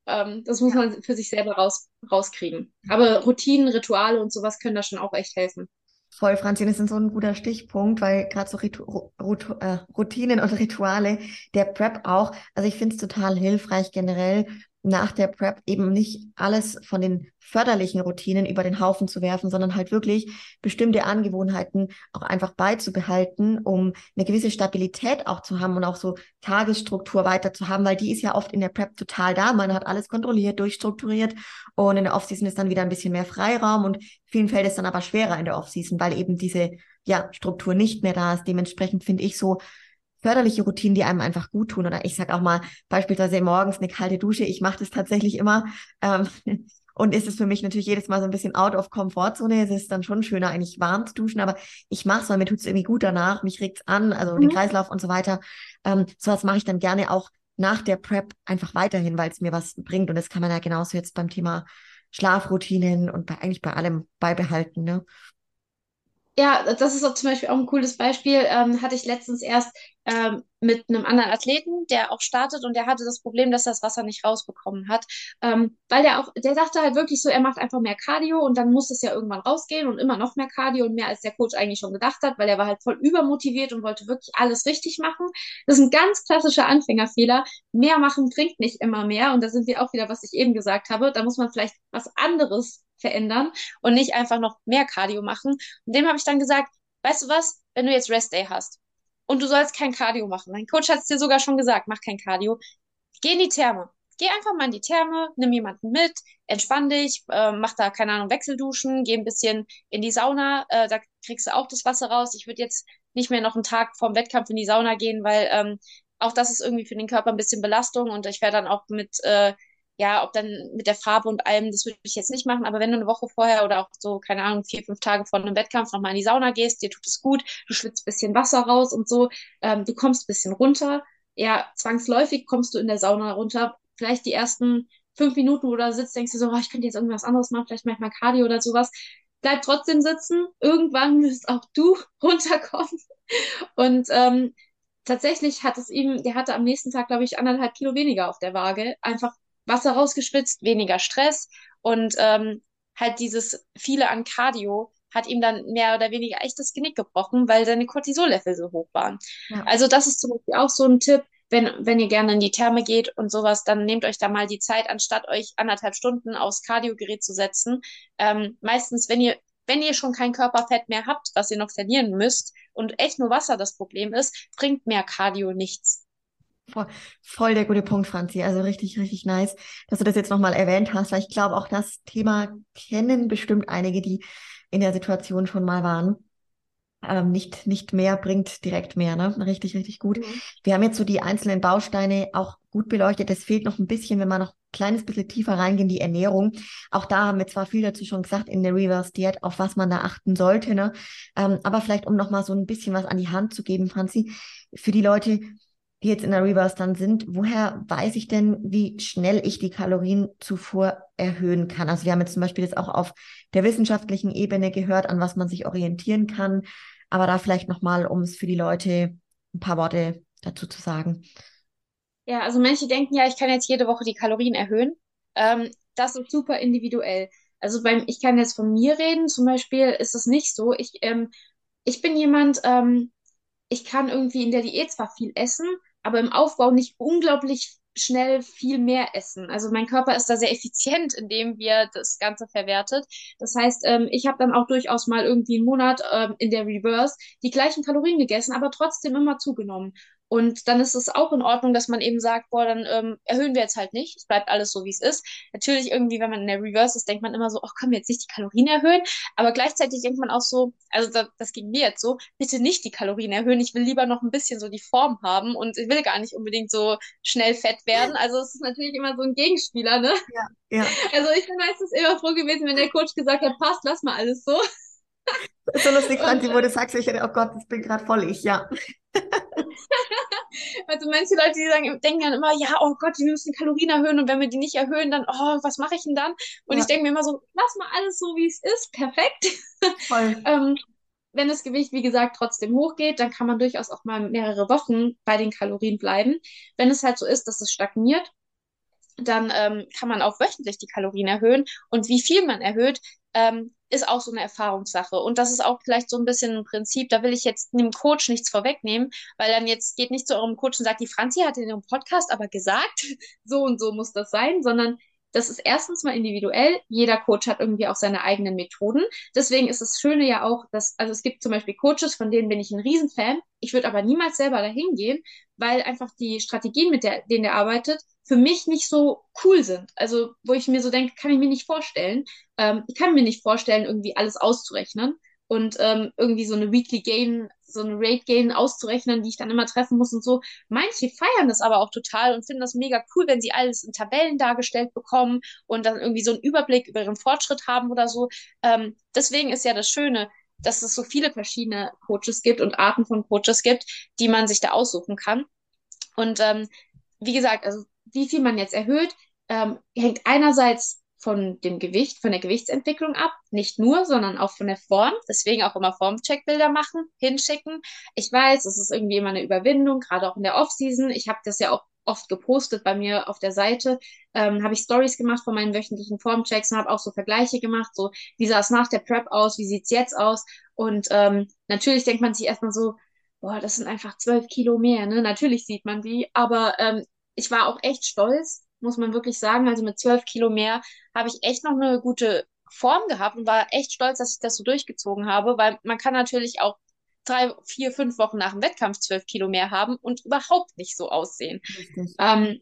Ähm, das muss man für sich selber raus, rauskriegen. Aber Routinen, Rituale und sowas können da schon auch echt helfen. Voll, Franzi, das ist so ein guter Stichpunkt, weil gerade so Ritu Rut äh, Routinen und Rituale der Prep auch, also ich finde es total hilfreich generell, nach der Prep eben nicht alles von den förderlichen Routinen über den Haufen zu werfen, sondern halt wirklich bestimmte Angewohnheiten auch einfach beizubehalten, um eine gewisse Stabilität auch zu haben und auch so Tagesstruktur weiter zu haben, weil die ist ja oft in der Prep total da. Man hat alles kontrolliert, durchstrukturiert und in der Offseason ist dann wieder ein bisschen mehr Freiraum und vielen fällt es dann aber schwerer in der Offseason, weil eben diese ja, Struktur nicht mehr da ist. Dementsprechend finde ich so förderliche Routinen, die einem einfach gut tun. Oder ich sage auch mal beispielsweise morgens eine kalte Dusche. Ich mache das tatsächlich immer. Ähm, und ist es für mich natürlich jedes Mal so ein bisschen out of Komfortzone. Es ist dann schon schöner, eigentlich warm zu duschen, aber ich mache es, weil mir tut es irgendwie gut danach. Mich regt es an, also mhm. den Kreislauf und so weiter. Ähm, sowas mache ich dann gerne auch nach der Prep einfach weiterhin, weil es mir was bringt. Und das kann man ja genauso jetzt beim Thema Schlafroutinen und bei, eigentlich bei allem beibehalten. Ne? Ja, das ist auch zum Beispiel auch ein cooles Beispiel. Ähm, hatte ich letztens erst ähm, mit einem anderen Athleten, der auch startet und der hatte das Problem, dass er das Wasser nicht rausbekommen hat. Ähm, weil der auch, der sagte halt wirklich so, er macht einfach mehr Cardio und dann muss es ja irgendwann rausgehen und immer noch mehr Cardio und mehr als der Coach eigentlich schon gedacht hat, weil er war halt voll übermotiviert und wollte wirklich alles richtig machen. Das ist ein ganz klassischer Anfängerfehler. Mehr machen bringt nicht immer mehr und da sind wir auch wieder, was ich eben gesagt habe. Da muss man vielleicht was anderes verändern und nicht einfach noch mehr Cardio machen. Und dem habe ich dann gesagt, weißt du was, wenn du jetzt Rest Day hast, und du sollst kein Cardio machen. Dein Coach hat es dir sogar schon gesagt, mach kein Cardio. Geh in die Therme. Geh einfach mal in die Therme, nimm jemanden mit, entspann dich, äh, mach da, keine Ahnung, Wechselduschen, geh ein bisschen in die Sauna, äh, da kriegst du auch das Wasser raus. Ich würde jetzt nicht mehr noch einen Tag vorm Wettkampf in die Sauna gehen, weil ähm, auch das ist irgendwie für den Körper ein bisschen Belastung und ich werde dann auch mit äh, ja, ob dann mit der Farbe und allem, das würde ich jetzt nicht machen, aber wenn du eine Woche vorher oder auch so, keine Ahnung, vier, fünf Tage vor einem Wettkampf nochmal in die Sauna gehst, dir tut es gut, du schwitzt bisschen Wasser raus und so, ähm, du kommst bisschen runter, ja, zwangsläufig kommst du in der Sauna runter, vielleicht die ersten fünf Minuten, wo du da sitzt, denkst du so, oh, ich könnte jetzt irgendwas anderes machen, vielleicht manchmal Cardio oder sowas, bleib trotzdem sitzen, irgendwann wirst auch du runterkommen. Und ähm, tatsächlich hat es ihm, der hatte am nächsten Tag, glaube ich, anderthalb Kilo weniger auf der Waage, einfach Wasser rausgespritzt, weniger Stress und ähm, halt dieses viele an Cardio hat ihm dann mehr oder weniger echt das Genick gebrochen, weil seine Cortisol-Level so hoch waren. Ja. Also das ist zum Beispiel auch so ein Tipp, wenn, wenn ihr gerne in die Therme geht und sowas, dann nehmt euch da mal die Zeit, anstatt euch anderthalb Stunden aufs Kardiogerät zu setzen. Ähm, meistens, wenn ihr, wenn ihr schon kein Körperfett mehr habt, was ihr noch verlieren müsst und echt nur Wasser das Problem ist, bringt mehr Cardio nichts. Voll, voll der gute Punkt, Franzi. Also richtig, richtig nice, dass du das jetzt nochmal erwähnt hast, weil ich glaube, auch das Thema kennen bestimmt einige, die in der Situation schon mal waren. Ähm, nicht, nicht mehr bringt direkt mehr, ne? Richtig, richtig gut. Mhm. Wir haben jetzt so die einzelnen Bausteine auch gut beleuchtet. Es fehlt noch ein bisschen, wenn wir noch ein kleines bisschen tiefer reingehen, die Ernährung. Auch da haben wir zwar viel dazu schon gesagt in der Reverse Diät, auf was man da achten sollte, ne? Ähm, aber vielleicht, um nochmal so ein bisschen was an die Hand zu geben, Franzi, für die Leute, die jetzt in der Reverse dann sind, woher weiß ich denn, wie schnell ich die Kalorienzufuhr erhöhen kann? Also wir haben jetzt zum Beispiel jetzt auch auf der wissenschaftlichen Ebene gehört, an was man sich orientieren kann, aber da vielleicht nochmal, um es für die Leute ein paar Worte dazu zu sagen. Ja, also manche denken ja, ich kann jetzt jede Woche die Kalorien erhöhen. Ähm, das ist super individuell. Also beim, ich kann jetzt von mir reden, zum Beispiel ist es nicht so. Ich, ähm, ich bin jemand, ähm, ich kann irgendwie in der Diät zwar viel essen, aber im Aufbau nicht unglaublich schnell viel mehr essen. Also mein Körper ist da sehr effizient, indem wir das Ganze verwertet. Das heißt, ähm, ich habe dann auch durchaus mal irgendwie einen Monat ähm, in der Reverse die gleichen Kalorien gegessen, aber trotzdem immer zugenommen. Und dann ist es auch in Ordnung, dass man eben sagt, boah, dann ähm, erhöhen wir jetzt halt nicht. Es bleibt alles so, wie es ist. Natürlich irgendwie, wenn man in der Reverse ist, denkt man immer so, ach, können wir jetzt nicht die Kalorien erhöhen? Aber gleichzeitig denkt man auch so, also das, das ging mir jetzt so, bitte nicht die Kalorien erhöhen. Ich will lieber noch ein bisschen so die Form haben und ich will gar nicht unbedingt so schnell fett werden. Also es ist natürlich immer so ein Gegenspieler, ne? Ja, ja. Also ich bin meistens immer froh gewesen, wenn der Coach gesagt hat, passt, lass mal alles so. So lustig, Franzi, wo du sagst, ich, oh Gott, ich bin gerade voll ich, ja. also manche Leute, die sagen, denken dann immer, ja, oh Gott, wir müssen Kalorien erhöhen und wenn wir die nicht erhöhen, dann, oh, was mache ich denn dann? Und ja. ich denke mir immer so, lass mal alles so, wie es ist, perfekt. Voll. ähm, wenn das Gewicht, wie gesagt, trotzdem hochgeht, dann kann man durchaus auch mal mehrere Wochen bei den Kalorien bleiben. Wenn es halt so ist, dass es stagniert, dann ähm, kann man auch wöchentlich die Kalorien erhöhen. Und wie viel man erhöht, ähm, ist auch so eine Erfahrungssache. Und das ist auch vielleicht so ein bisschen ein Prinzip, da will ich jetzt dem Coach nichts vorwegnehmen, weil dann jetzt geht nicht zu eurem Coach und sagt, die Franzi hat in ihrem Podcast aber gesagt, so und so muss das sein, sondern das ist erstens mal individuell. Jeder Coach hat irgendwie auch seine eigenen Methoden. Deswegen ist das Schöne ja auch, dass, also es gibt zum Beispiel Coaches, von denen bin ich ein Riesenfan. Ich würde aber niemals selber dahin gehen, weil einfach die Strategien, mit der, denen er arbeitet, für mich nicht so cool sind. Also, wo ich mir so denke, kann ich mir nicht vorstellen. Ähm, ich kann mir nicht vorstellen, irgendwie alles auszurechnen und ähm, irgendwie so eine Weekly Gain, so eine Rate Gain auszurechnen, die ich dann immer treffen muss und so. Manche feiern das aber auch total und finden das mega cool, wenn sie alles in Tabellen dargestellt bekommen und dann irgendwie so einen Überblick über ihren Fortschritt haben oder so. Ähm, deswegen ist ja das Schöne, dass es so viele verschiedene Coaches gibt und Arten von Coaches gibt, die man sich da aussuchen kann. Und ähm, wie gesagt, also wie viel man jetzt erhöht, ähm, hängt einerseits von dem Gewicht, von der Gewichtsentwicklung ab. Nicht nur, sondern auch von der Form. Deswegen auch immer Formcheckbilder machen, hinschicken. Ich weiß, es ist irgendwie immer eine Überwindung, gerade auch in der Offseason. Ich habe das ja auch oft gepostet bei mir auf der Seite, ähm, habe ich Stories gemacht von meinen wöchentlichen Formchecks und habe auch so Vergleiche gemacht, so wie sah es nach der Prep aus, wie sieht's jetzt aus und ähm, natürlich denkt man sich erstmal so, boah, das sind einfach zwölf Kilo mehr, ne? Natürlich sieht man die, aber ähm, ich war auch echt stolz, muss man wirklich sagen. Also mit zwölf Kilo mehr habe ich echt noch eine gute Form gehabt und war echt stolz, dass ich das so durchgezogen habe, weil man kann natürlich auch drei, vier, fünf Wochen nach dem Wettkampf zwölf Kilo mehr haben und überhaupt nicht so aussehen. Ähm,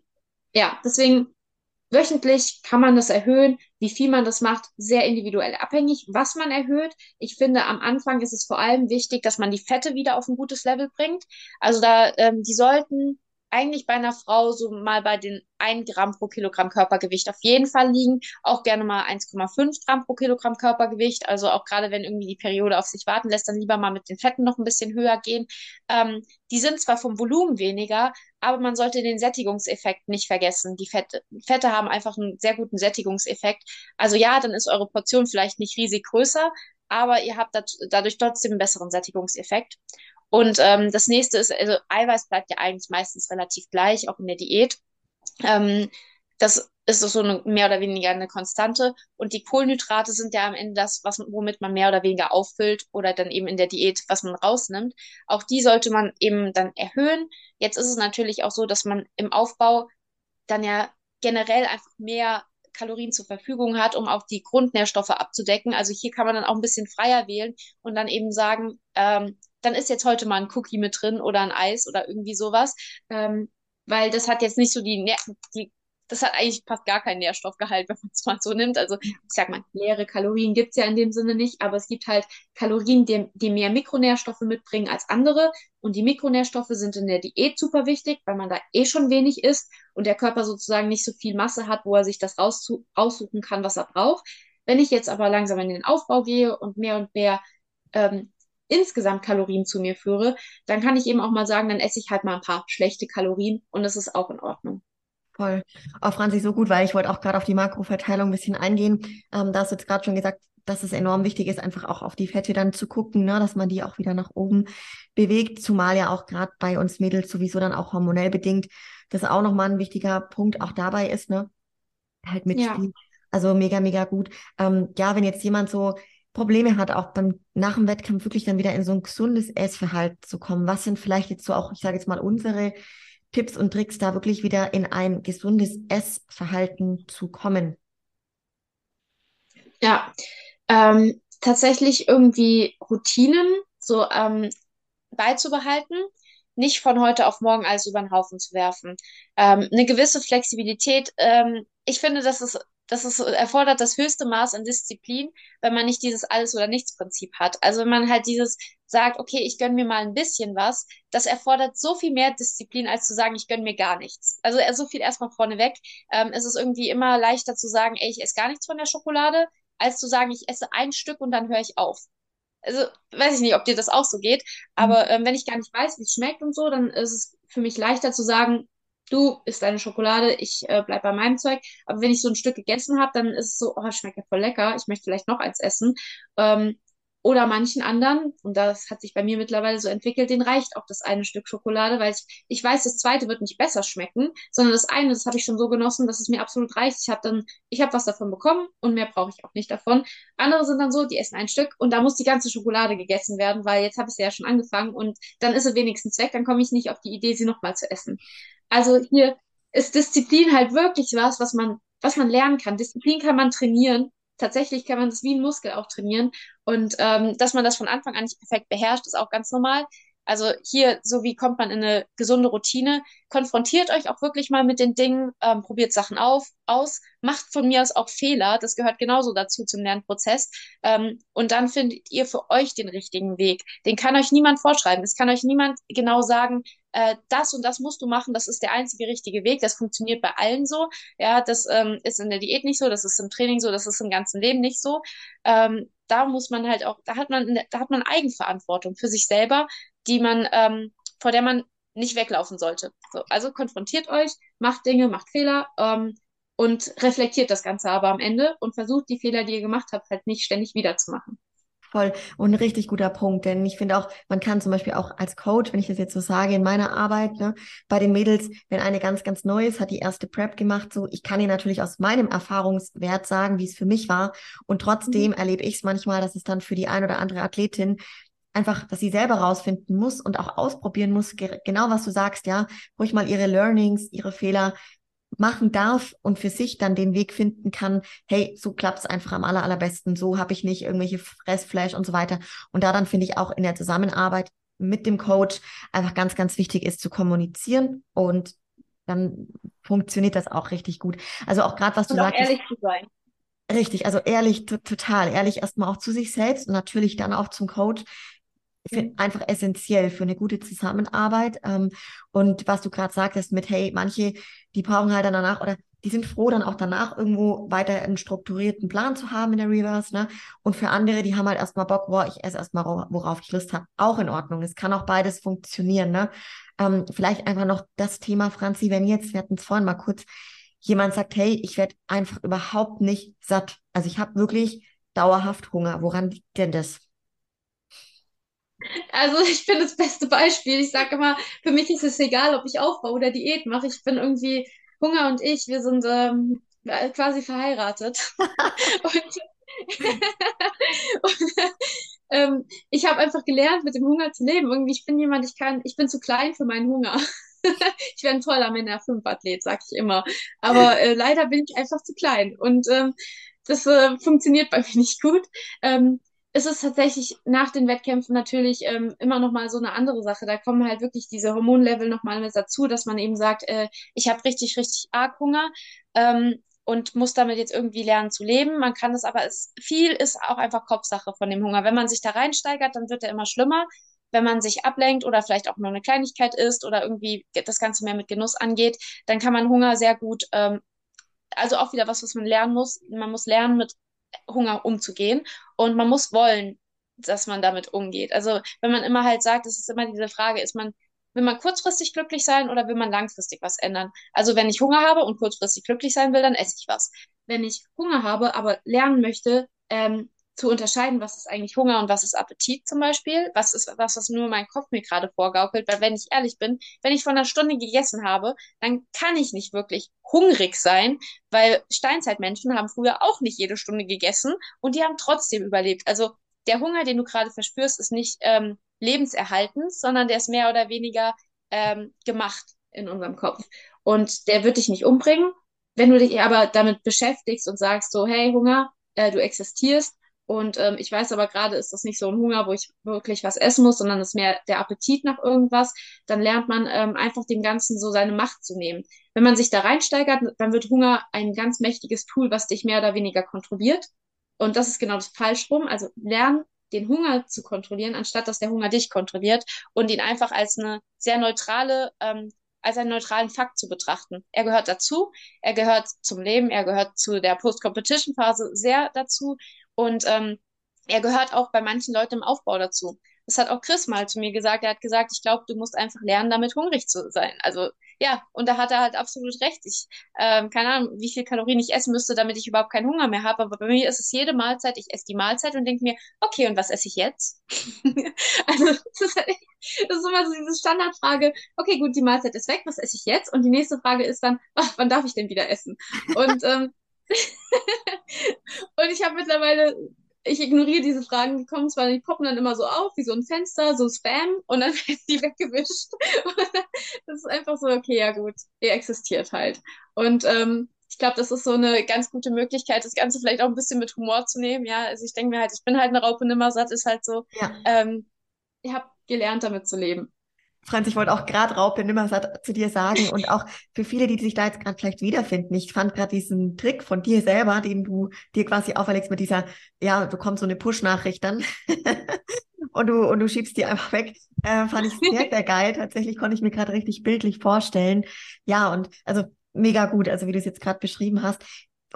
ja, deswegen wöchentlich kann man das erhöhen. Wie viel man das macht, sehr individuell abhängig, was man erhöht. Ich finde, am Anfang ist es vor allem wichtig, dass man die Fette wieder auf ein gutes Level bringt. Also da, ähm, die sollten eigentlich bei einer Frau so mal bei den 1 Gramm pro Kilogramm Körpergewicht auf jeden Fall liegen. Auch gerne mal 1,5 Gramm pro Kilogramm Körpergewicht. Also auch gerade wenn irgendwie die Periode auf sich warten lässt, dann lieber mal mit den Fetten noch ein bisschen höher gehen. Ähm, die sind zwar vom Volumen weniger, aber man sollte den Sättigungseffekt nicht vergessen. Die Fette, Fette haben einfach einen sehr guten Sättigungseffekt. Also ja, dann ist eure Portion vielleicht nicht riesig größer, aber ihr habt dadurch trotzdem einen besseren Sättigungseffekt. Und ähm, das nächste ist, also Eiweiß bleibt ja eigentlich meistens relativ gleich, auch in der Diät. Ähm, das ist so eine, mehr oder weniger eine Konstante. Und die Kohlenhydrate sind ja am Ende das, was, womit man mehr oder weniger auffüllt oder dann eben in der Diät, was man rausnimmt. Auch die sollte man eben dann erhöhen. Jetzt ist es natürlich auch so, dass man im Aufbau dann ja generell einfach mehr Kalorien zur Verfügung hat, um auch die Grundnährstoffe abzudecken. Also hier kann man dann auch ein bisschen freier wählen und dann eben sagen, ähm, dann ist jetzt heute mal ein Cookie mit drin oder ein Eis oder irgendwie sowas. Ähm, weil das hat jetzt nicht so die, die das hat eigentlich fast gar keinen Nährstoffgehalt, wenn man es mal so nimmt. Also ich sag mal, leere Kalorien gibt's ja in dem Sinne nicht, aber es gibt halt Kalorien, die, die mehr Mikronährstoffe mitbringen als andere. Und die Mikronährstoffe sind in der Diät super wichtig, weil man da eh schon wenig isst und der Körper sozusagen nicht so viel Masse hat, wo er sich das raussuchen kann, was er braucht. Wenn ich jetzt aber langsam in den Aufbau gehe und mehr und mehr ähm, insgesamt Kalorien zu mir führe, dann kann ich eben auch mal sagen, dann esse ich halt mal ein paar schlechte Kalorien und das ist auch in Ordnung. Voll. Auch oh, Franzi, so gut, weil ich wollte auch gerade auf die Makroverteilung ein bisschen eingehen. Ähm, da hast du jetzt gerade schon gesagt, dass es enorm wichtig ist, einfach auch auf die Fette dann zu gucken, ne, dass man die auch wieder nach oben bewegt, zumal ja auch gerade bei uns Mädels sowieso dann auch hormonell bedingt, das auch nochmal ein wichtiger Punkt auch dabei ist, ne? Halt mitspielen. Ja. Also mega, mega gut. Ähm, ja, wenn jetzt jemand so Probleme hat, auch beim nach dem Wettkampf wirklich dann wieder in so ein gesundes Essverhalten zu kommen. Was sind vielleicht jetzt so auch, ich sage jetzt mal, unsere Tipps und Tricks, da wirklich wieder in ein gesundes Essverhalten zu kommen? Ja, ähm, tatsächlich irgendwie Routinen so ähm, beizubehalten, nicht von heute auf morgen alles über den Haufen zu werfen. Ähm, eine gewisse Flexibilität. Ähm, ich finde, das ist das ist, erfordert das höchste Maß an Disziplin, wenn man nicht dieses Alles- oder Nichts-Prinzip hat. Also wenn man halt dieses sagt, okay, ich gönne mir mal ein bisschen was, das erfordert so viel mehr Disziplin, als zu sagen, ich gönne mir gar nichts. Also so viel erstmal vorneweg. Ähm, es ist irgendwie immer leichter zu sagen, ey, ich esse gar nichts von der Schokolade, als zu sagen, ich esse ein Stück und dann höre ich auf. Also weiß ich nicht, ob dir das auch so geht, aber ähm, wenn ich gar nicht weiß, wie es schmeckt und so, dann ist es für mich leichter zu sagen, du isst deine Schokolade, ich äh, bleib bei meinem Zeug. Aber wenn ich so ein Stück gegessen habe, dann ist es so, oh, schmeckt ja voll lecker, ich möchte vielleicht noch eins essen. Ähm, oder manchen anderen, und das hat sich bei mir mittlerweile so entwickelt, den reicht auch das eine Stück Schokolade, weil ich, ich weiß, das zweite wird nicht besser schmecken, sondern das eine, das habe ich schon so genossen, dass es mir absolut reicht. Ich habe dann, ich habe was davon bekommen und mehr brauche ich auch nicht davon. Andere sind dann so, die essen ein Stück und da muss die ganze Schokolade gegessen werden, weil jetzt habe ich sie ja schon angefangen und dann ist sie wenigstens weg, dann komme ich nicht auf die Idee, sie nochmal zu essen. Also hier ist Disziplin halt wirklich was, was man, was man lernen kann. Disziplin kann man trainieren tatsächlich kann man das wie ein Muskel auch trainieren. Und ähm, dass man das von Anfang an nicht perfekt beherrscht, ist auch ganz normal. Also hier, so wie kommt man in eine gesunde Routine, konfrontiert euch auch wirklich mal mit den Dingen, ähm, probiert Sachen auf, aus, macht von mir aus auch Fehler, das gehört genauso dazu zum Lernprozess. Ähm, und dann findet ihr für euch den richtigen Weg. Den kann euch niemand vorschreiben. Es kann euch niemand genau sagen, äh, das und das musst du machen, das ist der einzige richtige Weg. Das funktioniert bei allen so. Ja, das ähm, ist in der Diät nicht so, das ist im Training so, das ist im ganzen Leben nicht so. Ähm, da muss man halt auch, da hat man, da hat man Eigenverantwortung für sich selber, die man, ähm, vor der man nicht weglaufen sollte. So, also konfrontiert euch, macht Dinge, macht Fehler ähm, und reflektiert das Ganze aber am Ende und versucht die Fehler, die ihr gemacht habt, halt nicht ständig wiederzumachen. Voll. Und ein richtig guter Punkt, denn ich finde auch, man kann zum Beispiel auch als Coach, wenn ich das jetzt so sage, in meiner Arbeit, ne, bei den Mädels, wenn eine ganz, ganz neu ist, hat die erste Prep gemacht, so, ich kann ihr natürlich aus meinem Erfahrungswert sagen, wie es für mich war. Und trotzdem mhm. erlebe ich es manchmal, dass es dann für die ein oder andere Athletin einfach, dass sie selber rausfinden muss und auch ausprobieren muss, genau was du sagst, ja, ruhig mal ihre Learnings, ihre Fehler machen darf und für sich dann den Weg finden kann, hey, so klappt es einfach am aller, allerbesten, so habe ich nicht irgendwelche Fressflash und so weiter. Und da dann finde ich auch in der Zusammenarbeit mit dem Coach einfach ganz, ganz wichtig ist zu kommunizieren und dann funktioniert das auch richtig gut. Also auch gerade, was du sagst. ehrlich zu sein. Richtig, also ehrlich, total, ehrlich erstmal auch zu sich selbst und natürlich dann auch zum Coach. Einfach essentiell für eine gute Zusammenarbeit. Ähm, und was du gerade sagtest mit, hey, manche, die brauchen halt dann danach oder die sind froh, dann auch danach irgendwo weiter einen strukturierten Plan zu haben in der Reverse, ne? Und für andere, die haben halt erstmal Bock, boah, ich esse erstmal, worauf ich Lust habe. Auch in Ordnung. Es kann auch beides funktionieren, ne? Ähm, vielleicht einfach noch das Thema, Franzi, wenn jetzt, wir hatten es vorhin mal kurz, jemand sagt, hey, ich werde einfach überhaupt nicht satt. Also ich habe wirklich dauerhaft Hunger. Woran liegt denn das? Also ich bin das beste Beispiel. Ich sage immer, für mich ist es egal, ob ich Aufbau oder Diät mache. Ich bin irgendwie, Hunger und ich, wir sind ähm, quasi verheiratet. und, und ähm, ich habe einfach gelernt, mit dem Hunger zu leben. Irgendwie, ich bin jemand, ich kann, ich bin zu klein für meinen Hunger. ich wäre ein toller Männer 5 Athlet, sag ich immer. Aber äh, leider bin ich einfach zu klein. Und ähm, das äh, funktioniert bei mir nicht gut. Ähm, ist es tatsächlich nach den Wettkämpfen natürlich ähm, immer noch mal so eine andere Sache. Da kommen halt wirklich diese Hormonlevel noch mal mit dazu, dass man eben sagt, äh, ich habe richtig, richtig arg Hunger ähm, und muss damit jetzt irgendwie lernen zu leben. Man kann es aber, es, viel ist auch einfach Kopfsache von dem Hunger. Wenn man sich da reinsteigert, dann wird er immer schlimmer. Wenn man sich ablenkt oder vielleicht auch nur eine Kleinigkeit isst oder irgendwie das Ganze mehr mit Genuss angeht, dann kann man Hunger sehr gut ähm, also auch wieder was, was man lernen muss. Man muss lernen, mit Hunger umzugehen. Und man muss wollen, dass man damit umgeht. Also wenn man immer halt sagt, es ist immer diese Frage, ist man, will man kurzfristig glücklich sein oder will man langfristig was ändern? Also wenn ich Hunger habe und kurzfristig glücklich sein will, dann esse ich was. Wenn ich Hunger habe, aber lernen möchte, ähm, zu unterscheiden, was ist eigentlich Hunger und was ist Appetit zum Beispiel, was ist was, was nur mein Kopf mir gerade vorgaukelt, weil wenn ich ehrlich bin, wenn ich vor einer Stunde gegessen habe, dann kann ich nicht wirklich hungrig sein, weil Steinzeitmenschen haben früher auch nicht jede Stunde gegessen und die haben trotzdem überlebt. Also der Hunger, den du gerade verspürst, ist nicht ähm, lebenserhaltend, sondern der ist mehr oder weniger ähm, gemacht. in unserem Kopf. Und der wird dich nicht umbringen. Wenn du dich aber damit beschäftigst und sagst so, hey, Hunger, äh, du existierst, und ähm, ich weiß aber gerade, ist das nicht so ein Hunger, wo ich wirklich was essen muss, sondern es ist mehr der Appetit nach irgendwas. Dann lernt man ähm, einfach dem Ganzen so seine Macht zu nehmen. Wenn man sich da reinsteigert, dann wird Hunger ein ganz mächtiges Tool, was dich mehr oder weniger kontrolliert. Und das ist genau das Falschrum. Also lernen, den Hunger zu kontrollieren, anstatt dass der Hunger dich kontrolliert und ihn einfach als eine sehr neutrale ähm, als einen neutralen Fakt zu betrachten. Er gehört dazu, er gehört zum Leben, er gehört zu der Post-Competition-Phase sehr dazu und ähm, er gehört auch bei manchen Leuten im Aufbau dazu. Das hat auch Chris mal zu mir gesagt. Er hat gesagt, ich glaube, du musst einfach lernen, damit hungrig zu sein. Also ja, und da hat er halt absolut recht. Ich, ähm, keine Ahnung, wie viel Kalorien ich essen müsste, damit ich überhaupt keinen Hunger mehr habe. Aber bei mir ist es jede Mahlzeit, ich esse die Mahlzeit und denke mir, okay, und was esse ich jetzt? also das ist, halt, das ist immer so diese Standardfrage, okay, gut, die Mahlzeit ist weg, was esse ich jetzt? Und die nächste Frage ist dann, ach, wann darf ich denn wieder essen? Und ähm, und ich habe mittlerweile, ich ignoriere diese Fragen, die kommen zwar, die poppen dann immer so auf, wie so ein Fenster, so Spam, und dann wird die weggewischt. das ist einfach so, okay, ja gut, er existiert halt. Und ähm, ich glaube, das ist so eine ganz gute Möglichkeit, das Ganze vielleicht auch ein bisschen mit Humor zu nehmen. Ja, also ich denke mir halt, ich bin halt eine Raupe nimmersatt, ist halt so. Ja. Ähm, ich habe gelernt, damit zu leben. Franz, ich wollte auch gerade Raupe Nimmersatt zu dir sagen und auch für viele, die sich da jetzt gerade vielleicht wiederfinden. Ich fand gerade diesen Trick von dir selber, den du dir quasi auferlegst mit dieser, ja, du kommst so eine Push-Nachricht dann und du und du schiebst die einfach weg, äh, fand ich sehr, sehr geil. Tatsächlich konnte ich mir gerade richtig bildlich vorstellen. Ja, und also mega gut, also wie du es jetzt gerade beschrieben hast.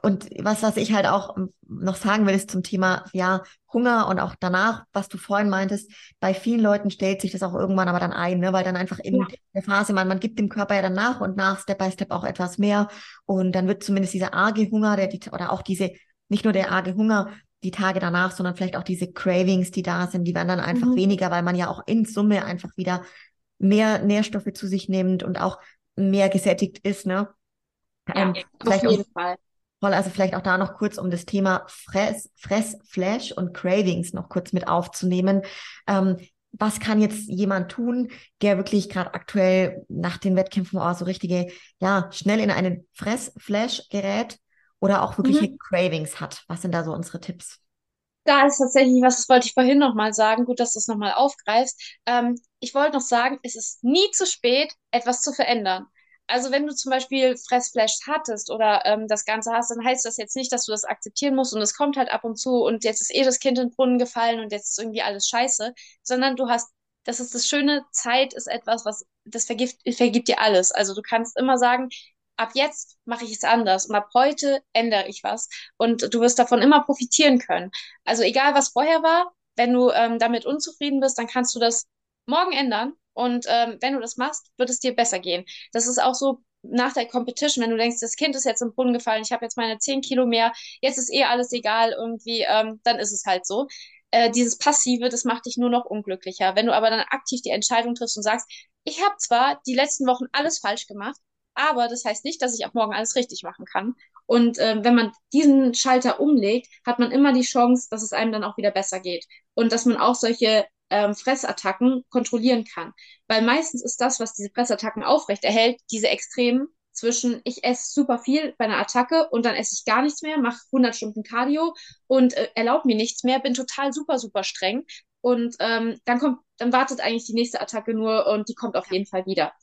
Und was, was ich halt auch noch sagen will, ist zum Thema, ja, Hunger und auch danach, was du vorhin meintest, bei vielen Leuten stellt sich das auch irgendwann aber dann ein, ne? weil dann einfach in ja. der Phase, man, man gibt dem Körper ja dann nach und nach, Step by Step auch etwas mehr und dann wird zumindest dieser arge Hunger, der, die, oder auch diese, nicht nur der arge Hunger, die Tage danach, sondern vielleicht auch diese Cravings, die da sind, die werden dann einfach mhm. weniger, weil man ja auch in Summe einfach wieder mehr Nährstoffe zu sich nimmt und auch mehr gesättigt ist, ne? Ja, ähm, auf jeden auch, Fall. Voll, also vielleicht auch da noch kurz, um das Thema Fress, Fress, Flash und Cravings noch kurz mit aufzunehmen. Ähm, was kann jetzt jemand tun, der wirklich gerade aktuell nach den Wettkämpfen auch so richtige, ja, schnell in einen Fress-Flash gerät oder auch wirkliche mhm. Cravings hat? Was sind da so unsere Tipps? Da ist tatsächlich was, das wollte ich vorhin nochmal sagen. Gut, dass du es nochmal aufgreifst. Ähm, ich wollte noch sagen, es ist nie zu spät, etwas zu verändern also wenn du zum Beispiel Fressflash hattest oder ähm, das Ganze hast, dann heißt das jetzt nicht, dass du das akzeptieren musst und es kommt halt ab und zu und jetzt ist eh das Kind in den Brunnen gefallen und jetzt ist irgendwie alles scheiße, sondern du hast, das ist das Schöne, Zeit ist etwas, was, das vergibt, vergibt dir alles. Also du kannst immer sagen, ab jetzt mache ich es anders und ab heute ändere ich was und du wirst davon immer profitieren können. Also egal, was vorher war, wenn du ähm, damit unzufrieden bist, dann kannst du das morgen ändern und ähm, wenn du das machst, wird es dir besser gehen. Das ist auch so nach der Competition, wenn du denkst, das Kind ist jetzt im Brunnen gefallen, ich habe jetzt meine 10 Kilo mehr, jetzt ist eh alles egal irgendwie, ähm, dann ist es halt so. Äh, dieses Passive, das macht dich nur noch unglücklicher. Wenn du aber dann aktiv die Entscheidung triffst und sagst, ich habe zwar die letzten Wochen alles falsch gemacht, aber das heißt nicht, dass ich auch morgen alles richtig machen kann. Und äh, wenn man diesen Schalter umlegt, hat man immer die Chance, dass es einem dann auch wieder besser geht. Und dass man auch solche ähm, Fressattacken kontrollieren kann. Weil meistens ist das, was diese Fressattacken aufrechterhält, diese Extremen zwischen ich esse super viel bei einer Attacke und dann esse ich gar nichts mehr, mache 100 Stunden Cardio und äh, erlaube mir nichts mehr, bin total super, super streng und ähm, dann kommt, dann wartet eigentlich die nächste Attacke nur und die kommt auf jeden Fall wieder.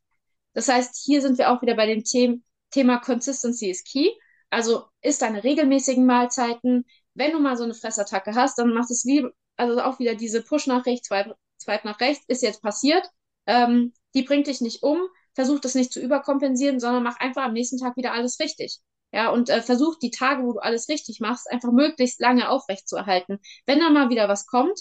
Das heißt, hier sind wir auch wieder bei dem The Thema Consistency is key. Also ist deine regelmäßigen Mahlzeiten. Wenn du mal so eine Fressattacke hast, dann macht es wie also auch wieder diese Push-Nachricht, zweit, zweit nach rechts, ist jetzt passiert. Ähm, die bringt dich nicht um, versuch das nicht zu überkompensieren, sondern mach einfach am nächsten Tag wieder alles richtig. Ja, und äh, versuch die Tage, wo du alles richtig machst, einfach möglichst lange aufrecht zu erhalten. Wenn dann mal wieder was kommt,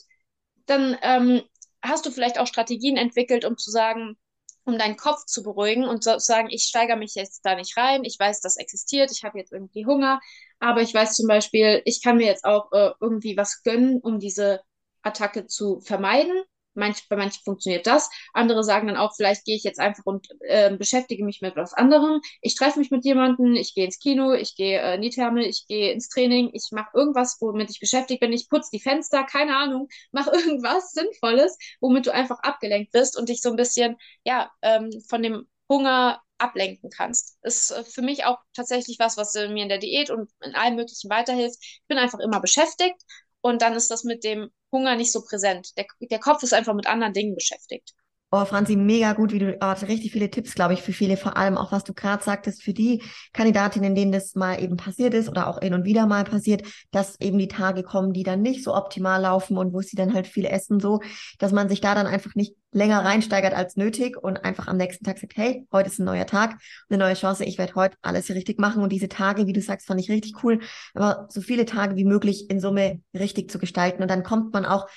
dann ähm, hast du vielleicht auch Strategien entwickelt, um zu sagen, um deinen Kopf zu beruhigen und zu sagen, ich steigere mich jetzt da nicht rein, ich weiß, das existiert, ich habe jetzt irgendwie Hunger, aber ich weiß zum Beispiel, ich kann mir jetzt auch äh, irgendwie was gönnen, um diese Attacke zu vermeiden. Manch, bei manchen funktioniert das. Andere sagen dann auch, vielleicht gehe ich jetzt einfach und äh, beschäftige mich mit was anderem. Ich treffe mich mit jemandem, ich gehe ins Kino, ich gehe äh, in die Therme, ich gehe ins Training, ich mache irgendwas, womit ich beschäftigt bin. Ich putze die Fenster, keine Ahnung, mache irgendwas Sinnvolles, womit du einfach abgelenkt bist und dich so ein bisschen, ja, ähm, von dem Hunger ablenken kannst. Ist äh, für mich auch tatsächlich was, was äh, mir in der Diät und in allem Möglichen weiterhilft. Ich bin einfach immer beschäftigt und dann ist das mit dem Hunger nicht so präsent. Der, der Kopf ist einfach mit anderen Dingen beschäftigt. Oh, Franzi, mega gut, wie du, oh, richtig viele Tipps, glaube ich, für viele, vor allem auch, was du gerade sagtest, für die Kandidatinnen, denen das mal eben passiert ist oder auch hin und wieder mal passiert, dass eben die Tage kommen, die dann nicht so optimal laufen und wo sie dann halt viel essen, so, dass man sich da dann einfach nicht länger reinsteigert als nötig und einfach am nächsten Tag sagt, hey, heute ist ein neuer Tag, eine neue Chance, ich werde heute alles richtig machen. Und diese Tage, wie du sagst, fand ich richtig cool, aber so viele Tage wie möglich in Summe richtig zu gestalten. Und dann kommt man auch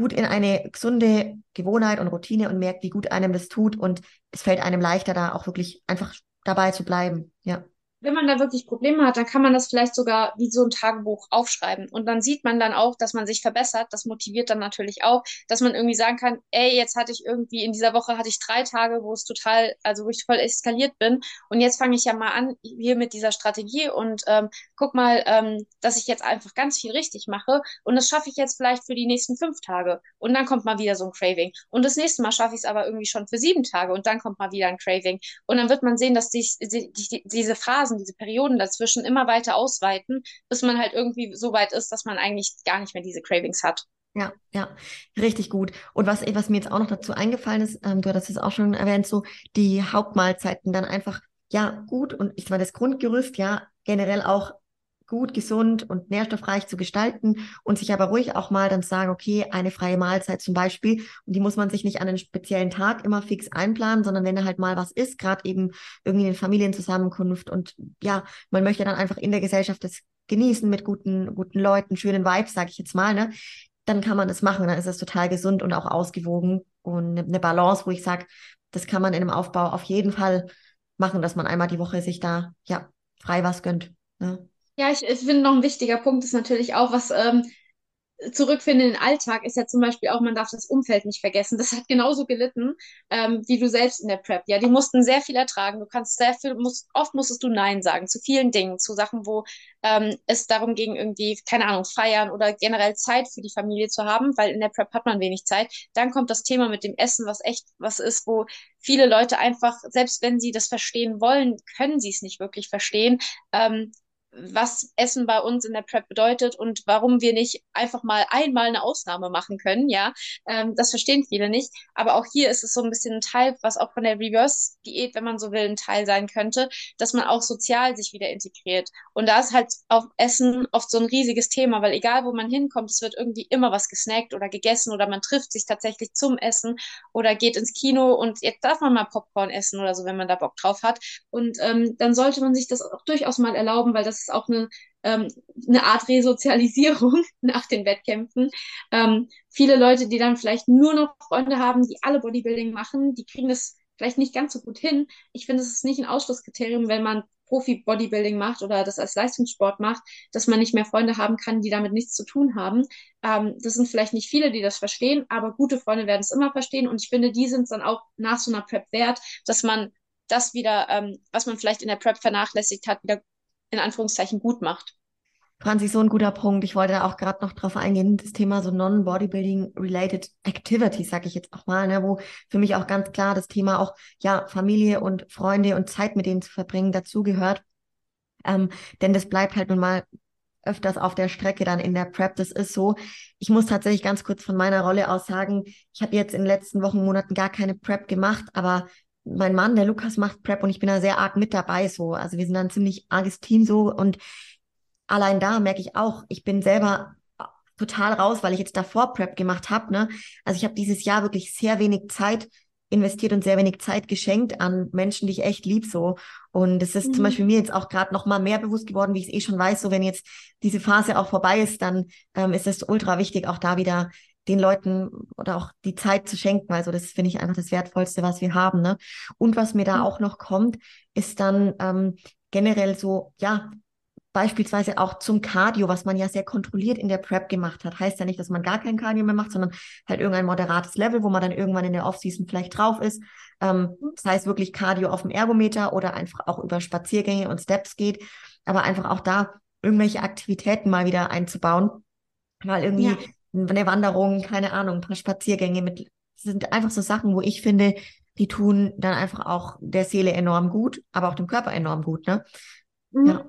gut in eine gesunde Gewohnheit und Routine und merkt, wie gut einem das tut. Und es fällt einem leichter, da auch wirklich einfach dabei zu bleiben. Ja wenn man da wirklich Probleme hat, dann kann man das vielleicht sogar wie so ein Tagebuch aufschreiben. Und dann sieht man dann auch, dass man sich verbessert. Das motiviert dann natürlich auch, dass man irgendwie sagen kann, ey, jetzt hatte ich irgendwie, in dieser Woche hatte ich drei Tage, wo es total, also wo ich voll eskaliert bin. Und jetzt fange ich ja mal an hier mit dieser Strategie und ähm, guck mal, ähm, dass ich jetzt einfach ganz viel richtig mache. Und das schaffe ich jetzt vielleicht für die nächsten fünf Tage. Und dann kommt mal wieder so ein Craving. Und das nächste Mal schaffe ich es aber irgendwie schon für sieben Tage. Und dann kommt mal wieder ein Craving. Und dann wird man sehen, dass die, die, die, diese Phase Phasen, diese Perioden dazwischen immer weiter ausweiten, bis man halt irgendwie so weit ist, dass man eigentlich gar nicht mehr diese Cravings hat. Ja, ja, richtig gut. Und was, was mir jetzt auch noch dazu eingefallen ist, ähm, du hattest es auch schon erwähnt, so die Hauptmahlzeiten dann einfach, ja, gut und ich meine, das Grundgerüst, ja, generell auch gut, gesund und nährstoffreich zu gestalten und sich aber ruhig auch mal dann sagen, okay, eine freie Mahlzeit zum Beispiel. Und die muss man sich nicht an einen speziellen Tag immer fix einplanen, sondern wenn da halt mal was ist, gerade eben irgendwie eine Familienzusammenkunft und ja, man möchte dann einfach in der Gesellschaft das genießen mit guten, guten Leuten, schönen Vibes, sage ich jetzt mal, ne? Dann kann man das machen, dann ist es total gesund und auch ausgewogen und eine Balance, wo ich sage, das kann man in einem Aufbau auf jeden Fall machen, dass man einmal die Woche sich da ja frei was gönnt. Ne? Ja, ich, ich finde noch ein wichtiger Punkt ist natürlich auch, was ähm, zurückfinden in den Alltag ist ja zum Beispiel auch, man darf das Umfeld nicht vergessen. Das hat genauso gelitten ähm, wie du selbst in der Prep. Ja, die mussten sehr viel ertragen. Du kannst sehr viel, musst, oft musstest du Nein sagen zu vielen Dingen, zu Sachen, wo ähm, es darum ging, irgendwie, keine Ahnung, feiern oder generell Zeit für die Familie zu haben, weil in der Prep hat man wenig Zeit. Dann kommt das Thema mit dem Essen, was echt was ist, wo viele Leute einfach, selbst wenn sie das verstehen wollen, können sie es nicht wirklich verstehen. Ähm, was Essen bei uns in der Prep bedeutet und warum wir nicht einfach mal einmal eine Ausnahme machen können, ja. Ähm, das verstehen viele nicht. Aber auch hier ist es so ein bisschen ein Teil, was auch von der Reverse-Diät, wenn man so will, ein Teil sein könnte, dass man auch sozial sich wieder integriert. Und da ist halt auch Essen oft so ein riesiges Thema, weil egal wo man hinkommt, es wird irgendwie immer was gesnackt oder gegessen oder man trifft sich tatsächlich zum Essen oder geht ins Kino und jetzt darf man mal Popcorn essen oder so, wenn man da Bock drauf hat. Und ähm, dann sollte man sich das auch durchaus mal erlauben, weil das ist auch eine, ähm, eine Art Resozialisierung nach den Wettkämpfen. Ähm, viele Leute, die dann vielleicht nur noch Freunde haben, die alle Bodybuilding machen, die kriegen das vielleicht nicht ganz so gut hin. Ich finde, es ist nicht ein Ausschlusskriterium, wenn man Profi-Bodybuilding macht oder das als Leistungssport macht, dass man nicht mehr Freunde haben kann, die damit nichts zu tun haben. Ähm, das sind vielleicht nicht viele, die das verstehen, aber gute Freunde werden es immer verstehen und ich finde, die sind es dann auch nach so einer Prep wert, dass man das wieder, ähm, was man vielleicht in der Prep vernachlässigt hat, wieder in Anführungszeichen gut macht. Franzi, so ein guter Punkt. Ich wollte da auch gerade noch drauf eingehen, das Thema so Non-Bodybuilding-related Activities, sage ich jetzt auch mal, ne, wo für mich auch ganz klar das Thema auch, ja, Familie und Freunde und Zeit mit denen zu verbringen dazugehört. Ähm, denn das bleibt halt nun mal öfters auf der Strecke dann in der Prep. Das ist so. Ich muss tatsächlich ganz kurz von meiner Rolle aus sagen, ich habe jetzt in den letzten Wochen, Monaten gar keine Prep gemacht, aber mein Mann, der Lukas, macht Prep und ich bin da sehr arg mit dabei so. Also wir sind da ein ziemlich arges Team so und allein da merke ich auch, ich bin selber total raus, weil ich jetzt davor Prep gemacht habe. Ne? Also ich habe dieses Jahr wirklich sehr wenig Zeit investiert und sehr wenig Zeit geschenkt an Menschen, die ich echt lieb so. Und es ist mhm. zum Beispiel mir jetzt auch gerade noch mal mehr bewusst geworden, wie ich es eh schon weiß, so wenn jetzt diese Phase auch vorbei ist, dann ähm, ist es ultra wichtig, auch da wieder den Leuten oder auch die Zeit zu schenken. Also das finde ich einfach das Wertvollste, was wir haben. Ne? Und was mir da mhm. auch noch kommt, ist dann ähm, generell so, ja, beispielsweise auch zum Cardio, was man ja sehr kontrolliert in der Prep gemacht hat. Heißt ja nicht, dass man gar kein Cardio mehr macht, sondern halt irgendein moderates Level, wo man dann irgendwann in der Offseason vielleicht drauf ist. Ähm, das heißt wirklich Cardio auf dem Ergometer oder einfach auch über Spaziergänge und Steps geht. Aber einfach auch da irgendwelche Aktivitäten mal wieder einzubauen. Weil irgendwie ja eine Wanderung, keine Ahnung, ein paar Spaziergänge mit, sind einfach so Sachen, wo ich finde, die tun dann einfach auch der Seele enorm gut, aber auch dem Körper enorm gut, ne? Mhm. Ja.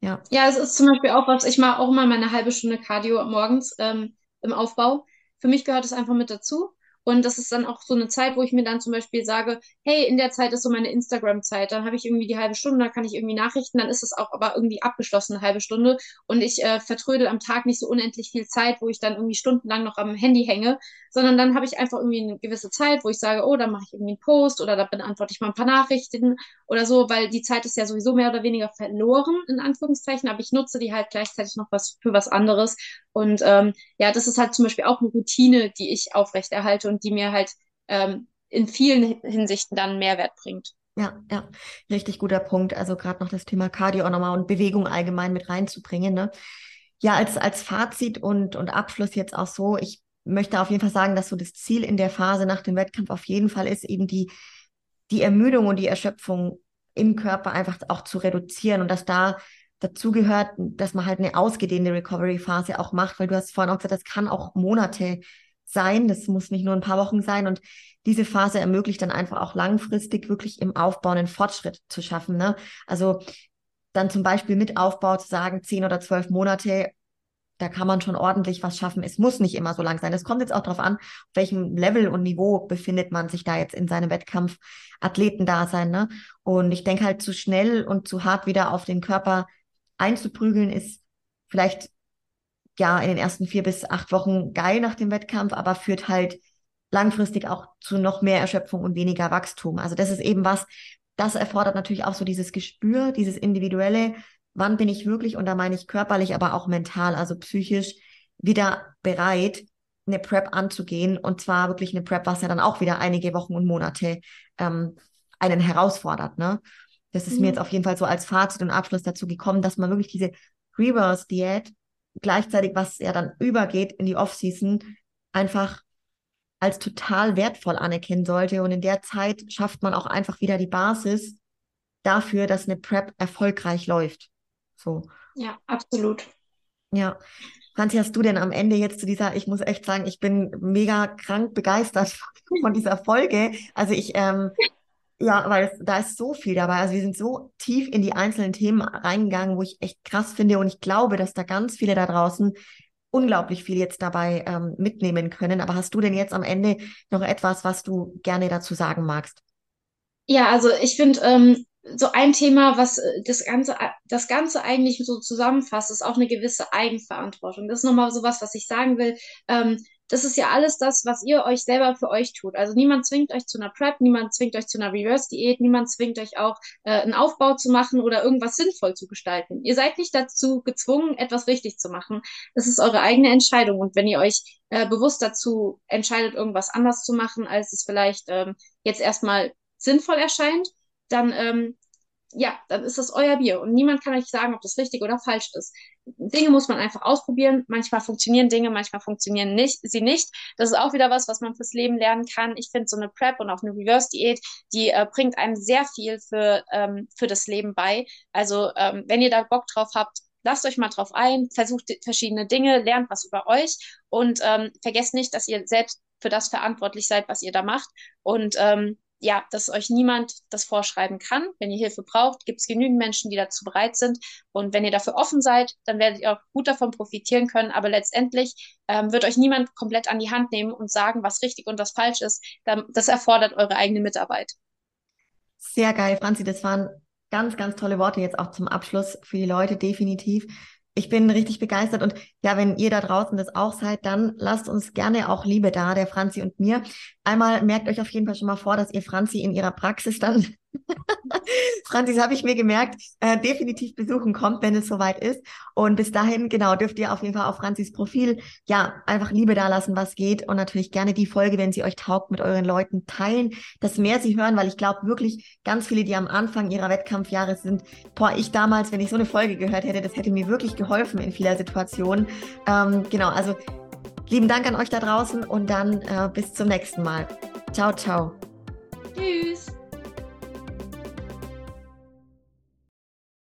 Ja. ja, es ist zum Beispiel auch was, ich mache auch mal meine halbe Stunde Cardio morgens ähm, im Aufbau. Für mich gehört es einfach mit dazu. Und das ist dann auch so eine Zeit, wo ich mir dann zum Beispiel sage, hey, in der Zeit ist so meine Instagram-Zeit. Dann habe ich irgendwie die halbe Stunde, dann kann ich irgendwie Nachrichten, dann ist es auch aber irgendwie abgeschlossen, eine halbe Stunde. Und ich äh, vertrödel am Tag nicht so unendlich viel Zeit, wo ich dann irgendwie stundenlang noch am Handy hänge, sondern dann habe ich einfach irgendwie eine gewisse Zeit, wo ich sage, oh, dann mache ich irgendwie einen Post oder da beantworte ich mal ein paar Nachrichten oder so, weil die Zeit ist ja sowieso mehr oder weniger verloren, in Anführungszeichen, aber ich nutze die halt gleichzeitig noch was für was anderes. Und ähm, ja, das ist halt zum Beispiel auch eine Routine, die ich aufrechterhalte und die mir halt ähm, in vielen Hinsichten dann Mehrwert bringt. Ja, ja, richtig guter Punkt. Also gerade noch das Thema Cardio auch nochmal und Bewegung allgemein mit reinzubringen. Ne? Ja, als, als Fazit und, und Abschluss jetzt auch so, ich möchte auf jeden Fall sagen, dass so das Ziel in der Phase nach dem Wettkampf auf jeden Fall ist, eben die, die Ermüdung und die Erschöpfung im Körper einfach auch zu reduzieren und dass da dazu gehört, dass man halt eine ausgedehnte Recovery-Phase auch macht, weil du hast vorhin auch gesagt, das kann auch Monate sein. Das muss nicht nur ein paar Wochen sein. Und diese Phase ermöglicht dann einfach auch langfristig wirklich im Aufbau einen Fortschritt zu schaffen. Ne? Also dann zum Beispiel mit Aufbau zu sagen, zehn oder zwölf Monate, da kann man schon ordentlich was schaffen. Es muss nicht immer so lang sein. Es kommt jetzt auch darauf an, auf welchem Level und Niveau befindet man sich da jetzt in seinem Wettkampf Athletendasein. Ne? Und ich denke halt zu schnell und zu hart wieder auf den Körper einzuprügeln, ist vielleicht ja in den ersten vier bis acht Wochen geil nach dem Wettkampf, aber führt halt langfristig auch zu noch mehr Erschöpfung und weniger Wachstum. Also das ist eben was, das erfordert natürlich auch so dieses Gespür, dieses individuelle, wann bin ich wirklich, und da meine ich körperlich, aber auch mental, also psychisch, wieder bereit, eine Prep anzugehen. Und zwar wirklich eine Prep, was ja dann auch wieder einige Wochen und Monate ähm, einen herausfordert. Ne? Das ist mhm. mir jetzt auf jeden Fall so als Fazit und Abschluss dazu gekommen, dass man wirklich diese Reverse-Diät gleichzeitig, was ja dann übergeht in die Off-Season, einfach als total wertvoll anerkennen sollte. Und in der Zeit schafft man auch einfach wieder die Basis dafür, dass eine Prep erfolgreich läuft. So. Ja, absolut. Ja. Franzi, hast du denn am Ende jetzt zu dieser, ich muss echt sagen, ich bin mega krank begeistert von dieser Folge. Also ich ähm, ja, weil es, da ist so viel dabei. Also wir sind so tief in die einzelnen Themen reingegangen, wo ich echt krass finde. Und ich glaube, dass da ganz viele da draußen unglaublich viel jetzt dabei ähm, mitnehmen können. Aber hast du denn jetzt am Ende noch etwas, was du gerne dazu sagen magst? Ja, also ich finde, ähm, so ein Thema, was äh, das Ganze, das Ganze eigentlich so zusammenfasst, ist auch eine gewisse Eigenverantwortung. Das ist nochmal so was, was ich sagen will. Ähm, das ist ja alles das, was ihr euch selber für euch tut. Also niemand zwingt euch zu einer Prep, niemand zwingt euch zu einer Reverse-Diät, niemand zwingt euch auch äh, einen Aufbau zu machen oder irgendwas sinnvoll zu gestalten. Ihr seid nicht dazu gezwungen, etwas richtig zu machen. Das ist eure eigene Entscheidung. Und wenn ihr euch äh, bewusst dazu entscheidet, irgendwas anders zu machen, als es vielleicht ähm, jetzt erstmal sinnvoll erscheint, dann ähm, ja, dann ist das euer Bier und niemand kann euch sagen, ob das richtig oder falsch ist. Dinge muss man einfach ausprobieren. Manchmal funktionieren Dinge, manchmal funktionieren nicht, sie nicht. Das ist auch wieder was, was man fürs Leben lernen kann. Ich finde so eine Prep und auch eine Reverse-Diät, die äh, bringt einem sehr viel für, ähm, für das Leben bei. Also ähm, wenn ihr da Bock drauf habt, lasst euch mal drauf ein, versucht verschiedene Dinge, lernt was über euch und ähm, vergesst nicht, dass ihr selbst für das verantwortlich seid, was ihr da macht. Und ähm, ja, dass euch niemand das vorschreiben kann. Wenn ihr Hilfe braucht, gibt es genügend Menschen, die dazu bereit sind. Und wenn ihr dafür offen seid, dann werdet ihr auch gut davon profitieren können. Aber letztendlich ähm, wird euch niemand komplett an die Hand nehmen und sagen, was richtig und was falsch ist. Das erfordert eure eigene Mitarbeit. Sehr geil, Franzi. Das waren ganz, ganz tolle Worte jetzt auch zum Abschluss für die Leute, definitiv. Ich bin richtig begeistert und ja, wenn ihr da draußen das auch seid, dann lasst uns gerne auch Liebe da, der Franzi und mir. Einmal merkt euch auf jeden Fall schon mal vor, dass ihr Franzi in ihrer Praxis dann Franzi, das habe ich mir gemerkt, äh, definitiv besuchen kommt, wenn es soweit ist. Und bis dahin, genau, dürft ihr auf jeden Fall auf Franzis Profil, ja, einfach Liebe dalassen, was geht. Und natürlich gerne die Folge, wenn sie euch taugt, mit euren Leuten teilen, dass mehr sie hören, weil ich glaube wirklich, ganz viele, die am Anfang ihrer Wettkampfjahre sind, boah, ich damals, wenn ich so eine Folge gehört hätte, das hätte mir wirklich geholfen in vieler Situationen. Ähm, genau, also lieben Dank an euch da draußen und dann äh, bis zum nächsten Mal. Ciao, ciao. Tschüss.